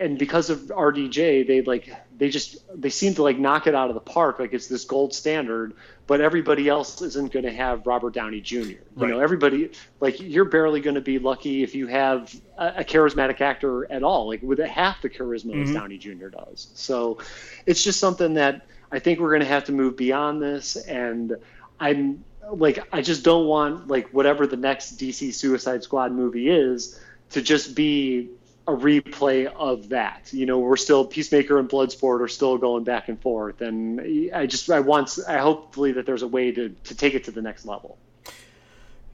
and because of RDJ, they like they just they seem to like knock it out of the park. Like it's this gold standard, but everybody else isn't going to have Robert Downey Jr. You Right. know, everybody like you're barely going to be lucky if you have a, a charismatic actor at all. Like with half the charisma as mm-hmm. Downey Jr. does. So it's just something that I think we're going to have to move beyond this. And I'm like I just don't want like whatever the next DC Suicide Squad movie is to just be a replay of that. You know, we're still Peacemaker and Bloodsport are still going back and forth, and I just I want I hopefully that there's a way to to take it to the next level.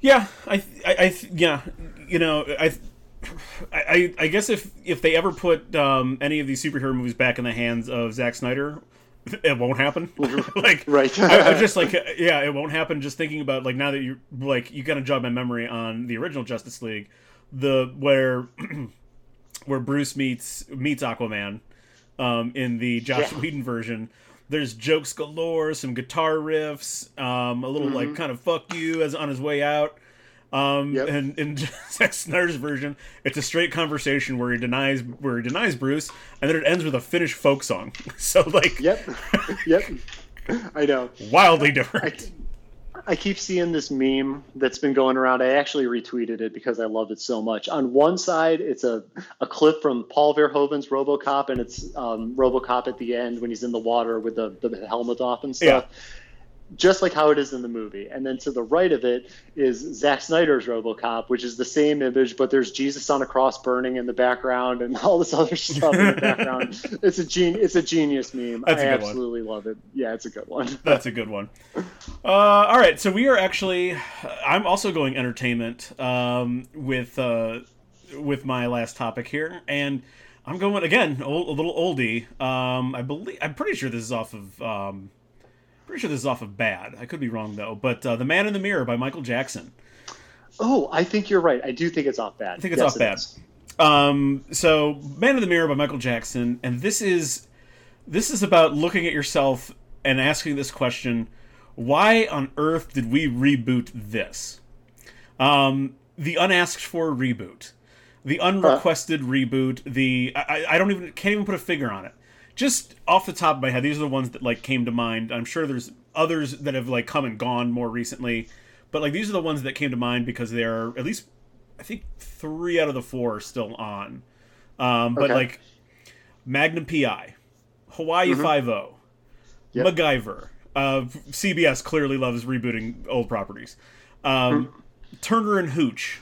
Yeah, I, I, I yeah, you know, I, I, I guess if if they ever put um, any of these superhero movies back in the hands of Zack Snyder, it won't happen. [LAUGHS] [LAUGHS] like, Right. I, I'm just like, yeah, it won't happen. Just thinking about like now that you like you kind of jog my memory on the original Justice League, the where [CLEARS THROAT] where Bruce meets meets Aquaman, um, in the Joss Yeah. Whedon version. There's jokes galore, some guitar riffs, um, a little like kind of fuck you as on his way out. Um, Yep. and in [LAUGHS] Zack Snyder's version, it's a straight conversation where he denies where he denies Bruce, and then it ends with a Finnish folk song. [LAUGHS] So like Yep. [LAUGHS] yep. I know. wildly different. I keep seeing this meme that's been going around. I actually retweeted it because I love it so much. On one side, it's a, a clip from Paul Verhoeven's RoboCop, and it's um, RoboCop at the end when he's in the water with the, the helmet off and stuff. Just like how it is in the movie. And then to the right of it is Zack Snyder's RoboCop, which is the same image, but there's Jesus on a cross burning in the background and [LAUGHS] all this other stuff in the background. [LAUGHS] It's a gen- it's a genius meme. That's I good one. absolutely love it. Yeah, it's a good one. That's a [LAUGHS] good one. Uh, all right, so we are actually. I'm also going entertainment um, with uh, with my last topic here, and I'm going again old, a little oldie. Um, I believe I'm pretty sure this is off of. Um, pretty sure this is off of Bad. I could be wrong though, but uh, the Man in the Mirror by Michael Jackson. Oh, I think you're right. I do think it's off bad. I think it's Yes, off it bad. is. Um, so Man in the Mirror by Michael Jackson, and this is this is about looking at yourself and asking this question: Why on earth did we reboot this? Um, the unasked for reboot, the unrequested reboot, the I, I- don't even can't even put a figure on it. Just off the top of my head, these are the ones that like came to mind. I'm sure there's others that have like come and gone more recently, but like these are the ones that came to mind because they're at least I think three out of the four are still on. Um, but Okay. like Magnum PI, Hawaii Five O, Yep. MacGyver. Uh, CBS clearly loves rebooting old properties. Um, Turner and Hooch.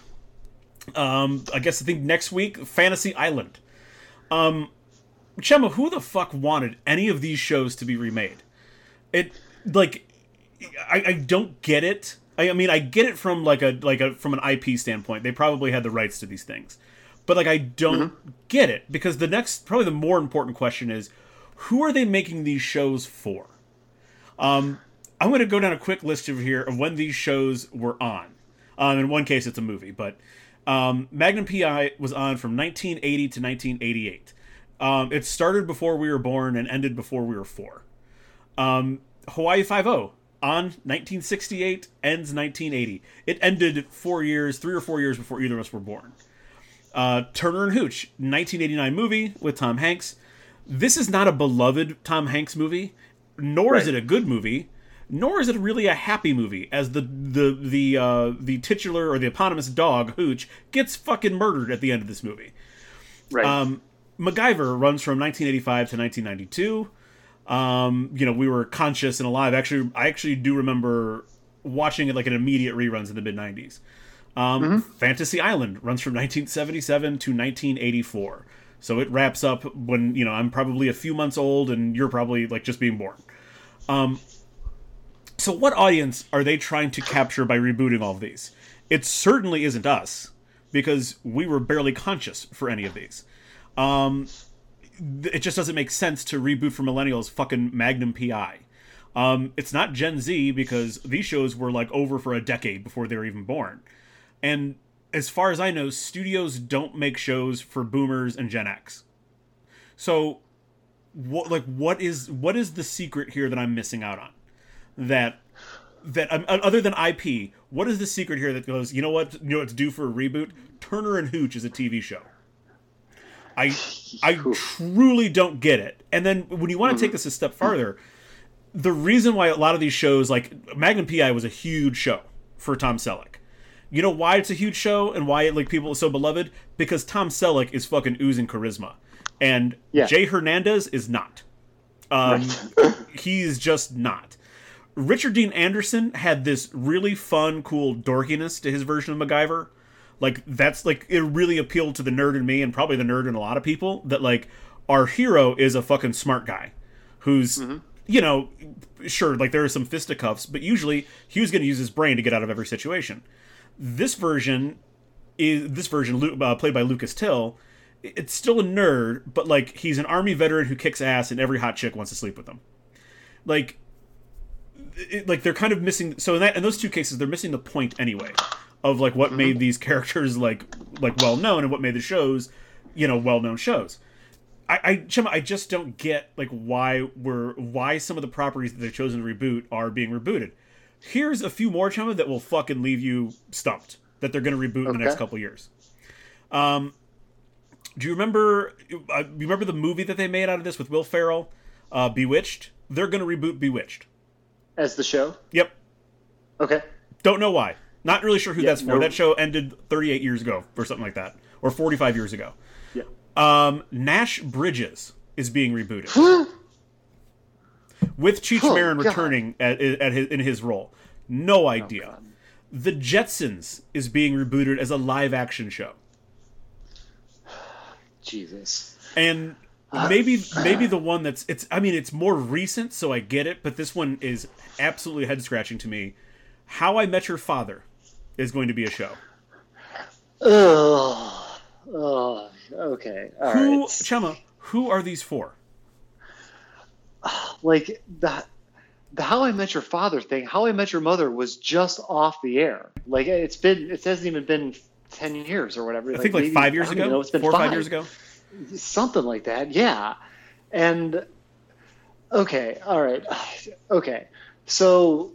Um, I guess I think next week Fantasy Island. Um, Chema, who the fuck wanted any of these shows to be remade? It like I, I don't get it. I, I mean, I get it from like a like a from an IP standpoint. They probably had the rights to these things, but like I don't get it because the next probably the more important question is who are they making these shows for? Um, I'm going to go down a quick list over here of when these shows were on. Um, in one case, it's a movie, but um, Magnum PI was on from 1980 to 1988. Um, it started before we were born and ended before we were four. Um, Hawaii Five O on 1968 ends 1980. It ended four years, three or four years before either of us were born. Uh, Turner and Hooch, 1989 movie with Tom Hanks. This is not a beloved Tom Hanks movie, nor is it a good movie, nor is it really a happy movie. As the the the uh, the titular or the eponymous dog Hooch gets fucking murdered at the end of this movie. Right. Um, MacGyver runs from 1985 to 1992. Um, you know, we were conscious and alive. Actually, I actually do remember watching it like an immediate reruns in the mid 90s. Um, Fantasy Island runs from 1977 to 1984. So it wraps up when, you know, I'm probably a few months old and you're probably like just being born. Um, so what audience are they trying to capture by rebooting all of these? It certainly isn't us because we were barely conscious for any of these. Um, it just doesn't make sense to reboot for millennials fucking Magnum PI. Um, it's not Gen Z because these shows were like over for a decade before they were even born. And as far as I know, studios don't make shows for boomers and Gen X. So what like what is what is the secret here that I'm missing out on? That that um, other than IP, what is the secret here that goes, you know what, you know what's due for a reboot? Turner and Hooch is a TV show. I I truly don't get it. And then when you want to take this a step farther, the reason why a lot of these shows like Magnum PI was a huge show for Tom Selleck. You know why it's a huge show and why it, like people are so beloved? Because Tom Selleck is fucking oozing charisma. And Yeah. Jay Hernandez is not. Um, [LAUGHS] he's just not. Richard Dean Anderson had this really fun, cool dorkiness to his version of MacGyver. Like that's like it really appealed to the nerd in me and probably the nerd in a lot of people that like our hero is a fucking smart guy who's you know sure like there are some fisticuffs but usually he was going to use his brain to get out of every situation. This version is this version uh, played by Lucas Till. It's still a nerd, but like he's an army veteran who kicks ass and every hot chick wants to sleep with him. Like it, like they're kind of missing so in that in those two cases they're missing the point anyway of like what made these characters like like well known and what made the shows you know well known shows I, I Chema, I just don't get like why we're why some of the properties that they've chosen to reboot are being rebooted. Here's a few more Chema that will fucking leave you stumped. that they're going to reboot in the next couple years. Um, do you remember? Uh, you remember the movie that they made out of this with Will Ferrell, uh, Bewitched? They're going to reboot Bewitched. As the show. Yep. Okay. Don't know why. Not really sure who Yeah, that's for. no- That show ended 38 years ago or something like that, or 45 years ago. Yeah. Um, Nash Bridges is being rebooted [GASPS] with Cheech Oh, Marin God. returning at, at his, in his role. No oh, idea. God. the Jetsons is being rebooted as a live action show, [SIGHS] Jesus. and uh, maybe [SIGHS] maybe the one that's it's. I mean, it's more recent, so I get it, but this one is absolutely head scratching to me. How I Met Your Father is going to be a show. Ugh. [SIGHS] Ugh. Oh, oh, okay. All Who, right. Chema? Who are these for? [SIGHS] like the the How I Met Your Father thing, How I Met Your Mother was just off the air. Like it's been, it hasn't even been ten years or whatever. I think like maybe- five years I don't even ago, know, it's been four or five years ago. something like that. Yeah, and okay, all right, [SIGHS] okay. So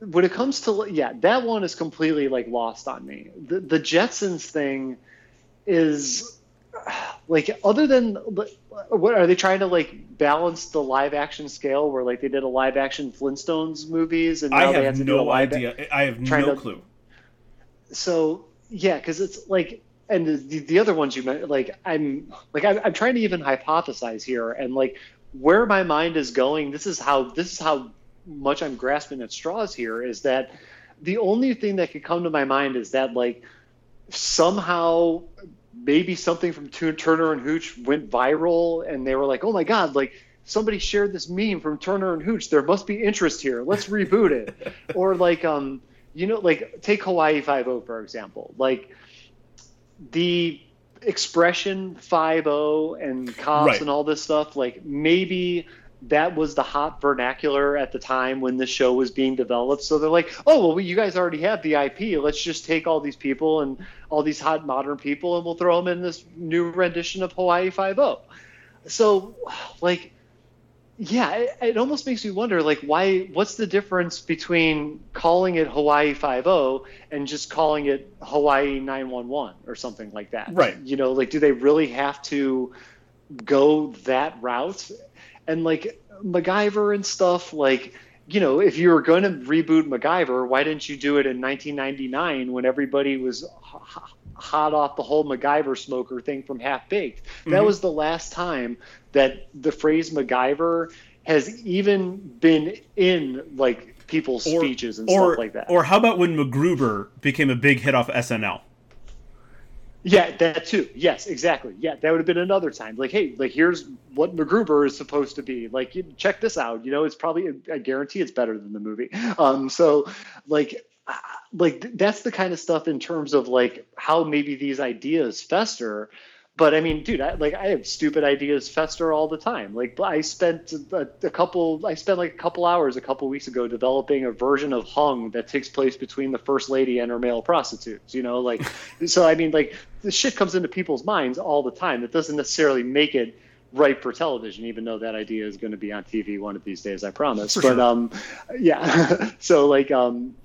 when it comes to yeah, that one is completely like lost on me. The the Jetsons thing is [SIGHS] like other than what are they trying to like balance the live action scale where like they did a live action Flintstones movies and now I they have have to do a no live idea. I have no to- clue. so yeah because it's like and the, the other ones you meant like i'm like I'm, I'm trying to even hypothesize here and like where my mind is going this is how this is how much i'm grasping at straws here is that the only thing that could come to my mind is that like somehow maybe something from turner and hooch went viral and they were like oh my god like somebody shared this meme from turner and hooch. There must be interest here. Let's reboot it. [LAUGHS] Or like um you know like take hawaii 5 for example. Like the expression 5 and cops Right. and all this stuff like maybe that was the hot vernacular at the time when the show was being developed. So they're like oh well you guys already have the ip let's just take all these people and all these hot modern people and we'll throw them in this new rendition of hawaii 5 so like yeah it, it almost makes me wonder like why what's the difference between calling it hawaii 5 and just calling it hawaii 911 or something like that? Right. you know like do they really have to go that route and like macgyver and stuff like you know if you were going to reboot macgyver why didn't you do it in 1999 when everybody was hot off the whole macgyver smoker thing from half baked that Mhm. was the last time that the phrase macgyver has even been in like people's Or- speeches and Or stuff like that or how about when MacGruber became a big hit off SNL? Yeah, that too. Yes, exactly. Yeah, that would have been another time. Like, hey, like here's what MacGruber is supposed to be. Like, check this out. You know, it's probably I guarantee it's better than the movie. Um, so like, like that's the kind of stuff in terms of like how maybe these ideas fester. But I mean, dude, I, like I have stupid ideas fester all the time. Like I spent a, a couple, I spent like a couple hours a couple weeks ago developing a version of Hung that takes place between the first lady and her male prostitutes. You know, like [LAUGHS] so. I mean, like this shit comes into people's minds all the time. That doesn't necessarily make it right for television, even though that idea is going to be on TV one of these days, I promise. For but sure. um, yeah. [LAUGHS] so like um,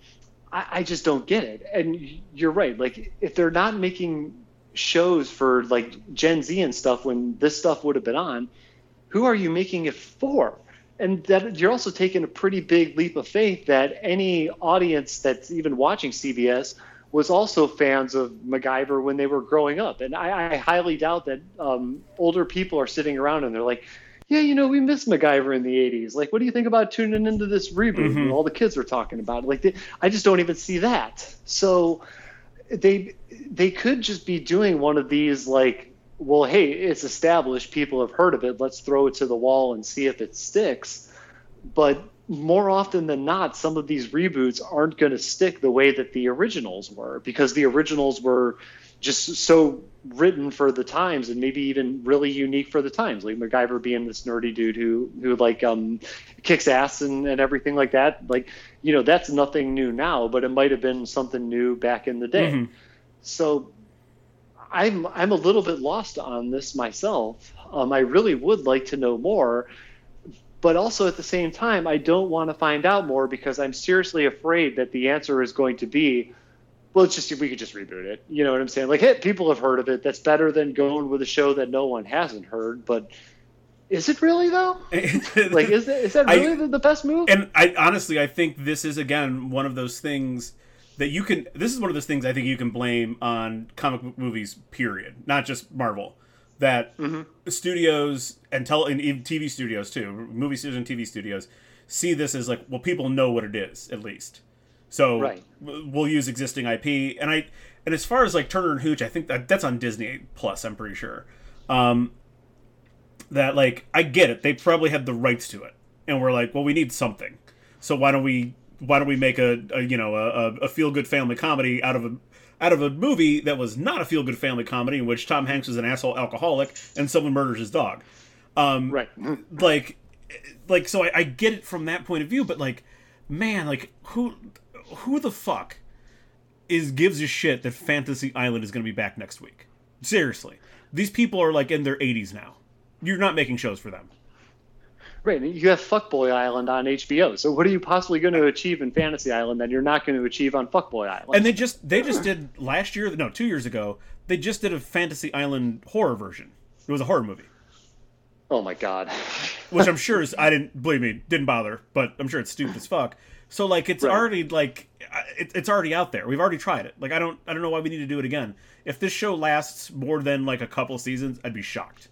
I, I just don't get it. And you're right. Like if they're not making shows for like Gen Z and stuff when this stuff would have been on, who are you making it for? And that you're also taking a pretty big leap of faith that any audience that's even watching CBS was also fans of MacGyver when they were growing up. And I, I highly doubt that um, older people are sitting around and they're like, yeah, you know, we miss MacGyver in the 80s. Like, what do you think about tuning into this reboot? Mhm. All the kids are talking about it. Like, they, I just don't even see that. So they they could just be doing one of these like well hey it's established people have heard of it let's throw it to the wall and see if it sticks. But more often than not some of these reboots aren't going to stick the way that the originals were because the originals were just so written for the times and maybe even really unique for the times. Like MacGyver being this nerdy dude who who like um kicks ass and, and everything like that like you know that's nothing new now but it might have been something new back in the day. Mhm. So I'm I'm a little bit lost on this myself. Um, I really would like to know more, but also at the same time, I don't want to find out more because I'm seriously afraid that the answer is going to be, well, it's just we could just reboot it. You know what I'm saying? Like, hey, people have heard of it. That's better than going with a show that no one hasn't heard. But is it really though? [LAUGHS] like, is that is that really I, the, the best move? And I honestly, I think this is again one of those things that you can. This is one of those things I think you can blame on comic book movies. Period. Not just Marvel. That mm-hmm. studios and tell and TV studios too, movie studios and TV studios see this as like, well, people know what it is at least. So right. we'll use existing IP, and I and as far as like Turner and Hooch, I think that that's on Disney Plus. I'm pretty sure. Um, that like I get it. They probably had the rights to it, and we're like, well, we need something. So why don't we why don't we make a, a you know a, a feel good family comedy out of a out of a movie that was not a feel good family comedy in which Tom Hanks is an asshole alcoholic and someone murders his dog. Um, right. like, like so I, I get it from that point of view, but like, man, like who who the fuck is gives a shit that Fantasy Island is going to be back next week? Seriously, these people are like in their 80s now. You're not making shows for them. Right, you have Fuckboy Island on HBO. So what are you possibly going to achieve in Fantasy Island that you're not going to achieve on Fuckboy Island? And they just they just did last year, no, two years ago, they just did a Fantasy Island horror version. It was a horror movie. Oh my god. [LAUGHS] Which I'm sure is I didn't believe me didn't bother, but I'm sure it's stupid as fuck. So like it's right. already like it, it's already out there. We've already tried it. Like I don't I don't know why we need to do it again. If this show lasts more than like a couple seasons, I'd be shocked.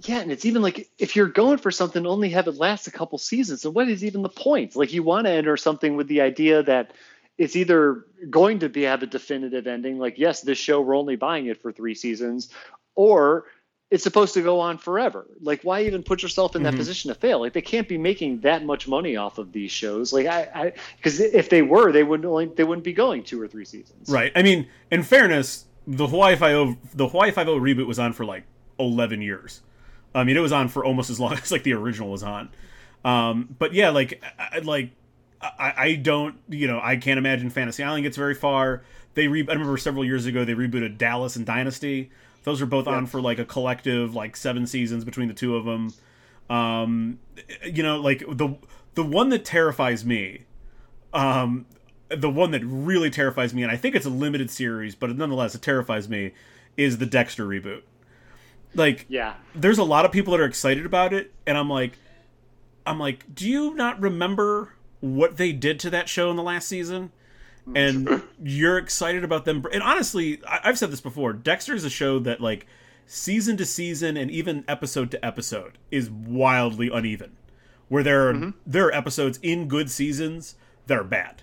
Yeah, and it's even like if you're going for something, only have it last a couple seasons. So what is even the point? Like you want to enter something with the idea that it's either going to be have a definitive ending, like yes, this show we're only buying it for three seasons, or it's supposed to go on forever. Like, why even put yourself in that mm-hmm. position to fail? Like, they can't be making that much money off of these shows. Like, I, because if they were, they wouldn't only they wouldn't be going two or three seasons. Right. I mean, in fairness, the Hawaii Five O the Hawaii Five O reboot was on for like eleven years. I mean, it was on for almost as long [LAUGHS] as like the original was on. Um, but yeah, like, I, like I, I don't, you know, I can't imagine Fantasy Island gets very far. They re- I remember several years ago they rebooted Dallas and Dynasty those are both yeah. on for like a collective like seven seasons between the two of them. Um, you know, like the the one that terrifies me, um, the one that really terrifies me, and I think it's a limited series, but nonetheless it terrifies me, is the Dexter reboot. Like, yeah, there's a lot of people that are excited about it, and I'm like, I'm like, do you not remember what they did to that show in the last season? and [LAUGHS] you're excited about them. And honestly, I've said this before. Dexter is a show that like season to season and even episode to episode is wildly uneven. Where there are mm-hmm. there are episodes in good seasons that are bad,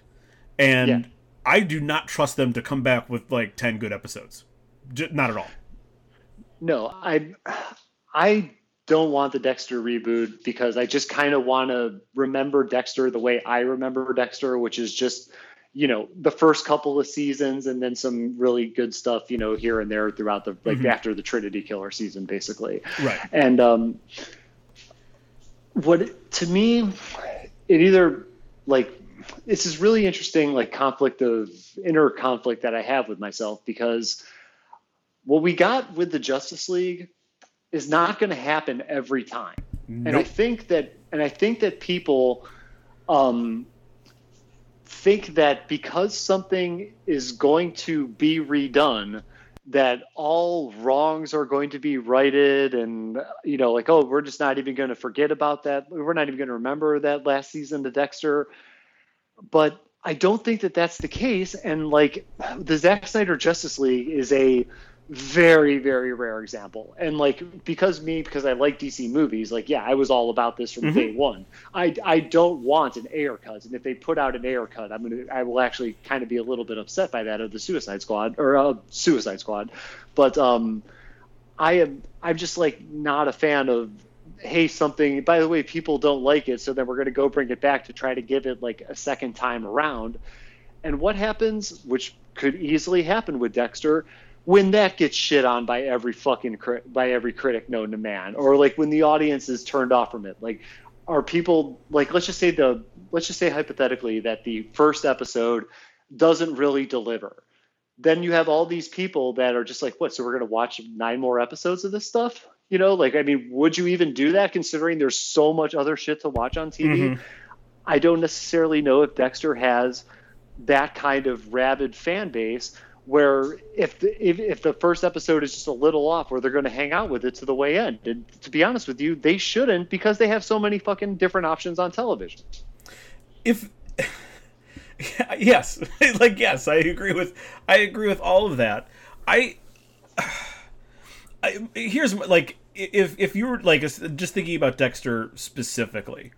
and yeah. I do not trust them to come back with like ten good episodes. J- not at all. No, I I don't want the Dexter reboot because I just kind of want to remember Dexter the way I remember Dexter, which is just you know the first couple of seasons and then some really good stuff you know here and there throughout the like mm-hmm. after the trinity killer season basically right and um what to me it either like this is really interesting like conflict of inner conflict that i have with myself because what we got with the justice league is not going to happen every time. Nope. and i think that and i think that people um think that because something is going to be redone, that all wrongs are going to be righted and you know like oh we're just not even going to forget about that. We're not even going to remember that last season to dexter. But i don't think that that's the case. And like the Zack snyder justice league is a very very rare example. And like because me because i like dc movies like yeah i was all about this from mm-hmm. day one. I i don't want an Ayer cut and if they put out an Ayer cut i'm gonna i will actually kind of be a little bit upset by that of the suicide squad or uh, suicide squad. But um i am i'm just like not a fan of hey something by the way people don't like it so then we're going to go bring it back to try to give it like a second time around. And what happens which could easily happen with dexter when that gets shit on by every fucking by every critic known to man or like when the audience is turned off from it. Like are people like let's just say the let's just say hypothetically that the first episode doesn't really deliver. Then you have all these people that are just like what so we're going to watch nine more episodes of this stuff? You know like i mean would you even do that considering there's so much other shit to watch on tv mm-hmm. i don't necessarily know if dexter has that kind of rabid fan base where if the, if, if the first episode is just a little off where they're going to hang out with it to the way end and to be honest with you they shouldn't because they have so many fucking different options on television. If [LAUGHS] yes [LAUGHS] like yes i agree with i agree with all of that. I, [SIGHS] I here's like if if you were like just thinking about dexter specifically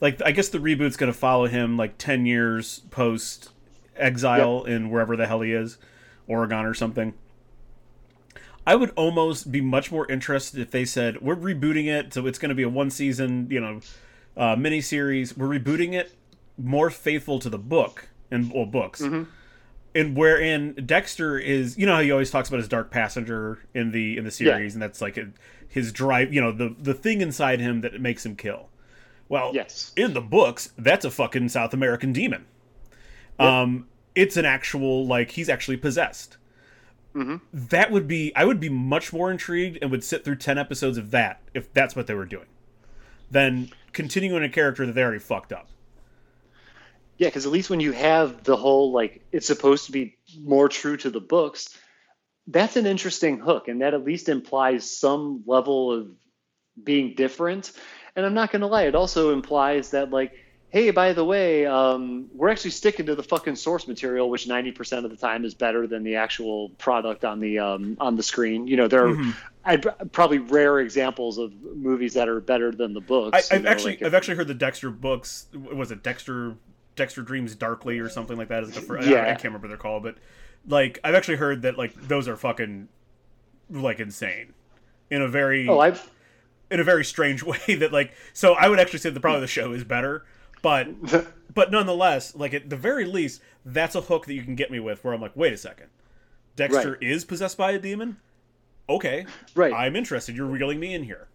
like i guess the reboot's going to follow him like 10 years post exile yep. in wherever the hell he is, Oregon or something. I would almost be much more interested if they said we're rebooting it, so it's going to be a one season, you know, uh, mini series. We're rebooting it more faithful to the book and well books, mm-hmm. and wherein Dexter is, you know, how he always talks about his dark passenger in the in the series, yeah. and that's like a, his drive, you know, the the thing inside him that makes him kill. Well, yes, in the books, that's a fucking South American demon. Yep. Um, it's an actual like he's actually possessed. Mm-hmm. That would be I would be much more intrigued and would sit through ten episodes of that if that's what they were doing, than continuing a character that they already fucked up. Yeah, because at least when you have the whole like it's supposed to be more true to the books, that's an interesting hook, and that at least implies some level of being different. And I'm not gonna lie, it also implies that like hey, by the way, um, we're actually sticking to the fucking source material, which 90% of the time is better than the actual product on the um, on the screen. You know, there are mm-hmm. I'd, probably rare examples of movies that are better than the books. I, have actually like if, I've actually heard the Dexter books. Was it Dexter Dexter Dreams Darkly or something like that? Is the yeah. I, I can't remember their call, but like I've actually heard that like those are fucking like insane in a very oh I've in a very strange [LAUGHS] way that like so I would actually say the probably the show is better but but nonetheless, like at the very least, that's a hook that you can get me with. Where I'm like, wait a second, Dexter right. is possessed by a demon. Okay, right. I'm interested. You're reeling me in here.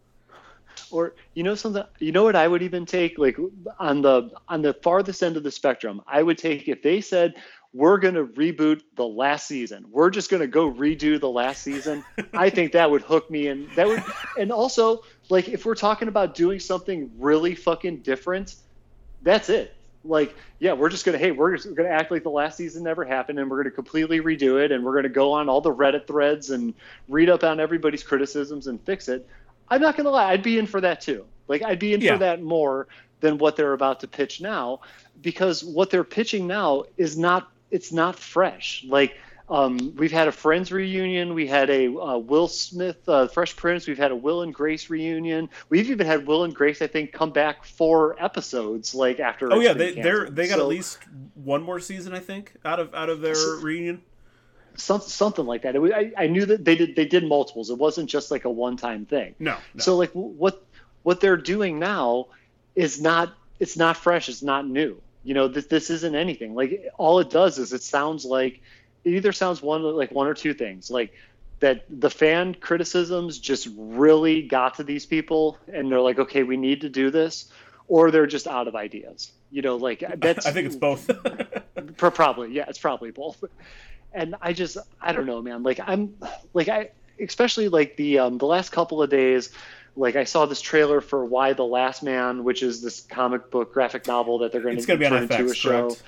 Or you know something? You know what I would even take like on the on the farthest end of the spectrum. I would take if they said we're going to reboot the last season. We're just going to go redo the last season. I think that would hook me and that would and also like if we're talking about doing something really fucking different, that's it. Like, yeah, we're just gonna hey, we're just gonna act like the last season never happened, and we're gonna completely redo it, and we're gonna go on all the Reddit threads and read up on everybody's criticisms and fix it. I'm not gonna lie, I'd be in for that too. Like, I'd be in yeah. for that more than what they're about to pitch now, because what they're pitching now is not it's not fresh. Like um, we've had a Friends reunion. We had a uh, Will Smith uh, Fresh Prince. We've had a Will and Grace reunion. We've even had Will and Grace, I think, come back four episodes like after. Oh yeah, they they they got so, at least one more season, I think, out of out of their so, reunion. Some, something like that. Was, I, I knew that they did they did multiples. It wasn't just like a one time thing. No, no. So like what what they're doing now is not it's not fresh. It's not new. You know this this isn't anything. Like all it does is it sounds like it either sounds one like one or two things. Like that the fan criticisms just really got to these people and they're like okay we need to do this or they're just out of ideas. You know like [LAUGHS] that's i think it's both. [LAUGHS] Probably yeah it's probably both. And i just i don't know man. Like i'm like i especially like the um the last couple of days like I saw this trailer for Y the Last Man, which is this comic book graphic novel that they're going to turn into a show. Correct?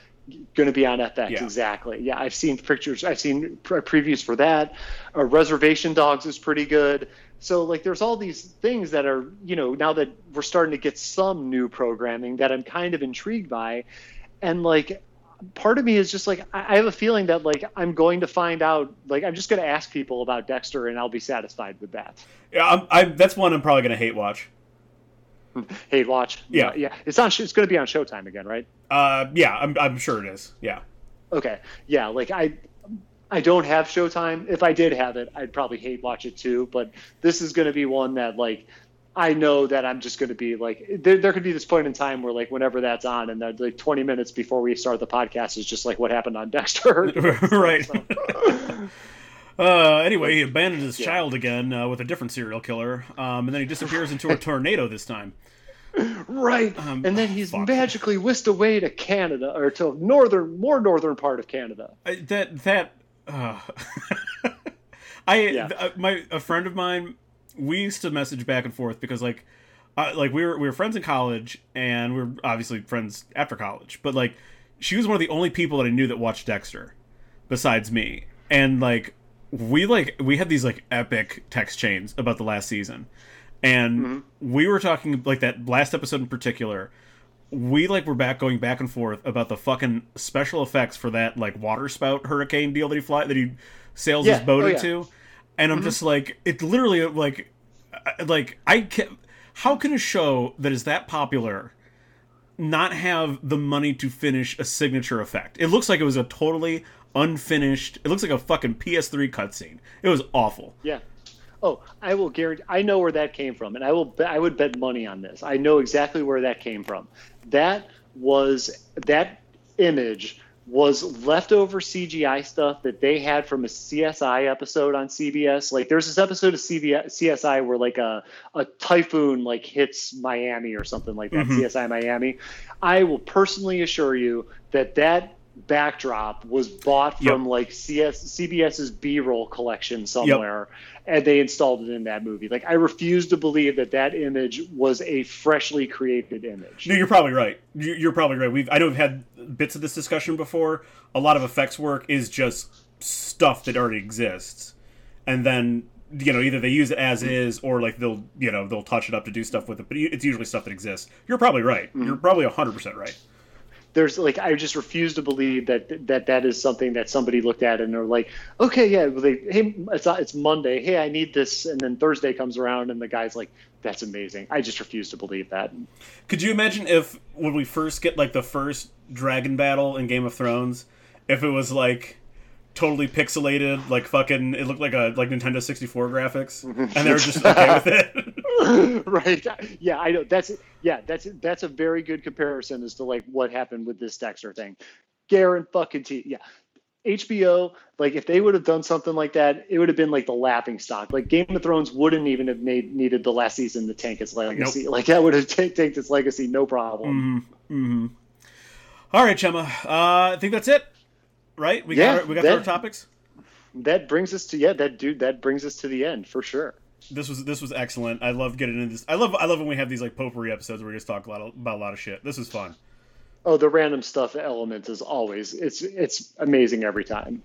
Going to be on FX. Yeah. Exactly. Yeah, I've seen pictures. I've seen pre- previews for that. Uh, Reservation Dogs is pretty good. So like, there's all these things that are you know now that we're starting to get some new programming that I'm kind of intrigued by, and like. Part of me is just like I have a feeling that like I'm going to find out like I'm just going to ask people about Dexter and I'll be satisfied with that. Yeah, I'm, I, that's one I'm probably going to hate watch. [LAUGHS] Hey, watch. Yeah, yeah. It's on. It's going to be on Showtime again, right? Uh, yeah. I'm, I'm sure it is. Yeah. Okay. Yeah. Like I, I don't have Showtime. If I did have it, I'd probably hate watch it too. But this is going to be one that like I know that I'm just going to be like there. There could be this point in time where like whenever that's on, and that like 20 minutes before we start the podcast is just like what happened on Dexter. [LAUGHS] [LAUGHS] right. Uh, anyway, he abandoned his yeah. child again uh, with a different serial killer, um, and then he disappears into a [LAUGHS] tornado this time. Right, um, and then he's fuck. magically whisked away to Canada or to northern, more northern part of Canada. I, that that, uh, [LAUGHS] I yeah. th- uh, my a friend of mine, we used to message back and forth because like, uh, like we were we were friends in college and we were obviously friends after college, but like she was one of the only people that I knew that watched Dexter, besides me, and like we like we had these like epic text chains about the last season, and mm-hmm. we were talking like that last episode in particular. We like were back going back and forth about the fucking special effects for that like water spout hurricane deal that he fly that he sails yeah. his boat oh, into, yeah. and I'm mm-hmm. just like it literally like like I can how can a show that is that popular not have the money to finish a signature effect? It looks like it was a totally unfinished. It looks like a fucking PS3 cutscene. It was awful. Yeah. Oh, I will guarantee. I know where that came from, and I will. I would bet money on this. I know exactly where that came from. That was that image was leftover CGI stuff that they had from a CSI episode on CBS. Like there's this episode of CBS, CSI where like a, a typhoon like hits Miami or something like that. Mm-hmm. CSI Miami. I will personally assure you that that backdrop was bought from yep. like CS CBS's B-roll collection somewhere, yep. and they installed it in that movie. Like I refuse to believe that that image was a freshly created image. No, you're probably right. You're probably right. We've I know we've had bits of this discussion before. A lot of effects work is just stuff that already exists, and then you know either they use it as is or like they'll you know they'll touch it up to do stuff with it. But it's usually stuff that exists. You're probably right. Mm-hmm. You're probably hundred percent right there's like I just refuse to believe that that that is something that somebody looked at and they're like, okay, yeah, well, they, hey, it's uh, it's Monday, hey, I need this, and then Thursday comes around and the guy's like, that's amazing. I just refuse to believe that. Could you imagine if when we first get like the first dragon battle in Game of Thrones, if it was like totally pixelated, like fucking, it looked like a like Nintendo 64 graphics, and they were just okay with it. [LAUGHS] [LAUGHS] [LAUGHS] right? Yeah, I know. That's yeah, that's that's a very good comparison as to like what happened with this Dexter thing. Garen fucking T. Yeah. HBO, like if they would have done something like that, it would have been like the laughing stock. Like Game of Thrones wouldn't even have made needed the last season to tank its legacy. Nope. Like that would have t- tanked its legacy, no problem. Mm-hmm. Mm-hmm. All right, Chema. Uh, I think that's it right? We yeah, got our, we got that, our topics. That brings us to yeah, that dude. That brings us to the end for sure. This was this was excellent. I love getting into this. I love I love when we have these like potpourri episodes where we just talk a lot of, about a lot of shit. This is fun. Oh, the random stuff element is always it's it's amazing every time.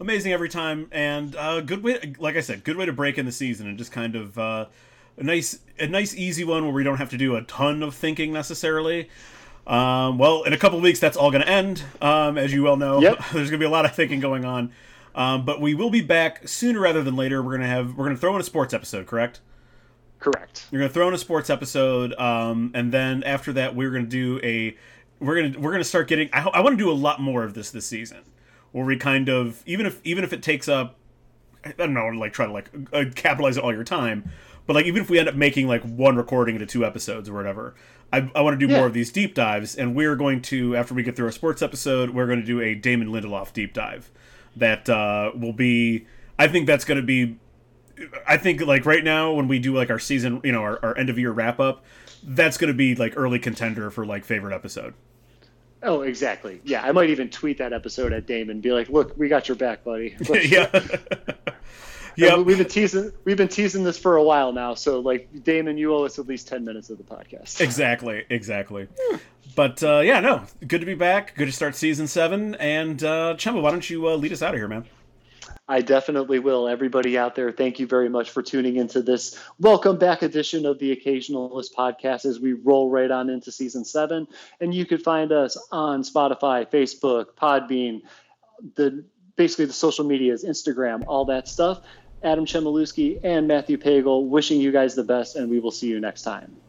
Amazing every time, and uh, good way. Like I said, good way to break in the season and just kind of. Uh, a nice, a nice, easy one where we don't have to do a ton of thinking necessarily. Um, well, in a couple weeks, that's all going to end. Um, as you well know, yep. [LAUGHS] there's going to be a lot of thinking going on. Um, but we will be back sooner rather than later. We're going to have we're going to throw in a sports episode, correct? Correct. You're going to throw in a sports episode, um, and then after that, we're going to do a we're going to we're going to start getting. I, I want to do a lot more of this this season, where we kind of even if even if it takes up, I don't know, like try to like uh, capitalize all your time. But like even if we end up making like one recording into two episodes or whatever, I, I want to do yeah. more of these deep dives, and we're going to after we get through a sports episode, we're going to do a Damon Lindelof deep dive. That uh, will be, I think that's going to be, I think like right now when we do like our season, you know, our, our end of year wrap up, that's going to be like early contender for like favorite episode. Oh, exactly. Yeah, I might even tweet that episode at Damon, be like, "Look, we got your back, buddy." [LAUGHS] yeah. [LAUGHS] Yeah, we've been teasing we've been teasing this for a while now. So like Damon, you owe us at least ten minutes of the podcast. Exactly, exactly. but uh, yeah, no, good to be back. Good to start season seven. And uh, Chema, why don't you uh, lead us out of here, man? I definitely will. Everybody out there, thank you very much for tuning into this welcome back edition of the Occasionalist podcast as we roll right on into season seven. And you could find us on Spotify, Facebook, Podbean, the basically the social medias, Instagram, all that stuff. Adam Chmielewski and Matthew Pagel wishing you guys the best, and we will see you next time.